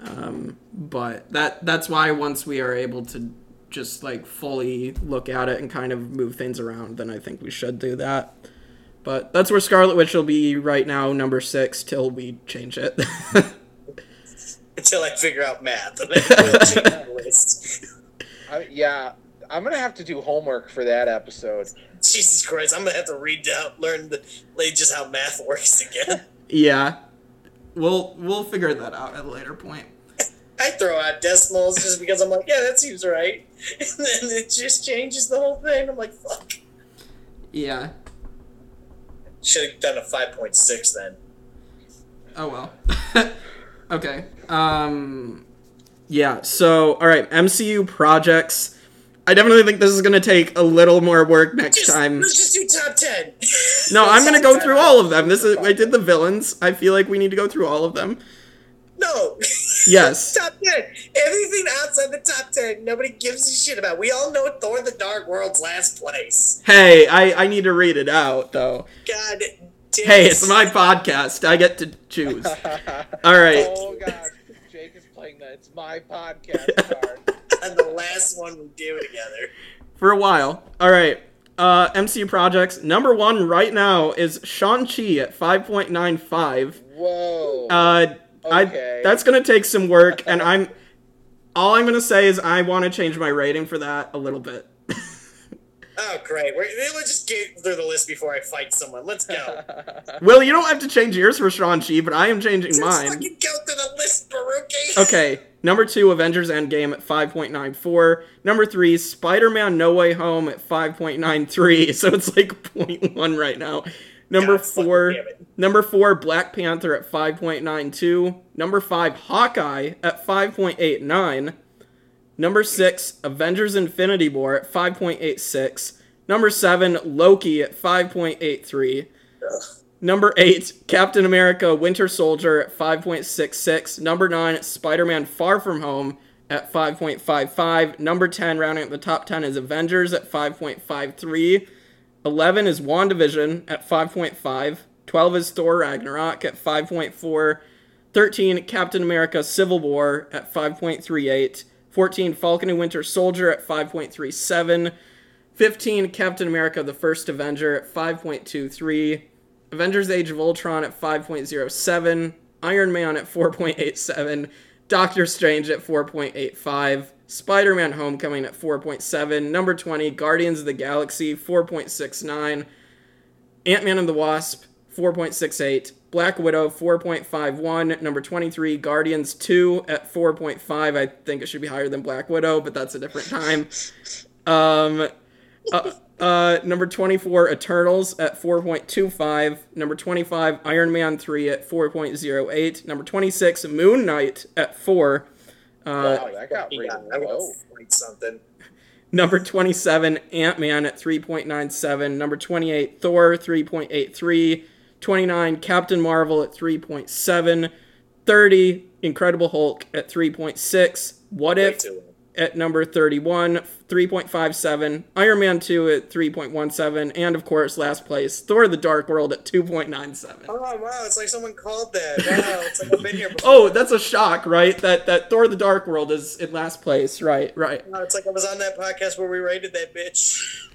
um but that that's why once we are able to just like fully look at it and kind of move things around, then I think we should do that. But that's where Scarlet Witch will be right now, number six, till we change it. Until I figure out math, and then we'll change the list. I, yeah, I'm gonna have to do homework for that episode. Jesus Christ, I'm gonna have to read down, learn the, like, just how math works again. Yeah. We'll we'll figure that out at a later point. I throw out decimals just because I'm like, yeah, that seems right. And then it just changes the whole thing. I'm like, fuck. Yeah. Should have done a 5.6 then. Oh well. okay. Um yeah, so all right, MCU projects. I definitely think this is going to take a little more work next Just, time. let's just do top 10. No, I'm going to go through all of them. This is I did the villains. I feel like we need to go through all of them. No. Yes. top 10. Everything outside the top 10, nobody gives a shit about. We all know Thor the Dark World's last place. Hey, I I need to read it out though. God damn Hey, it's my podcast. I get to choose. All right. Oh gosh, Jake is playing that. It's my podcast card. And the last one we do together. for a while. All right. Uh, MCU projects. Number one right now is Shang-Chi at 5.95. Whoa. Uh, Okay. I, that's going to take some work, and I'm. All I'm going to say is I want to change my rating for that a little bit. Oh, great. We're, let's just get through the list before I fight someone. Let's go. Will, you don't have to change yours for Shang-Chi, but I am changing Let's mine. fucking go through the list, Baruki. Okay, number two, Avengers Endgame at 5.94. Number three, Spider Man No Way Home at 5.93. So it's like 0.1 right now. Number God four, number four, Black Panther at 5.92. Number five, Hawkeye at 5.89. Number six, Avengers Infinity War at 5.86. Number seven, Loki at 5.83. Number eight, Captain America Winter Soldier at 5.66. Number nine, Spider Man Far From Home at 5.55. Number 10, rounding up the top 10, is Avengers at 5.53. 11 is WandaVision at 5.5. 12 is Thor Ragnarok at 5.4. 13, Captain America Civil War at 5.38. 14, Falcon and Winter Soldier at 5.37. 15, Captain America The First Avenger at 5.23. Avengers Age of Ultron at 5.07. Iron Man at 4.87. Doctor Strange at 4.85. Spider Man Homecoming at 4.7. Number 20, Guardians of the Galaxy 4.69. Ant Man and the Wasp 4.68. Black Widow 4.51. Number 23, Guardians 2 at 4.5. I think it should be higher than Black Widow, but that's a different time. Um, uh, uh, number 24, Eternals at 4.25. Number 25, Iron Man 3 at 4.08. Number 26, Moon Knight at 4. Uh, Wow, that got Yeah, rated I low. something. Number 27, Ant Man at 3.97. Number 28, Thor 3.83. 29, Captain Marvel at 3.7. 30, Incredible Hulk at 3.6. What Way If too low. At number 31, 3.57. Iron Man 2 at 3.17. And of course, last place, Thor the Dark World at 2.97. Oh wow, it's like someone called that. Wow, it's like I've been here before. Oh, that's a shock, right? That that Thor the Dark World is in last place, right? Right. Wow, it's like I was on that podcast where we rated that bitch.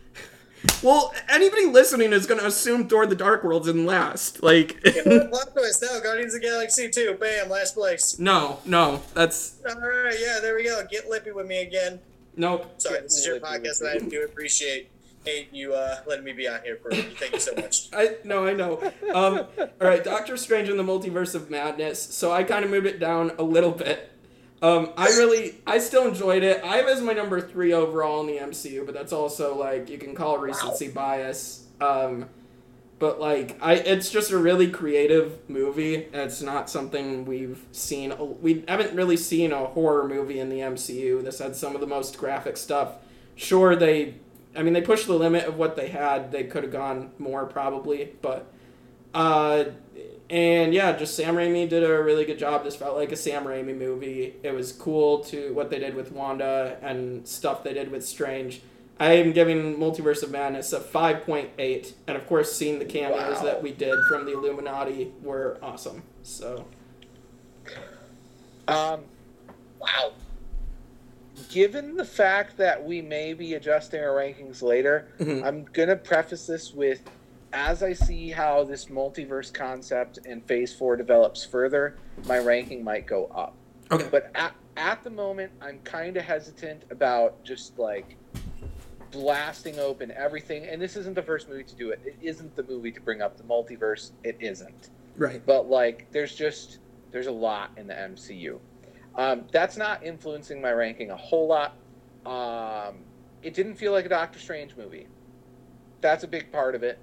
Well, anybody listening is going to assume Thor the Dark World's in last. Like, Plot twist now, Guardians of the Galaxy 2, bam, last place. no, no, that's Alright, yeah, there we go. Get lippy with me again. nope. Sorry, Get this is your podcast, and I do appreciate hey, you uh, letting me be on here for you. Thank you so much. I no, I know. Um, all right, Doctor Strange in the Multiverse of Madness. So I kind of moved it down a little bit. Um, I really, I still enjoyed it. I have as my number three overall in the MCU, but that's also like you can call recency bias. Um, but like, I, it's just a really creative movie. It's not something we've seen. We haven't really seen a horror movie in the MCU. This had some of the most graphic stuff. Sure, they, I mean, they pushed the limit of what they had. They could have gone more probably, but uh, and yeah, just Sam Raimi did a really good job. This felt like a Sam Raimi movie. It was cool to what they did with Wanda and stuff they did with Strange. I am giving Multiverse of Madness a 5.8. And of course, seeing the cameos Wow. that we did from the Illuminati were awesome. So, Um, Wow. given the fact that we may be adjusting our rankings later, Mhm. I'm gonna preface this with as I see how this multiverse concept and phase four develops further, my ranking might go up. okay. But at, at the moment, I'm kind of hesitant about just like blasting open everything. And this isn't the first movie to do it. It isn't the movie to bring up the multiverse. It isn't. Right. But like, there's just there's a lot in the MCU. Um, that's not influencing my ranking a whole lot. Um, it didn't feel like a Doctor Strange movie. That's a big part of it.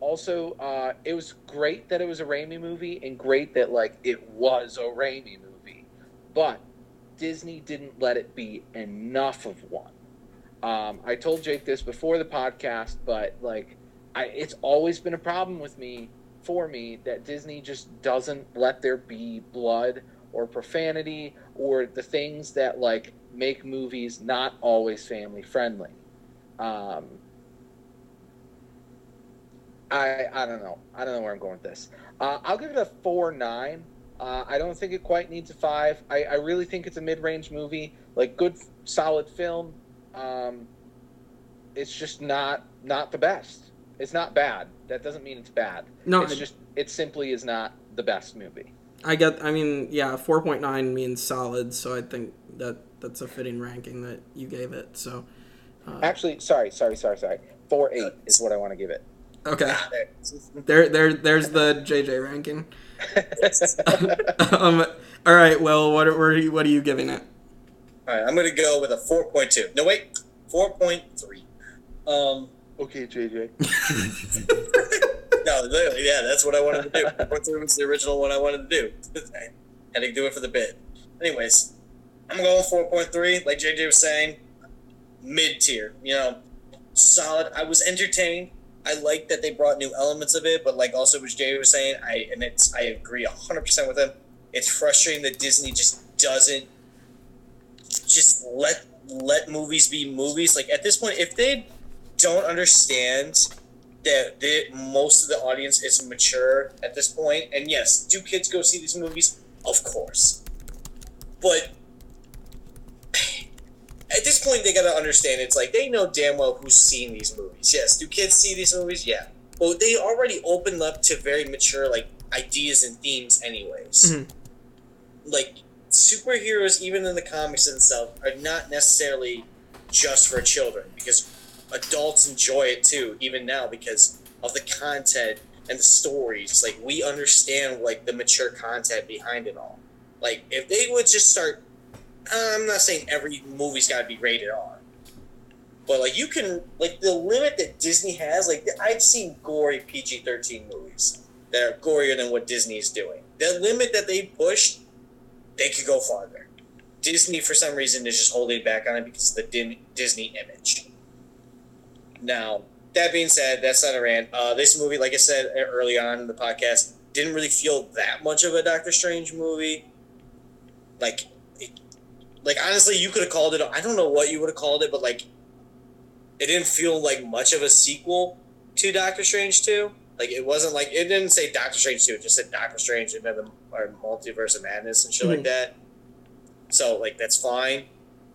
Also, uh, it was great that it was a Raimi movie, and great that like it was a Raimi movie. But Disney didn't let it be enough of one. Um, I told Jake this before the podcast, but like, I, it's always been a problem with me for me that Disney just doesn't let there be blood or profanity or the things that like make movies not always family friendly. Um, I I don't know. I don't know where I'm going with this. Uh, I'll give it a four nine. Uh, I don't think it quite needs a five. I, I really think it's a mid range movie, like good solid film. Um, it's just not not the best. It's not bad. That doesn't mean it's bad. No, it's just it simply is not the best movie. I get. I mean, yeah, four point nine means solid, so I think that that's a fitting ranking that you gave it. So, uh, Actually, sorry, sorry, sorry, sorry. Four eight is what I want to give it. Okay, There. there, there, there's the JJ ranking. um, all right. Well, what, what are you, what are you giving it? All right, I'm gonna go with a 4.2. No, wait, 4.3. Um, okay, JJ. no, literally, yeah, that's what I wanted to do. 4.3 was the original one I wanted to do. I had to do it for the bit. Anyways, I'm going 4.3, like JJ was saying, mid tier. You know, solid. I was entertained. I like that they brought new elements of it, but like also what Jay was saying, I and it's I agree 100 percent with him. It's frustrating that Disney just doesn't just let let movies be movies. Like at this point, if they don't understand that they, most of the audience is mature at this point, and yes, do kids go see these movies? Of course, but at this point, they gotta understand it's like they know damn well who's seen these movies. Yes, do kids see these movies? Yeah, but they already opened up to very mature like ideas and themes, anyways. Mhm. Like superheroes, even in the comics itself, are not necessarily just for children because adults enjoy it too, even now because of the content and the stories. Like we understand like the mature content behind it all. Like if they would just start I'm not saying every movie's got to be rated R, but like you can like the limit that Disney has. Like I've seen gory PG thirteen movies that are gorier than what Disney's doing. The limit that they pushed, they could go farther. Disney, for some reason, is just holding back on it because of the Disney image. Now, that being said, that's not a rant. Uh, this movie, like I said early on in the podcast, didn't really feel that much of a Doctor Strange movie. Like, like honestly, you could have called it. I don't know what you would have called it, but like, it didn't feel like much of a sequel to Doctor Strange two. Like, it wasn't like it didn't say Doctor Strange two. It just said Doctor Strange and then the or multiverse of madness and shit like Mhm. that. So like that's fine,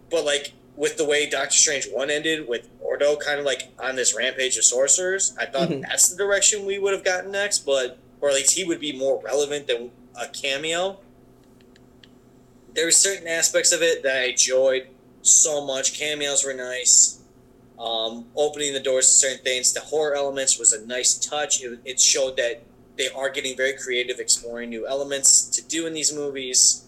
but like with the way Doctor Strange one ended, with Mordo kind of like on this rampage of sorcerers, I thought Mhm. that's the direction we would have gotten next. But or at least he would be more relevant than a cameo. There were certain aspects of it that I enjoyed so much. Cameos were nice. Um, opening the doors to certain things. The horror elements was a nice touch. It, it showed that they are getting very creative, exploring new elements to do in these movies.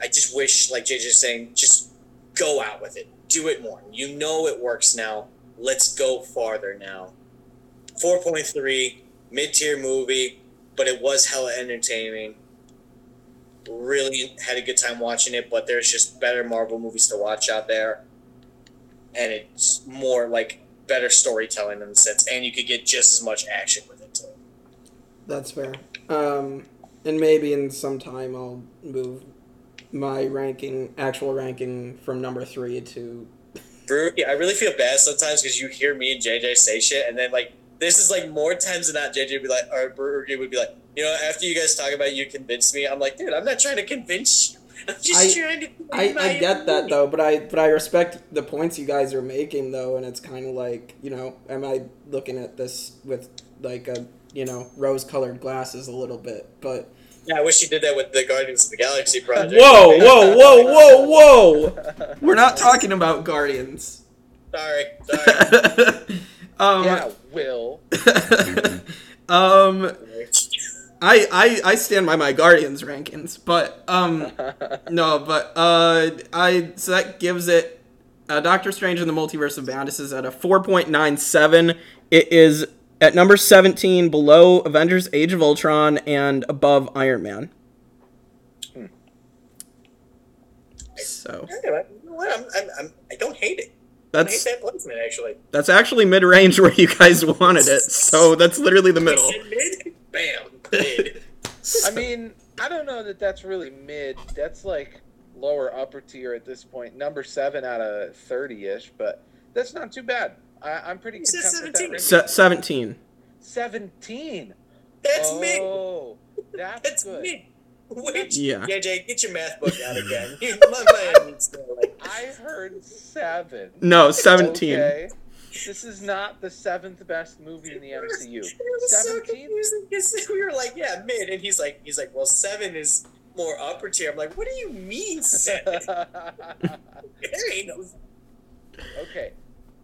I just wish, like JJ's saying, just go out with it. Do it more. You know it works now. Let's go farther now. 4.3, mid tier movie, but it was hella entertaining. Really had a good time watching it, but there's just better Marvel movies to watch out there. And it's more like better storytelling in the sense, and you could get just as much action with it too. That's fair. Um, and maybe in some time I'll move my ranking, actual ranking, from number three to. Brew, I really feel bad sometimes because you hear me and JJ say shit, and then like this is like more times than not, JJ would be like, or Brew would be like, you know, after you guys talk about you convince me. I'm like, dude, I'm not trying to convince you. I'm just I- trying to. I, I get that though, but I but I respect the points you guys are making though, and it's kind of like you know, am I looking at this with like a you know rose-colored glasses a little bit? But Yeah, I wish you did that with the Guardians of the Galaxy project. whoa, whoa, whoa, whoa, whoa! We're not talking about Guardians. Sorry, sorry. um, yeah, Will. um, I, I I stand by my Guardians rankings, but um, no, but uh, I so that gives it uh, Doctor Strange in the Multiverse of Madness is at a four point nine seven. It is at number seventeen, below Avengers: Age of Ultron, and above Iron Man. Hmm. So Anyway, you know what? I'm, I'm, I'm, I don't hate it. I hate that's that placement actually. that's actually mid range where you guys wanted it. So that's literally the middle. Mid, bam, mid. I mean, I don't know that that's really mid. That's like lower upper tier at this point. Number seven out of thirty ish, but that's not too bad. I, I'm pretty You said content with that 17. Se- seventeen. Seventeen. That's mid. oh, that's, That's good. mid. Which, Yeah. yeah, Jay, get your math book out again. My mind needs to, like, I heard seven. No, seventeen. Okay. This is not the seventh best movie in the MCU. It was so 17? we were like, yeah, mid, and he's like, he's like, well, seven is more upper tier. I'm like, what do you mean seven? there ain't no. okay,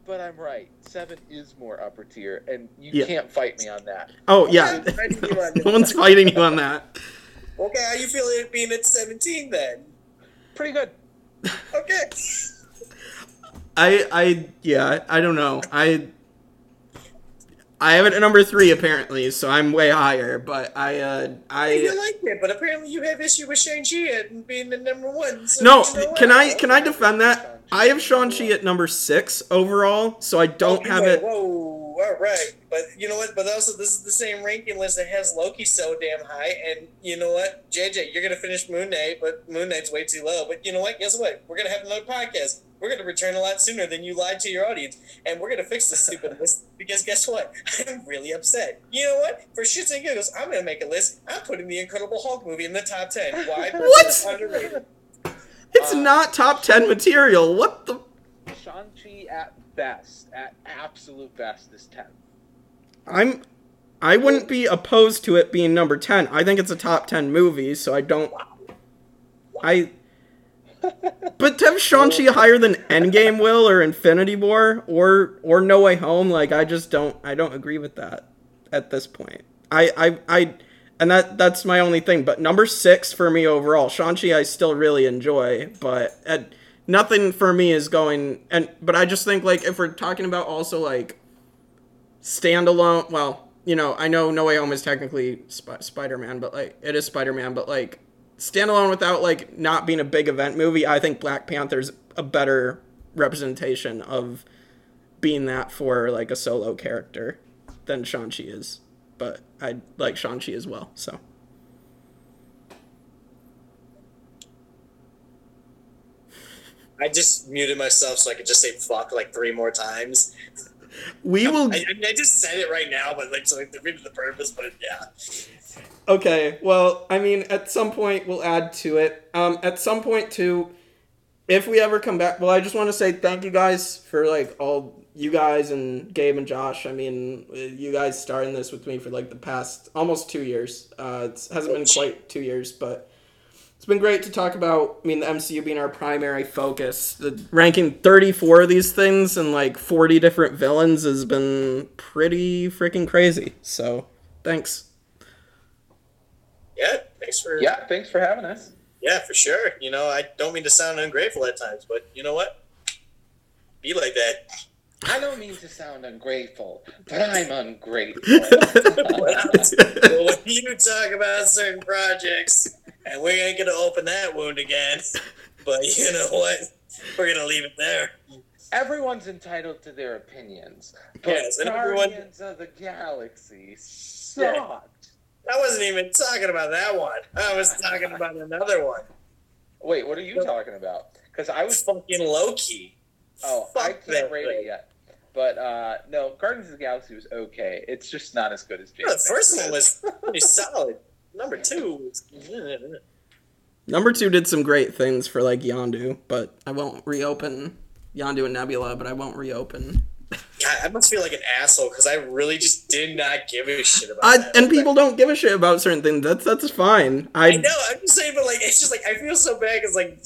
but I'm right. Seven is more upper tier, and you Yeah. can't fight me on that. Oh yeah, Okay, fighting you on no one's fighting you on that. Okay, how you feeling being at 17 then? Pretty good. Okay. I I yeah, I don't know. I I have it at number three apparently, so I'm way higher. But I, uh, You I like it, but apparently you have issue with Shang Chi and being the number one. So no. you know Can? I can I defend that? I have Shang Chi at number six overall, so I don't Oh, have it. Whoa, all right, but you know what? But also, this is the same ranking list that has Loki so damn high. And you know what, JJ, you're gonna finish Moon Knight, but Moon Knight's way too low. But you know what? Guess what? We're gonna have another podcast. We're gonna return a lot sooner than you lied to your audience, and we're gonna fix this stupid list. Because guess what? I'm really upset. You know what? For shits and giggles, I'm gonna make a list. I'm putting the Incredible Hulk movie in the top ten. Why? What? it's Underrated. It's Uh, not top ten material. What the? Shang-Chi at best, at absolute best, is 10. I'm. I wouldn't be opposed to it being number ten. I think it's a top ten movie, so I don't. I. But to have Shang-Chi higher than Endgame will or Infinity War or or No Way Home, like I just don't I don't agree with that at this point. I I, I and that that's my only thing. But number six for me overall, Shang-Chi I still really enjoy, but at, nothing for me is going and but I just think like if we're talking about also like standalone well you know i know no way home is technically Sp- spider-man but like it is spider-man but like standalone without like not being a big event movie i think black panther's a better representation of being that for like a solo character than shang-chi is but i like shang-chi as well so I just muted myself so I could just say fuck like three more times. we will I, I, mean, I just said it right now, but like so like the purpose. But yeah, Okay, well, I mean, at some point we'll add to it. Um, at some point too, if we ever come back, well, I just want to say thank you guys for like all you guys and Gabe and Josh. I mean, you guys starting this with me for like the past almost two years. Uh, it hasn't been quite two years, but it's been great to talk about. I mean, the MCU being our primary focus. The ranking thirty four of these things and like forty different villains has been pretty freaking crazy. So, thanks. yeah. Thanks for Yeah, thanks for having us. yeah for sure. You know, I don't mean to sound ungrateful at times, but you know what? Be like that. I don't mean to sound ungrateful, but I'm ungrateful. well, when you talk about certain projects, and we ain't gonna open that wound again. But you know what? We're gonna leave it there. Everyone's entitled to their opinions, but Yes, and everyone- Guardians of the Galaxy sucked. I wasn't even talking about that one. I was talking about another one. Wait, what are you talking about? Because I was Fucking Loki. oh, I Fuck can't rate thing. it yet. But uh, no, Guardians of the Galaxy was okay. It's just not as good as James. No, the first one was pretty solid. Number two was. Number two did some great things for like Yondu, but I won't reopen Yondu and Nebula, but I won't reopen. God, I must feel like an asshole because I really just did not give a shit about I, that. and people don't give a shit about certain things. That's that's fine. I, I know. I'm just saying, but like, it's just like I feel so bad because like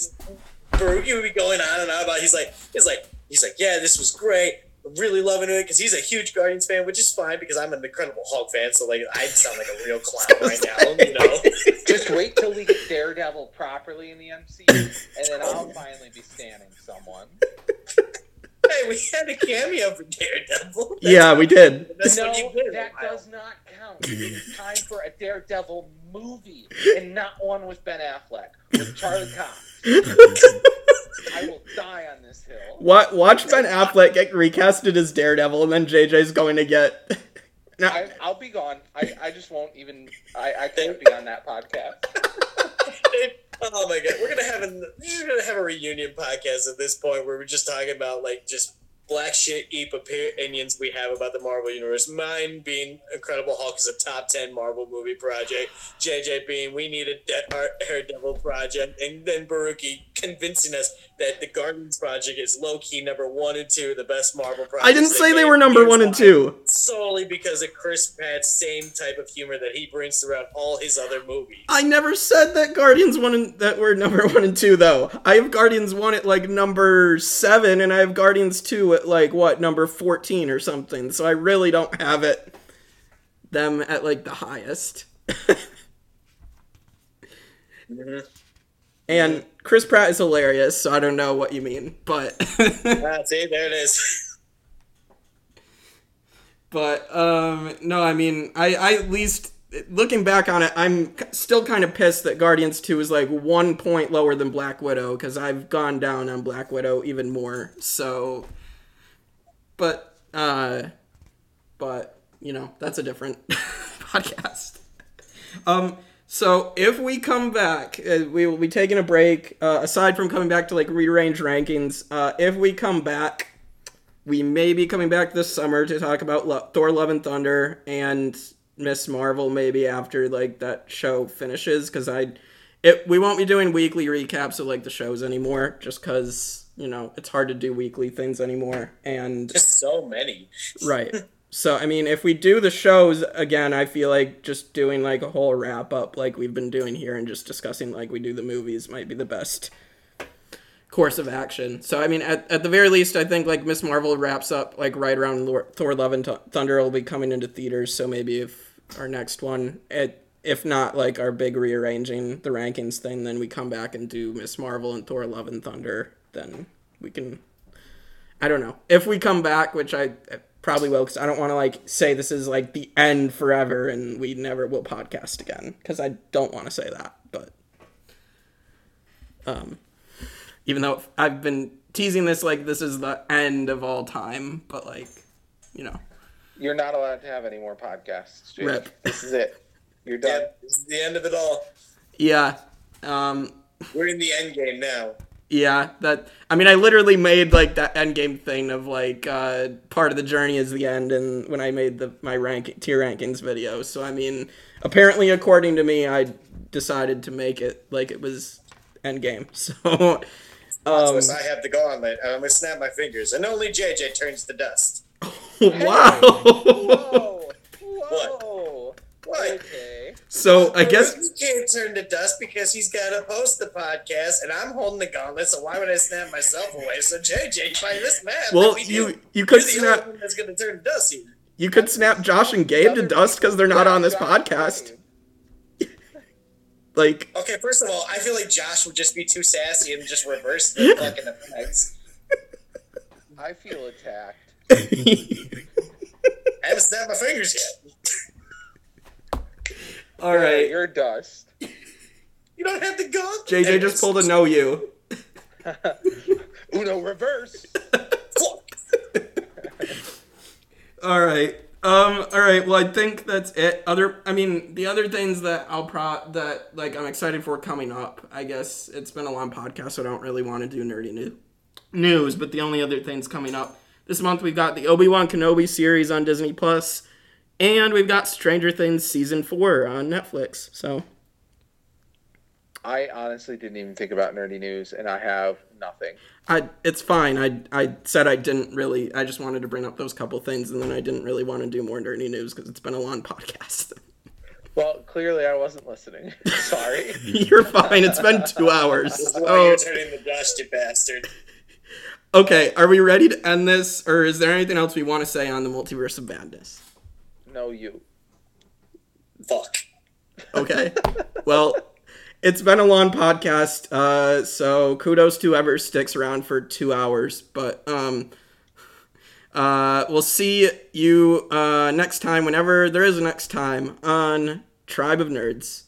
Baruki would be going on and on about. He's like, he's like, he's like, yeah, this was great. I'm really loving it because he's a huge Guardians fan, which is fine because I'm an Incredible Hulk fan. So like, I sound like a real clown right now, you know. Just wait till we get Daredevil properly in the MCU, and then I'll finally be standing someone. hey, we had a cameo for Daredevil. That's yeah, we did. No, did. that does not count. It's time for a Daredevil movie, and not one with Ben Affleck, with Charlie Cox. I will die on this hill. Wa- watch Ben Affleck get recasted as Daredevil, and then JJ's going to get. No, I, I'll be gone. I, I just won't even. I, I can't be on that podcast. oh my god, we're gonna have a we're gonna have a reunion podcast at this point where we're just talking about like just black shit heap opinions we have about the Marvel universe. Mine being Incredible Hulk is a top ten Marvel movie project. JJ being we need a De- Daredevil project, and then Baruki convincing us that the Guardians project is low key number one and two, the best Marvel project. I didn't say they were number one and two. solely because of Chris Pratt's same type of humor that he brings throughout all his other movies. I never said that Guardians one and, that were number one and two though. I have Guardians one at like number seven, and I have Guardians two at like what number fourteen or something. So I really don't have it them at like the highest. Mm-hmm. And Chris Pratt is hilarious, so I don't know what you mean, but Ah, see, there it is. but um, no, I mean, I, I at least looking back on it, I'm still kind of pissed that Guardians Two is like one point lower than Black Widow because I've gone down on Black Widow even more. So, but uh, but you know that's a different podcast. Um. So if we come back, uh, we will be taking a break. Uh, aside from coming back to like rearrange rankings, uh, if we come back, we may be coming back this summer to talk about Lo- Thor: Love and Thunder and Miss Marvel. Maybe after like that show finishes, because I, it we won't be doing weekly recaps of like the shows anymore, just because you know it's hard to do weekly things anymore. And Just so many. right. So I mean, if we do the shows again, I feel like just doing like a whole wrap up like we've been doing here and just discussing like we do the movies might be the best course of action. So I mean, at, at the very least, I think like Miss Marvel wraps up like right around Thor: Love and Th- Thunder will be coming into theaters. So maybe if our next one, it, if not like our big rearranging the rankings thing, then we come back and do Miss Marvel and Thor: Love and Thunder. Then we can. I don't know if we come back, which I probably will, because I don't want to like say this is like the end forever and we never will podcast again, because I don't want to say that. But um, even though I've been teasing this like this is the end of all time, but like you know, You're not allowed to have any more podcasts, Jake. Rip. This is it. You're done. Yeah, this is the end of it all. yeah, um, We're in the end game now. Yeah. That I mean, I literally made like that end game thing of like uh, part of the journey is the end, and when I made the my rank tier rankings video. So I mean, apparently, according to me, I decided to make it like it was end game. So. Um, I have the gauntlet, and I'm gonna snap my fingers, and only JJ turns to dust. wow. Whoa! Whoa! What? Okay. so I guess he can't turn to dust because he's got to host the podcast, and I'm holding the gauntlet. So why would I snap myself away? So JJ, by this math, Well, we you do, you could you're the snap only that's gonna turn to dust here. you could snap Josh and Gabe to dust because they're not on this podcast. Like, Okay, first of all, I feel like Josh would just be too sassy and just reverse the fucking effects. I feel attacked. I haven't snapped my fingers yet. All right, You're dust. You don't have the gauntlet. JJ just pulled a no you. Uno reverse. All right. Um. All right. Well, I think that's it. Other. I mean, the other things that I'll pro that like I'm excited for coming up. I guess it's been a long podcast, so I don't really want to do nerdy new- news. But the only other things coming up this month, we've got the Obi Wan Kenobi series on Disney Plus, and we've got Stranger Things season four on Netflix. So I honestly didn't even think about nerdy news, and I have nothing. I it's fine. I I said I didn't really. I just wanted to bring up those couple things, and then I didn't really want to do more nerdy news because it's been a long podcast. Well, clearly I wasn't listening. Sorry. You're fine. It's been two hours. This Oh, you're turning the dust, you bastard. okay. Are we ready to end this, or is there anything else we want to say on the multiverse of madness? No, you. Fuck. Okay. well, it's been a long podcast, uh, so kudos to whoever sticks around for two hours. But um, uh, we'll see you uh, next time, whenever there is a next time on Tribe of Nerds.